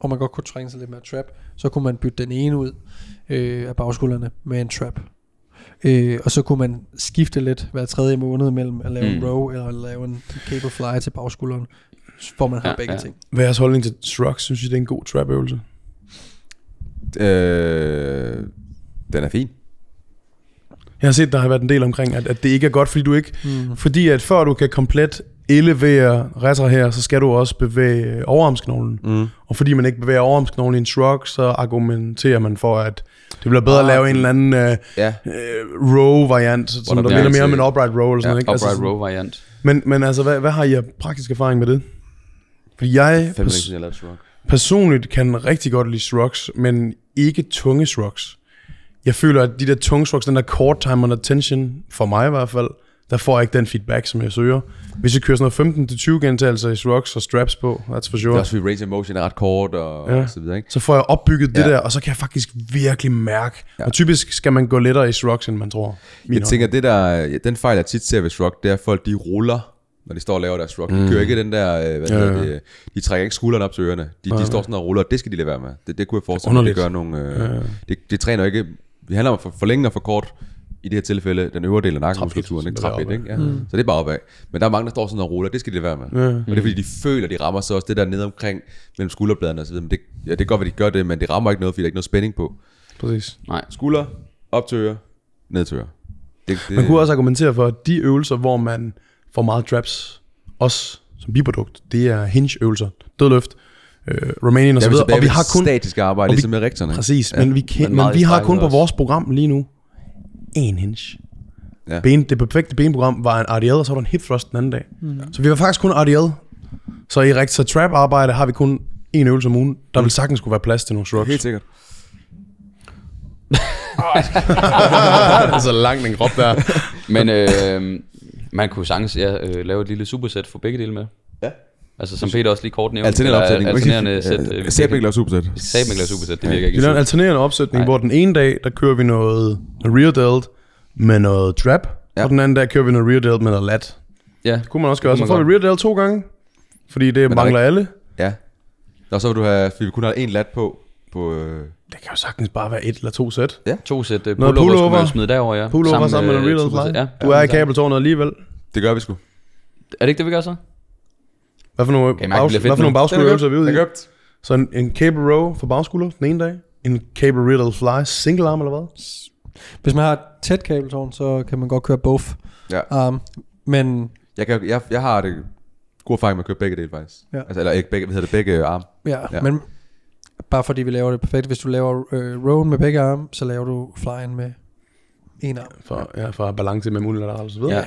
A: Og man godt kunne trænge sig lidt mere trap, så kunne man bytte den ene ud øh, af bagskuldrene med en trap. Øh, og så kunne man skifte lidt hver tredje måned mellem at lave mm.
C: Mm.
A: en row eller at lave en cable fly til bagskulderen, hvor man har
C: Ja,
A: begge
C: ja.
A: ting.
B: Hvad er jeres holdning til shrugs? Synes I, det er en god trap-øvelse?
D: Øh, den er fin.
B: Jeg har set, der har været en del omkring, at, at det ikke er godt, fordi du ikke...
A: Mm.
B: Fordi at før du kan komplet elevere retrahere, så skal du også bevæge overarmsknoglen.
D: Mm.
B: Og fordi man ikke bevæger overarmsknoglen i en shrug, så argumenterer man for, at det bliver bedre ah, at lave en eller anden uh,
D: Ja,
B: uh, row-variant, som
D: der
B: minder mere om en upright row eller sådan
D: Ja.
B: Ikke?
C: Upright
B: sådan-
C: row variant.
B: Men, men altså, hvad, hvad har I af praktisk erfaring med det? Fordi jeg
D: fem
B: pers-
D: jeg shrug.
B: personligt kan rigtig godt lide shrugs, men ikke tunge shrugs. Jeg føler, at de der tunge shrugs, den der kort time on attention, for mig i hvert fald, der får jeg ikke den feedback, som jeg søger. Hvis jeg kører sådan noget 15-20 gentagelser i shrugs og straps på, that's for
D: Det er
B: sure,
D: også fordi range of motion er ret kort og,
B: Ja.
D: og så videre, ikke?
B: så får jeg opbygget det
D: Ja.
B: der, og så kan jeg faktisk virkelig mærke.
D: Ja.
B: Og typisk skal man gå lettere i shrugs, end man tror. Min
D: Jeg tænker, det der, ja, den fejl, jeg tit ser ved shrug, det er, at folk de ruller, når de står og laver deres shrug. De kører ikke den der, øh, hvad
B: Ja,
D: ja,
B: ja.
D: det, de trækker ikke skuldrene op til ørerne. De, de står sådan og ruller, og det skal de lade være med. Det, det kunne jeg forestille mig, det gør nogle... Øh,
B: Ja, ja.
D: det, det træner ikke... Det handler om at for- forlænge og for kort, i det her tilfælde, den øvre del af nakkemuskulaturen, ikke?
B: som er
D: Trap
B: deroppe.
D: ikke? Ja. Mm. Så det er bare opad. Men der er mange, der står sådan og ruller, det skal de lade være med.
B: Ja.
D: Og det er fordi, de føler, de rammer så også det der nede omkring, mellem skulderbladene og så videre. Men det, ja, det er godt, at de gør det, men det rammer ikke noget, fordi der er ikke noget spænding på.
B: Præcis.
C: Nej.
D: Skulder, op til øre, ned til øre. Det, det,
B: Man kunne også argumentere for, at de øvelser, hvor man får meget traps, også som biprodukt, det er hinge-øvelser, dødløft, øh, Romanian og så videre. Og vi har kun,
D: statisk arbejde,
B: og vi-
D: ligesom med rektorerne.
B: præcis,
D: Ja.
B: men vi, kan,
C: Men
B: men vi har kun på vores program lige nu, en hinge.
D: Ja.
B: Ben, det perfekte benprogram var en RDL, og så var der en hip thrust den anden dag. Mm. Så vi var faktisk kun RDL. Så i rektor trap arbejde har vi kun en øvelse om ugen. Der vil sagtens kunne være plads til nogle shrugs.
D: Helt sikkert.
B: det er så langt en krop der.
C: Men øh, man kunne sagtens ja, øh, lave et lille supersæt for begge dele med.
D: Ja.
C: Altså som Peter også lige kort nævnte.
D: Alternerende opsætning.
C: Alternerende sæt. øh,
D: Øh, ikke lave supersæt.
C: Sæt ikke lave supersæt, det virker
B: Vi
C: ikke.
B: laver en
C: super.
B: alternerende opsætning,
C: Nej.
B: hvor den ene dag, der kører vi noget rear delt med noget trap,
D: Ja.
B: ja. og den anden dag kører vi noget rear delt med noget lat.
C: Ja,
B: Det kunne man også gøre.
C: Det
B: Så får vi rear delt to gange, fordi det
D: er
B: mangler alle.
D: Ja. Og så vil du have, fordi vi kun har en lat på, på øh,
B: Det kan jo sagtens bare være et eller to sæt.
C: to sæt uh, pullover skulle
B: pullover.
C: man jo smide derover, ja.
B: Pullover sammen med
C: øh,
B: noget rear delt
C: supersæt.
B: fly.
C: Ja.
B: Du er i kabeltårnet alligevel.
D: det gør vi sgu.
C: Er det ikke det, vi gør så?
B: Hvad for nogle,
C: det
B: bags, hvad for nogle bagskulderøvelser er vi ude i?
D: købt.
B: Så en, en cable row for bagskulder den ene dag. En cable rear delt fly, single arm eller hvad?
A: Hvis man har et tæt kabeltårn, så kan man godt køre both
D: Ja.
A: arm. Men
D: Jeg, kan, jeg, jeg har det god erfaring med at køre begge dele faktisk.
A: Ja.
D: Altså, eller ikke begge, hvad hedder det, begge arme.
A: Ja,
D: Ja.
A: men bare fordi vi laver det perfekt. Hvis du laver øh, rowen med begge arme, så laver du flyen med en arm.
B: For, ja, for balance med unilateral og så videre.
C: Ja.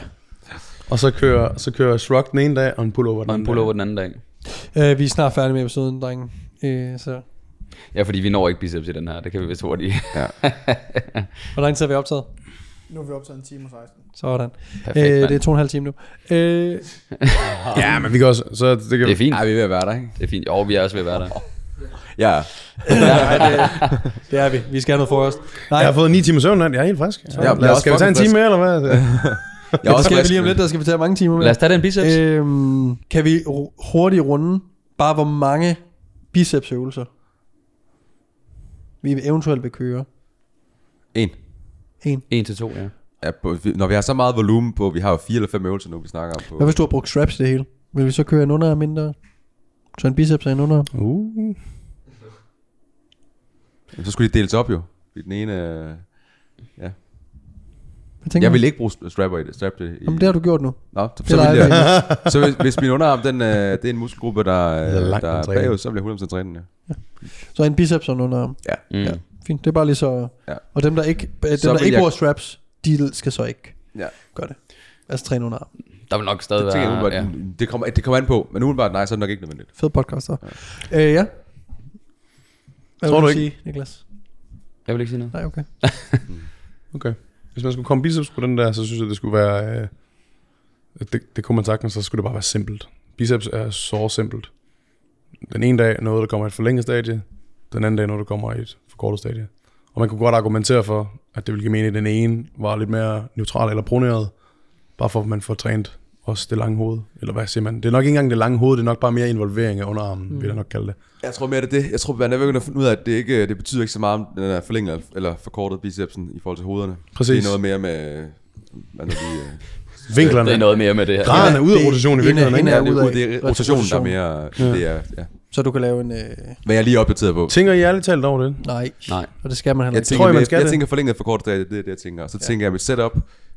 B: Og så kører, så kører shrug den ene dag, og en pullover den
C: Og en
B: anden
C: pullover
B: dag.
C: den anden dag.
A: Øh, vi er snart færdige med episoden, drenge. Øh, så.
C: Ja, fordi vi når ikke biceps i den her. Det kan vi vist hurtigt.
A: Hvor lang tid har vi optaget?
E: Nu er vi optaget en time og 16.
A: Sådan.
C: Perfekt,
A: øh,
C: mand.
A: det er to og en halv time nu. Øh,
B: Ja, men vi kan også... Så det kan,
C: Det er fint.
D: Nej, vi er ved at være der, ikke?
C: Det er fint. Jo, vi er også ved at være der.
D: Ja.
A: ja, det, det er vi. Vi skal have noget frokost. Nej,
B: Jeg har fået 9 timer søvn, nat. jeg er helt frisk. Lad os,
D: også
B: skal vi tage en time mere, eller hvad?
D: Jeg er også
A: skal vi lige om lidt. Der skal vi tage mange timer med.
C: Lad os tage den biceps.
A: Øhm, kan vi hurtigt runde bare hvor mange bicepsøvelser vi eventuelt vil køre?
D: En.
A: En.
C: 1 til 2, ja.
D: Ja, på, når vi har så meget volumen på, vi har jo fire eller fem øvelser nu, vi snakker om på.
A: Hvad hvis du har brugt straps i det hele? Vil vi så køre en under mindre? Så en biceps og en underarm.
B: Uh.
D: Så skulle de deles op jo. Den ene... øh,
A: Hvad
D: Jeg vil ikke bruge strapper i det. Strap det i.
A: Jamen, det har du gjort nu.
D: Nå, så, så, vil
A: vi
D: jeg, så hvis, hvis min underarm, den, øh, det er en muskelgruppe, der,
B: er
D: øh, der er bagud, så vil jeg 100% træne den, ja.
A: Så en biceps og en underarm.
C: Mm.
A: Ja, fint. Det er bare lige så...
D: Ja.
A: Og dem, der ikke, øh, dem,
D: Så
A: der ikke
D: jeg-
A: bruger straps, de skal så ikke
D: Ja.
A: gøre det. Altså træne underarm.
C: Der vil nok stadig
D: Det, jeg,
C: være...
D: umiddelbart, det, kommer, det kommer an på, men umiddelbart nej, så er det nok ikke nødvendigt.
A: Fed podcast der. Ja. Øh, ja. Hvad
B: Tror
A: vil
B: du
A: du
B: ikke?
A: sige, Niklas?
C: Jeg vil ikke sige noget.
A: Nej, okay.
B: Okay. Hvis man skulle komme biceps på den der, så synes jeg, det skulle være... Øh, det, det kunne man sagtens, så skulle det bare være simpelt. Biceps er så simpelt. Den ene dag noget, der kommer i et forlænget stadie. Den anden dag noget, der kommer i et forkortet stadie. Og man kunne godt argumentere for, at det ville give mening, at den ene var lidt mere neutral eller proneret. Bare for, at man får trænet også det lange hoved. Eller hvad siger man? Det er nok ikke engang det lange hoved, det er nok bare mere involvering af underarmen, mm. vil jeg nok kalde det.
D: Jeg tror mere, det er det. Jeg tror, man er begyndt at finde ud af, at det, ikke, det betyder ikke så meget, om den er forlænget eller forkortet bicepsen i forhold til hovederne.
B: Præcis.
D: Det er noget mere med... Hvad nu de,
B: Vinklerne.
C: Det er noget mere med det her.
B: Graden er ude af rotation i
A: af-
D: ja, det,
A: ud
D: er,
A: af-
D: det er rotationen, der er mere...
B: Ja.
D: Det er, ja.
A: Så du kan lave en... Øh,
D: Hvad jeg er lige opdateret på.
B: Tænker I ærligt talt over det?
A: nej,
C: Nej.
A: og det skal man heller
D: Jeg
A: ikke.
D: tænker,
B: Tror I, man
D: jeg,
B: skal
D: jeg
B: det?
D: tænker forlænget for kort stadie, det er det, jeg tænker. Og så tænker jeg, mit setup,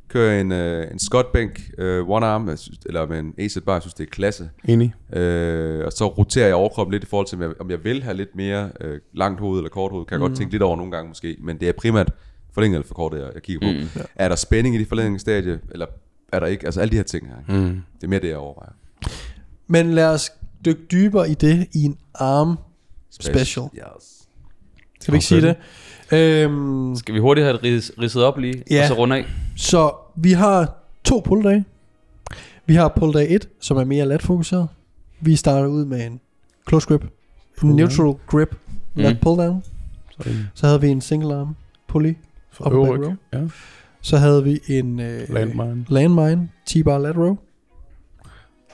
D: kører en, øh, en squat bænk, øh, one arm, synes, eller med en AZ bar, jeg synes, det er klasse.
B: Enig.
D: Øh, og så roterer jeg overkroppen lidt i forhold til, om jeg, om jeg vil have lidt mere øh, langt hoved eller kort hoved, kan jeg
A: Mm.
D: godt tænke lidt over nogle gange måske, men det er primært forlænget eller forkortet, jeg, jeg kigger på.
C: Mm.
D: Ja. Er der spænding i det forlængningsstadie, eller er der ikke? Altså alle de her ting her.
B: Mm.
D: Det er mere det, jeg overvejer.
A: Men lad os dykke dybere i det i en arm special.
D: Yes.
A: Skal vi ikke sige det? Øhm,
C: Skal vi hurtigt have det ris- ridset op lige,
A: Ja.
C: og så runde af?
A: Så vi har to pull-dage. Vi har pull-dag 1, som er mere lat-fokuseret. Vi starter ud med en close grip, en neutral grip, lat
C: Mm.
A: pull-down.
B: Så en
A: Så havde vi en single arm pulley.
B: for øvrig.
A: row.
B: Ja.
A: Så havde vi en øh,
B: Landmine.
A: landmine, T-bar lat row.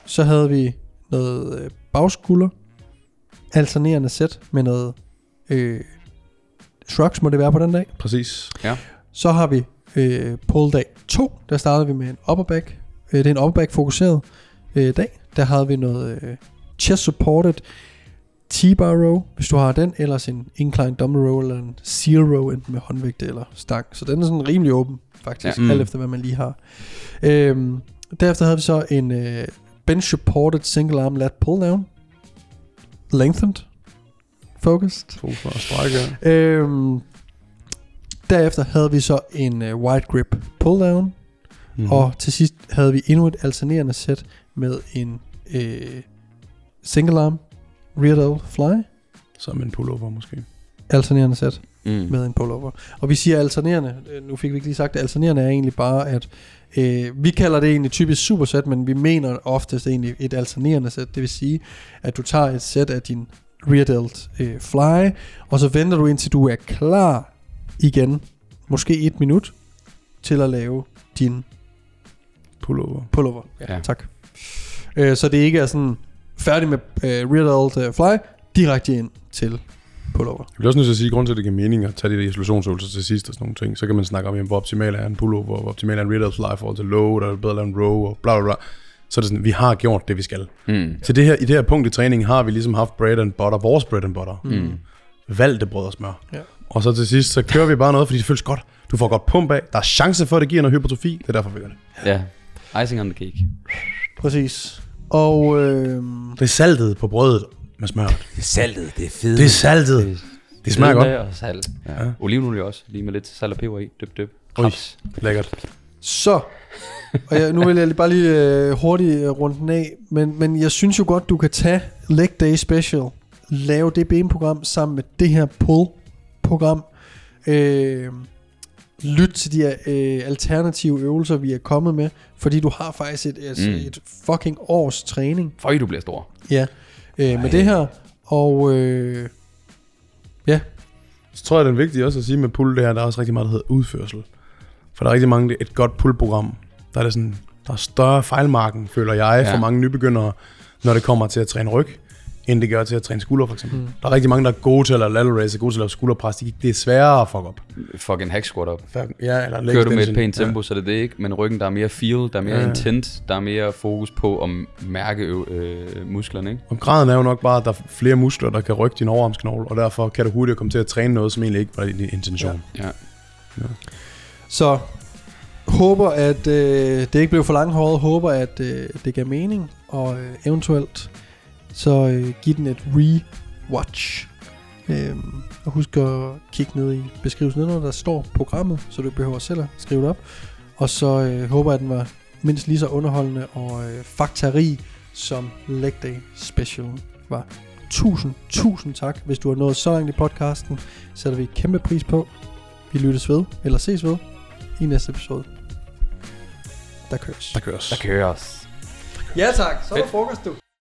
A: Så havde vi noget øh, bagskulder, alternerende sæt med noget øh, shrugs, må det være på den dag.
B: Præcis.
A: Så har vi øh, pull dag 2, der startede vi med en upper back. Øh, det er en upper back fokuseret øh, dag. Der havde vi noget øh, chest supported T-bar row, hvis du har den, ellers en incline dumbbell row eller en seal row, enten med håndvægte eller stang. Så den er sådan rimelig åben, faktisk,
C: Ja. Mm.
A: alt efter hvad man lige har. Øhm, derefter havde vi så en øh, bench supported single arm lat pull down. Lengthened. Focused.
B: Fokus og strække.
A: Øhm, derefter havde vi så en uh, wide grip pull down,
B: Mhm.
A: mm. og til sidst havde vi endnu et alternerende sæt med en øh, single arm rear delt fly,
B: Som en pullover måske.
A: alternerende sæt
C: Mm.
A: med en pullover. Og vi siger alternerende, øh, nu fik vi ikke lige sagt det, alternerende er egentlig bare, at øh, vi kalder det egentlig typisk supersæt, men vi mener oftest egentlig et alternerende sæt. Det vil sige, at du tager et sæt af din rear delt øh, fly, og så venter du indtil du er klar igen, måske et minut, til at lave din
B: Pullover.
A: pullover.
C: Ja.
A: Tak. Øh, så det ikke er sådan færdig med øh, rear delt øh, fly, direkte ind til pullover.
B: Jeg bliver også nødt til at sige, at grunden til, at det giver mening at tage de der isolationsøvelser til sidst og sådan nogle ting, så kan man snakke om, jamen, hvor optimal er en pullover, hvor optimal er en rear delt fly i forhold til low, der er bedre at en row, og bla bla bla. Så er det sådan, vi har gjort det, vi skal.
C: Mm.
B: Til det her, I det her punkt i træningen har vi ligesom haft bread and butter, vores bread and butter.
C: Mm.
B: Valgte brød og smør.
A: Ja.
B: Og så til sidst, så kører vi bare noget, fordi det føles godt. Du får godt pump af. Der er chance for, at det giver noget hypertrofi. Det er derfor, vi gør det.
C: Ja. Icing on the cake.
A: Præcis. Og øh,
B: Det er saltet på brødet med smør.
D: Det er saltet, det er fedt.
B: Det er saltet. Det smager godt.
C: Og salt. Ja. Olivenolie også. Lige med lidt salt og peber i. Døb, døb. Krabs.
B: Lækkert.
A: Så, og jeg, nu vil jeg lige bare lige øh, hurtigt øh, runde den af, men, men jeg synes jo godt, du kan tage Leg Day Special, lave det benprogram sammen med det her pull-program, øh, lyt til de her øh, alternative øvelser, vi er kommet med, fordi du har faktisk et, et,
C: Mm.
A: mm. et fucking års træning
C: Føj, du bliver stor.
A: ja, øh, med det her, og øh, ja,
B: Så tror jeg, det er vigtigt også at sige med pull, det her, der er også rigtig meget, der hedder udførsel. For der er rigtig mange, det er et godt pull-program. Der er det sådan, der er større fejlmarken, føler jeg. Ja. for mange nybegyndere, når det kommer til at træne ryg, end det gør til at træne skulder, for eksempel. Mm. Der er rigtig mange, der er gode til at lave lateral raise, er gode til at lave skulderpres. De- Det er sværere at fuck op.
C: Fucking hack squat op.
B: Ja, eller leg
C: Kører du med et pænt tempo, så er det det ikke. Men ryggen, der er mere feel, der er mere
B: Ja.
C: intent, der er mere fokus på at mærke øh, musklerne, ikke?
B: Og graden er jo nok bare, at der er flere muskler, der kan rykke din overarmsknogle, og derfor kan du hurtigt komme til at træne noget, som egentlig ikke var din intention.
C: Ja.
A: Så håber, at øh, det ikke blev for langhåret. Håber, at øh, det gav mening. Og øh, eventuelt så øh, giv den et re-watch. Øhm, og husk at kigge ned i beskrivelsen nedenunder, der står programmet, så du ikke behøver selv at skrive det op. Og så øh, håber jeg, at den var mindst lige så underholdende og øh, faktarig som Leg Day Special var. Tusind, tusind tak, hvis du har nået så langt i podcasten. Sætter vi kæmpe pris på. Vi lyttes ved, eller ses ved, i næste episode. Der køres.
B: Der køres.
C: Der køres.
A: Ja tak, så er der frokost du.